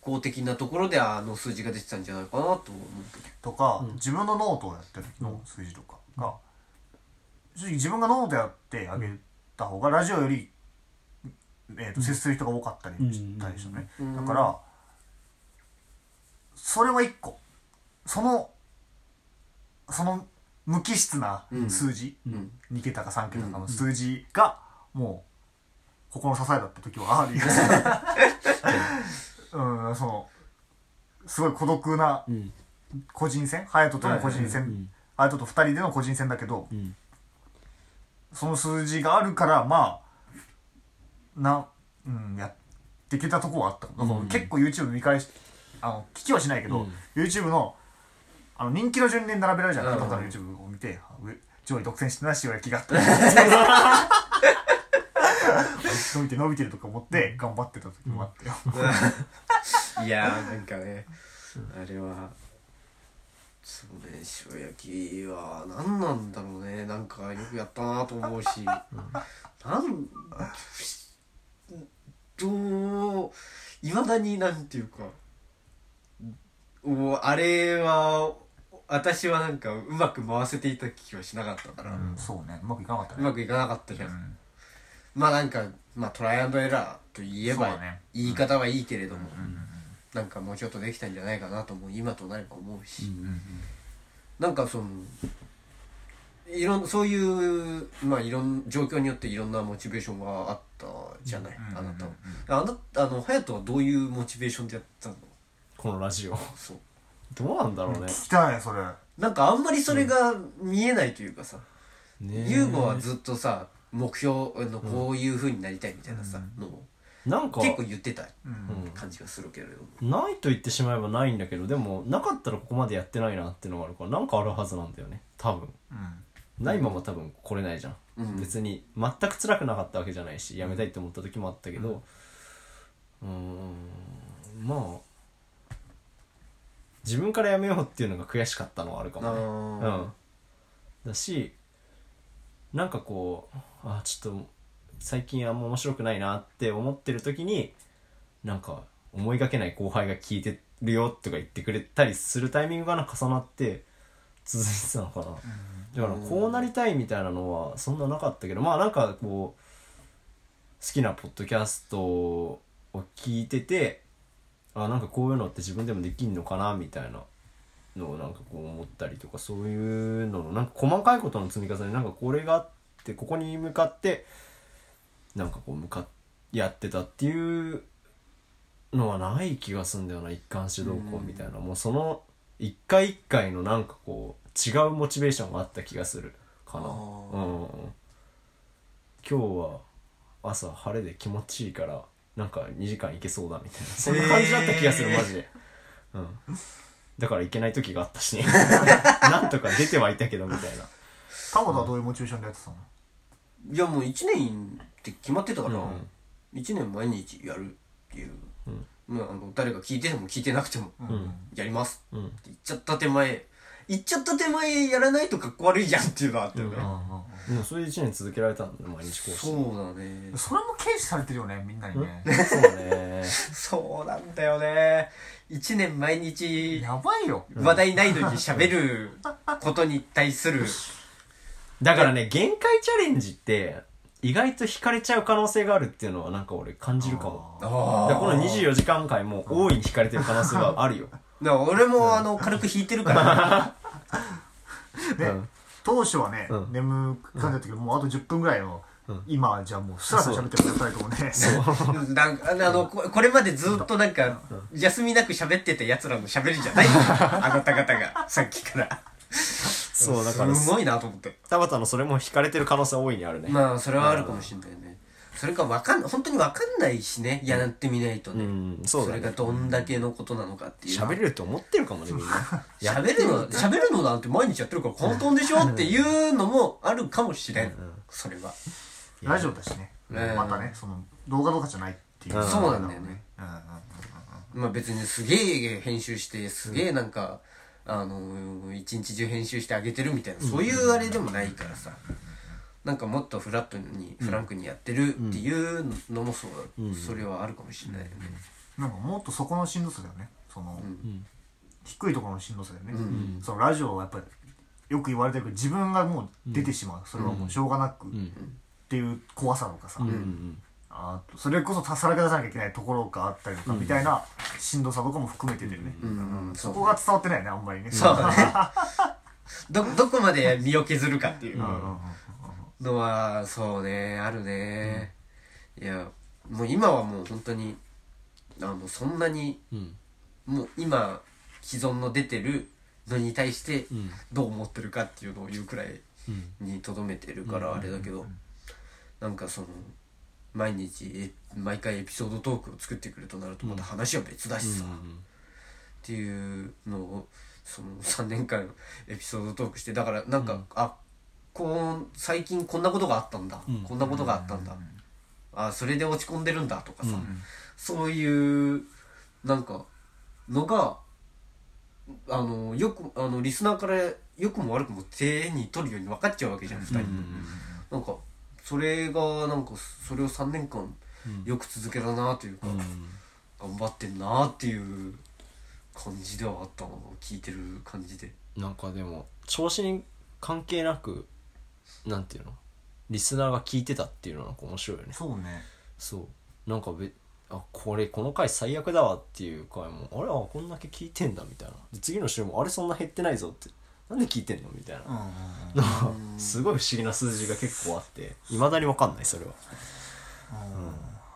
項的なところであの数字が出てたんじゃないかなと思うとか、自分のノートをやってる時の数字とかが、正直自分がノートやってあげた方がラジオより、えー、と接する人が多かったりしたりしたね、だからそれは一個。そのその無機質な数字、2桁か3桁かの数字がもう心の支えだった時はありうん。そのすごい孤独な個人戦？隼人との個人戦。隼人と2人での個人戦だけど、ん。その数字があるからまあな、うん、やっていけたとこはあったかも、結構 YouTube 見返しあの聞きはしないけど、YouTube のあの人気の順に並べられるじゃん、うん。あなたの YouTube を見て上上位独占してなし塩焼きがあって。伸びて伸びてるとか思って頑張ってた時もあったよ、いやーなんかねあれはそうね塩焼きは何なんだろうね。なんかよくやったなと思うし、なんどういまだになんていうかおあれは私はなんかうまく回せていた気はしなかったから、うん。そうね。うまくいかなかったうねまくいかなかったじゃん、うん。まあなんか、まあ、トライアンドエラーと言えば、そうだね。言い方はいいけれども、なんかもうちょっとできたんじゃないかなと思う今となれば思うし、なんかそのいろんそういうまあいろん状況によっていろんなモチベーションがあったじゃない、うんあなたは、あなあの隼人はどういうモチベーションでやってたの？このラジオ。そうどうなんだろうね。聞きたいそれ。なんかあんまりそれが見えないというかさ、ね優吾はずっとさ目標のこういう風になりたいみたいなさ、のをなんか結構言ってたうん。感じがするけれども、ないと言ってしまえばないんだけどでもなかったらここまでやってないなっていうのがあるからなんかあるはずなんだよね。多分。うん。ないまま多分来れないじゃん、うん。別に全く辛くなかったわけじゃないしやめたいって思った時もあったけど。うーん。まあ自分からやめようっていうのが悔しかったのはあるかもね。あうん。だしなんかこうあちょっと最近あんま面白くないなって思ってる時になんか思いがけない後輩が聞いてるよとか言ってくれたりするタイミングがな重なって続いてたのかな、だからこうなりたいみたいなのはそんななかったけどまあなんかこう好きなポッドキャストを聞いててあなんかこういうのって自分でもできんのかなみたいなのをなんかこう思ったりとかそういうののなんか細かいことの積み重ねなんかこれがあってここに向かってなんかこう向かっやってたっていうのはない気がするんだよな一貫指導校みたいなもうその一回一回のなんかこう違うモチベー。ションがあった気がするかなあうん。今日は朝晴れで気持ちいいからなんか2時間行けそうだみたいな。そんな感じだった気がする、マジで。うん。だから行けない時があったしね。なんとか出てはいたけどみたいな。田畑はどういうモチベーションでやってたの？いやもう1年って決まってたから、うん1年毎日やるっていう、まあ、あの誰が聞いてても聞いてなくても、ん。やりますうんって言っちゃった手前言っちゃった手前やらないとかっこ悪いじゃんっていうのはあったよね、でもそれで1年続けられたんだね毎日講師そうだね。それも軽視されてるよねみんなにね。そうね。そうなんだよね。1年毎日やばいよ。話題ないのに喋ることに対する。だからね限界チャレンジって意外と惹かれちゃう可能性があるっていうのはなんか俺感じるかも。この24時間回も大いに惹かれてる可能性はあるよ、だから俺もあの軽く弾いてるからね。うん当初はねうん。眠く感じだったけどもうあと10分ぐらいの今はじゃあもうスラスラ喋ってる2人ともね。なんかあのここれまでずっとなんか休みなく喋ってたやつらの喋りじゃない。あなた方がさっきから。そうだからすごいなと思って。田畑のそれも惹かれてる可能性は大いにあるね、まあそれはあるかもしれないねそれかわかん本当にわかんないしねやってみないとうね、んそうだね。れがどんだけのことなのかっていう喋れると思ってるかもねみんな。喋るの喋るのなんて毎日やってるから簡単でしょっていうのもあるかもしれん、それは。ラジオだしね。ねまたねその動画とかじゃないっていう。うん。そうなんだよね。うんうんまあ別にすげえ編集してすげえなんか、あの一日中編集してあげてるみたいな、そういうあれでもないからさなんかもっとフラットに、フランクにやってるっていうのもそうだ、それはあるかもしれないよね、なんかもっとそこのしんどさだよね。その、ん。低いところのしんどさだよね、ん。そのラジオはやっぱりよく言われてるけど自分がもう出てしまう、それはもうしょうがなく、っていう怖さとかさ、うんうんあとそれこそさらけ出さなきゃいけないところがあったりとか、みたいなしんどさとかも含めててね、うん。うん。そこが伝わってないよねあんまりね。そうだね。ど どこまで身を削るかっていう。うんうんうんのはそうねあるね、いやもう今はもう本当にあのそんなにうん。もう今既存の出てるのに対してん。どう思ってるかっていうのを言うくらいうん。にとどめてるからあれだけどなんかその毎日え毎回エピソードトークを作ってくるとなるとまた話は別だしさ、っていうのをその3年間エピソードトークしてだからなんか、あこう最近こんなことがあったんだ、ん。こんなことがあったんだ、あそれで落ち込んでるんだとかさ、そういうなんかのがあのよくあのリスナーからよくも悪くも手に取るように分かっちゃうわけじゃん、2人なんかそれがなんかそれを3年間よく続けたなというか、頑張ってんなっていう感じではあったな聞いてる感じで。なんかでも調子に関係なくなんていうの？リスナーが聞いてたっていうのはなんか面白いよね。そうね。そう。なんかべあこれこの回最悪だわっていう回もあれ？あこんだけ聞いてんだみたいな。で次の週もあれそんな減ってないぞって。なんで聞いてんのみたいな、うん すごい不思議な数字が結構あっていまだに分かんないそれは、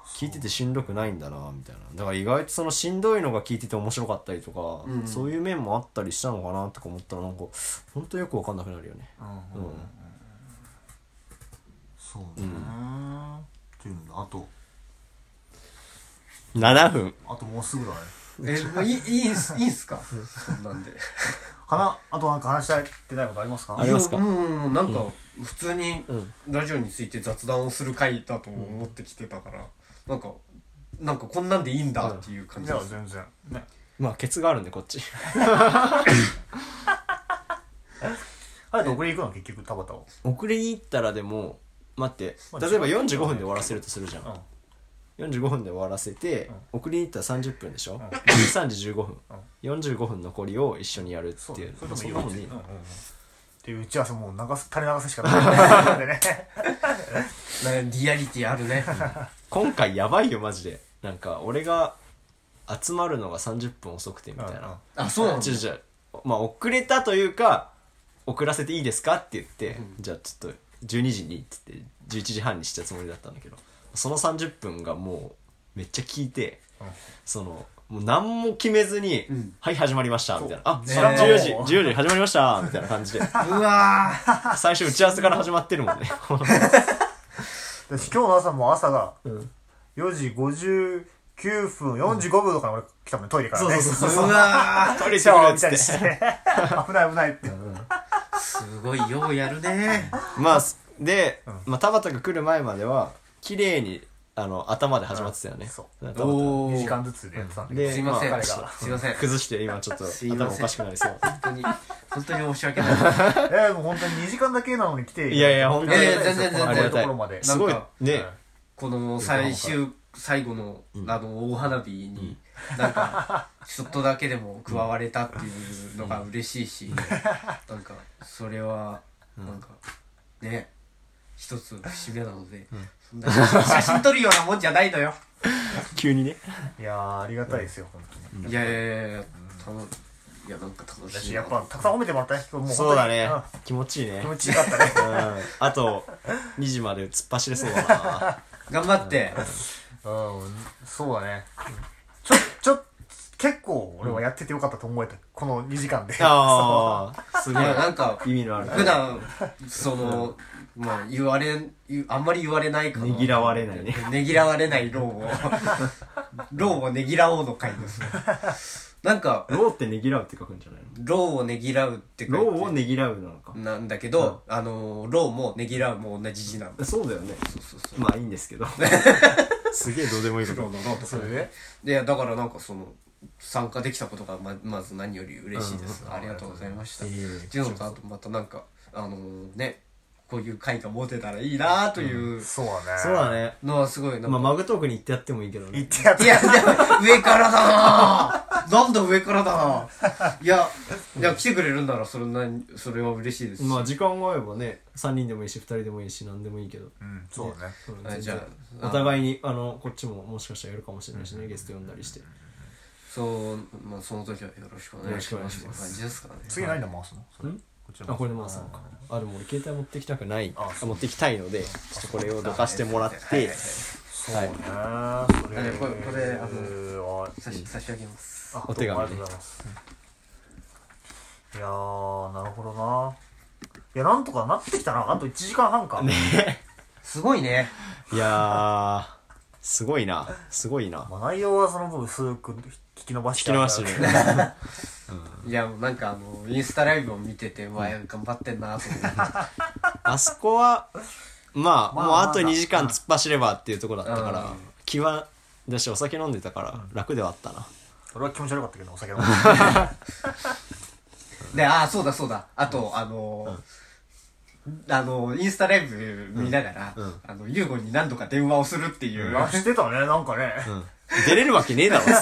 聞いててしんどくないんだなみたいな。だから意外とそのしんどいのが聞いてて面白かったりとか、うんそういう面もあったりしたのかなとか思ったらなんか本当よく分かんなくなるよね。うんうん。うんそうね。っていうのであと。7分。あともうすぐだね。え もういいいいんすいいんすか？そんなんで。かな？あとなんか話したいってないことありますか？ありますか？うなんか普通にうん。ラジオについて雑談をする回だと思ってきてたから、なんかなんかこんなんでいいんだっていう感いじです、や全然。ね。まあケツがあるんでこっち。あれどこに行くの結局田畑を。送りに行ったらでも待ってまあ例えば45分で終わらせるとするじゃん、うん。45分で終わらせて、送りに行ったら30分でしょ、13時15分、45分残りを一緒にやるっていう。それでもいいよ。そんなもんでいいうんうんうん。っていう打ち合わせもう流す垂れ流すしかない。んでねなんかリアリティあるね今回やばいよマジで。なんか俺が集まるのが30分遅くてみたいな、あそうなんだ。ちょちょまあ遅れたというか遅らせていいですか？って言って、じゃあちょっと12時にって言って11時半にしたつもりだったんだけどその30分がもうめっちゃ聞いて、そのもう何も決めずに「ん。はい始まりました」みたいな「あ、ね10時10時始まりました」みたいな感じで。うわー。最初打ち合わせから始まってるもんね。私今日の朝も朝がうん。4時59分45分とかに俺来たもんねトイレからね。そうそううわ トイレシャワー行ってくるって。て。危ない危ないって。ーすごいようやるね。まあで、まあ、田畑が来る前までは綺麗にあの頭で始まってたよね、そう。田畑。お2時間ずつでやってたんだけど。ですいませんまあ彼が。すいません。崩して今ちょっと すいません。頭おかしくなりそう。本当に本当に申し訳ない。えー、もう本当に2時間だけなのに来ていやいや本当にいやいや全然全然ところまで。すごいね、この最終最後のあの大花火になんかちょっとだけでも加われたっていうのが嬉しいしなんかそれはなんかね一つ節目なのでそんな写真撮るようなもんじゃないのよ。急にね。いやーありがたいですよ本当に。いやいやいやいやたのいやなんか楽しいやっぱたくさん褒めてもらったねもうそうだね。ん。気持ちいいね。気持ちよかったね。うん。あと2時まで突っ走れそうだな。頑張って。うんそうだねちょ結構俺はやっててよかったと思えた。この2時間で。ああすいごいやなんか意味のある。普段そのまあ言われあんまり言われないかな。ねぎらわれないね。ねぎらわれないローをローをねぎらおうの回ですね。なんか労ってねぎらうって書くんじゃないローをねぎらうって書いて。のローをねぎらうなのか。なんだけど、あの労もねぎらうも同じ字なんだ。そうだよね。そうそうそう。まあいいんですけど すげえどうでもいいことそれで。でいやだからなんかその参加できたことがままず何より嬉しいです、ありがとうございました。えいえ。ていうのとあとまたなんかあのねこういう会が持てたらいいなという。そうだね。そうだね。のはすごい。なまあマグトークに行ってやってもいいけどね。言ってやっいや、でも上からだな。なんだ上からだな。いや、いや、来てくれるんなら、それな、それは嬉しいです。し。まあ時間が合えばね3人でもいいし2人でもいいし何でもいいけど。うんそうだね。うん全然あじゃあお互いにあのこっちももしかしたらやるかもしれないしねゲスト呼んだりして。そう、まあ、その時はよろしくお願いします。っていう感じですからね。次何で回すの？それ。ん？こっちあこれで回すのか。あでも俺携帯持ってきたくない。ああ持ってきたいのでちょっとこれをどかしてもらって。そうね。それあこれこれあのの差し差し上げます。お手紙ね。ありがとうございますいやーなるほどな。いやなんとかなってきたな。あと1時間半か。すごいね。いやーすごいな。すごいな。まあ内容はその分薄く聞き伸ばして聞き伸ばしてるね。いや、なんかあの、インスタライブを見てて、わ、頑張ってんなと思って。あそこはまあまあもうあとまだ2時間突っ走ればっていうところだったからうん。気はだしお酒飲んでたから楽ではあったな。俺は気持ち悪かったけどお酒飲んで で、ああ、そうだそうだ。あと、あのー、あの、インスタライブ見ながら、うん。うん。あの、ユーゴに何度か電話をするっていう、してたねなんかね。うん。出れるわけねえだろ。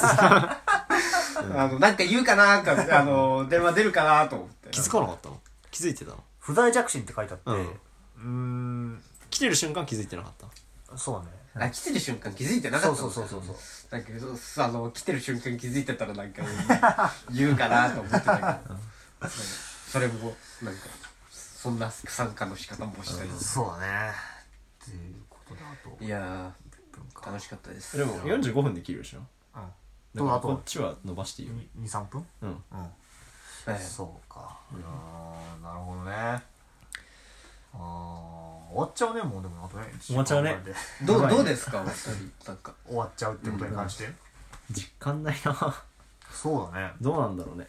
あの、なんか言うかなか、あの、電話出るかなと思って。気づかなかったの？気づいてたの？不在着信って書いてあって。ううんーん。来てる瞬間気づいてなかったそうね。あ、来てる瞬間気づいてなかったそうそうそうそうだけど、あの、来てる瞬間気づいてたらなんか言うかなと思ってたけど、それも、なんか、そんな参加の仕方もしたり。そうだね。っていうことであと。いや楽しかったです。でも45分で切るでしょ？うん。だどうあからことっちは伸ばしていいよ。23分うんうん。はいそうか。いやーなるほどね。あー終わっちゃうねもうでもあとね。終わっちゃうね。どう、どうですか、お二人。なんか。終わっちゃうってことに関して？実感ないな。そうだね。どうなんだろうね。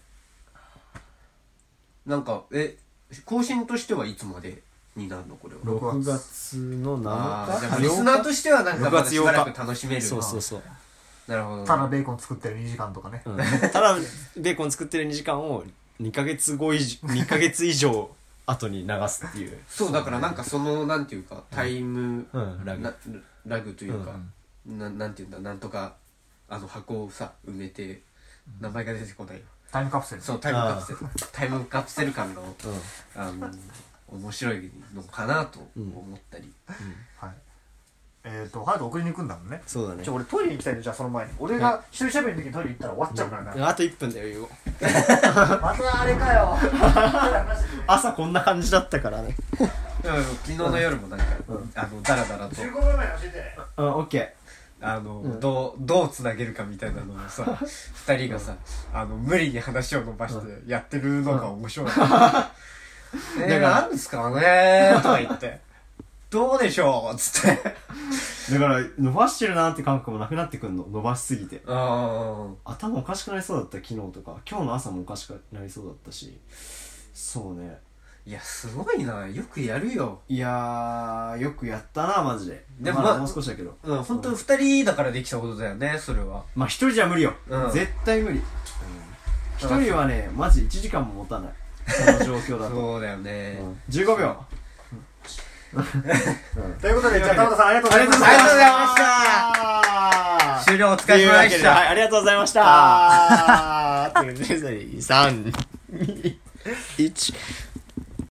なんか、え、更新としてはいつまでになるの？これは。6月の7日？あーじゃあリスナーとしてはなんかまだしばらく楽しめるそうそうそう、なるほど。ただベーコン作ってる2時間とかね。うん、ただベーコン作ってる2時間を2ヶ月後以上 2ヶ月以上後に流すっていう、そう、だからなんかその、なんていうか、タイム、うん、ラグ。なラグというか、ななんていうんだ、なんとか、あの箱をさ、埋めて、名前が出てこない。よ。タイムカプセルそう、タイムカプセル。タイムカプセル感の、うん。あの、面白いのかなと思ったり。はい。えっと隼人送りに行くんだもんね。そうだね。ちょ俺トイレに行きたいんでじゃあその前に。俺が一人喋る時にトイレ行ったら終わっちゃうからな。あと1分だよよ。またあれかよ。朝こんな感じだったからね。でも昨日の夜もなんか、あの、だらだらと、15分前に教えて。うんオッケあの、どう、どうつなげるかみたいなのをさ、二人がさ、あの、無理に話を伸ばしてやってるのが面白い。えー、だからなんですかねとか言って。どうでしょうつって。だから伸ばしてるなって感覚もなくなってくんの。伸ばしすぎて。あ頭おかしくなりそうだった昨日とか。今日の朝もおかしくなりそうだったし。そうねいやすごいな。よくやるよ。いやーよくやったなマジで。でもまあまだもう少しだけど。うん本当に二人だからできたことだよねそれは。まあ一人じゃ無理よ、うん。絶対無理。一、人はねマジ1時間も持たない。その状況だと、そうだよね。うん、15秒。ということでじゃあ田畑さんありがとうございました。ありがとうございました。終了お疲れ様でした。はいありがとうございました。あー。3、2、1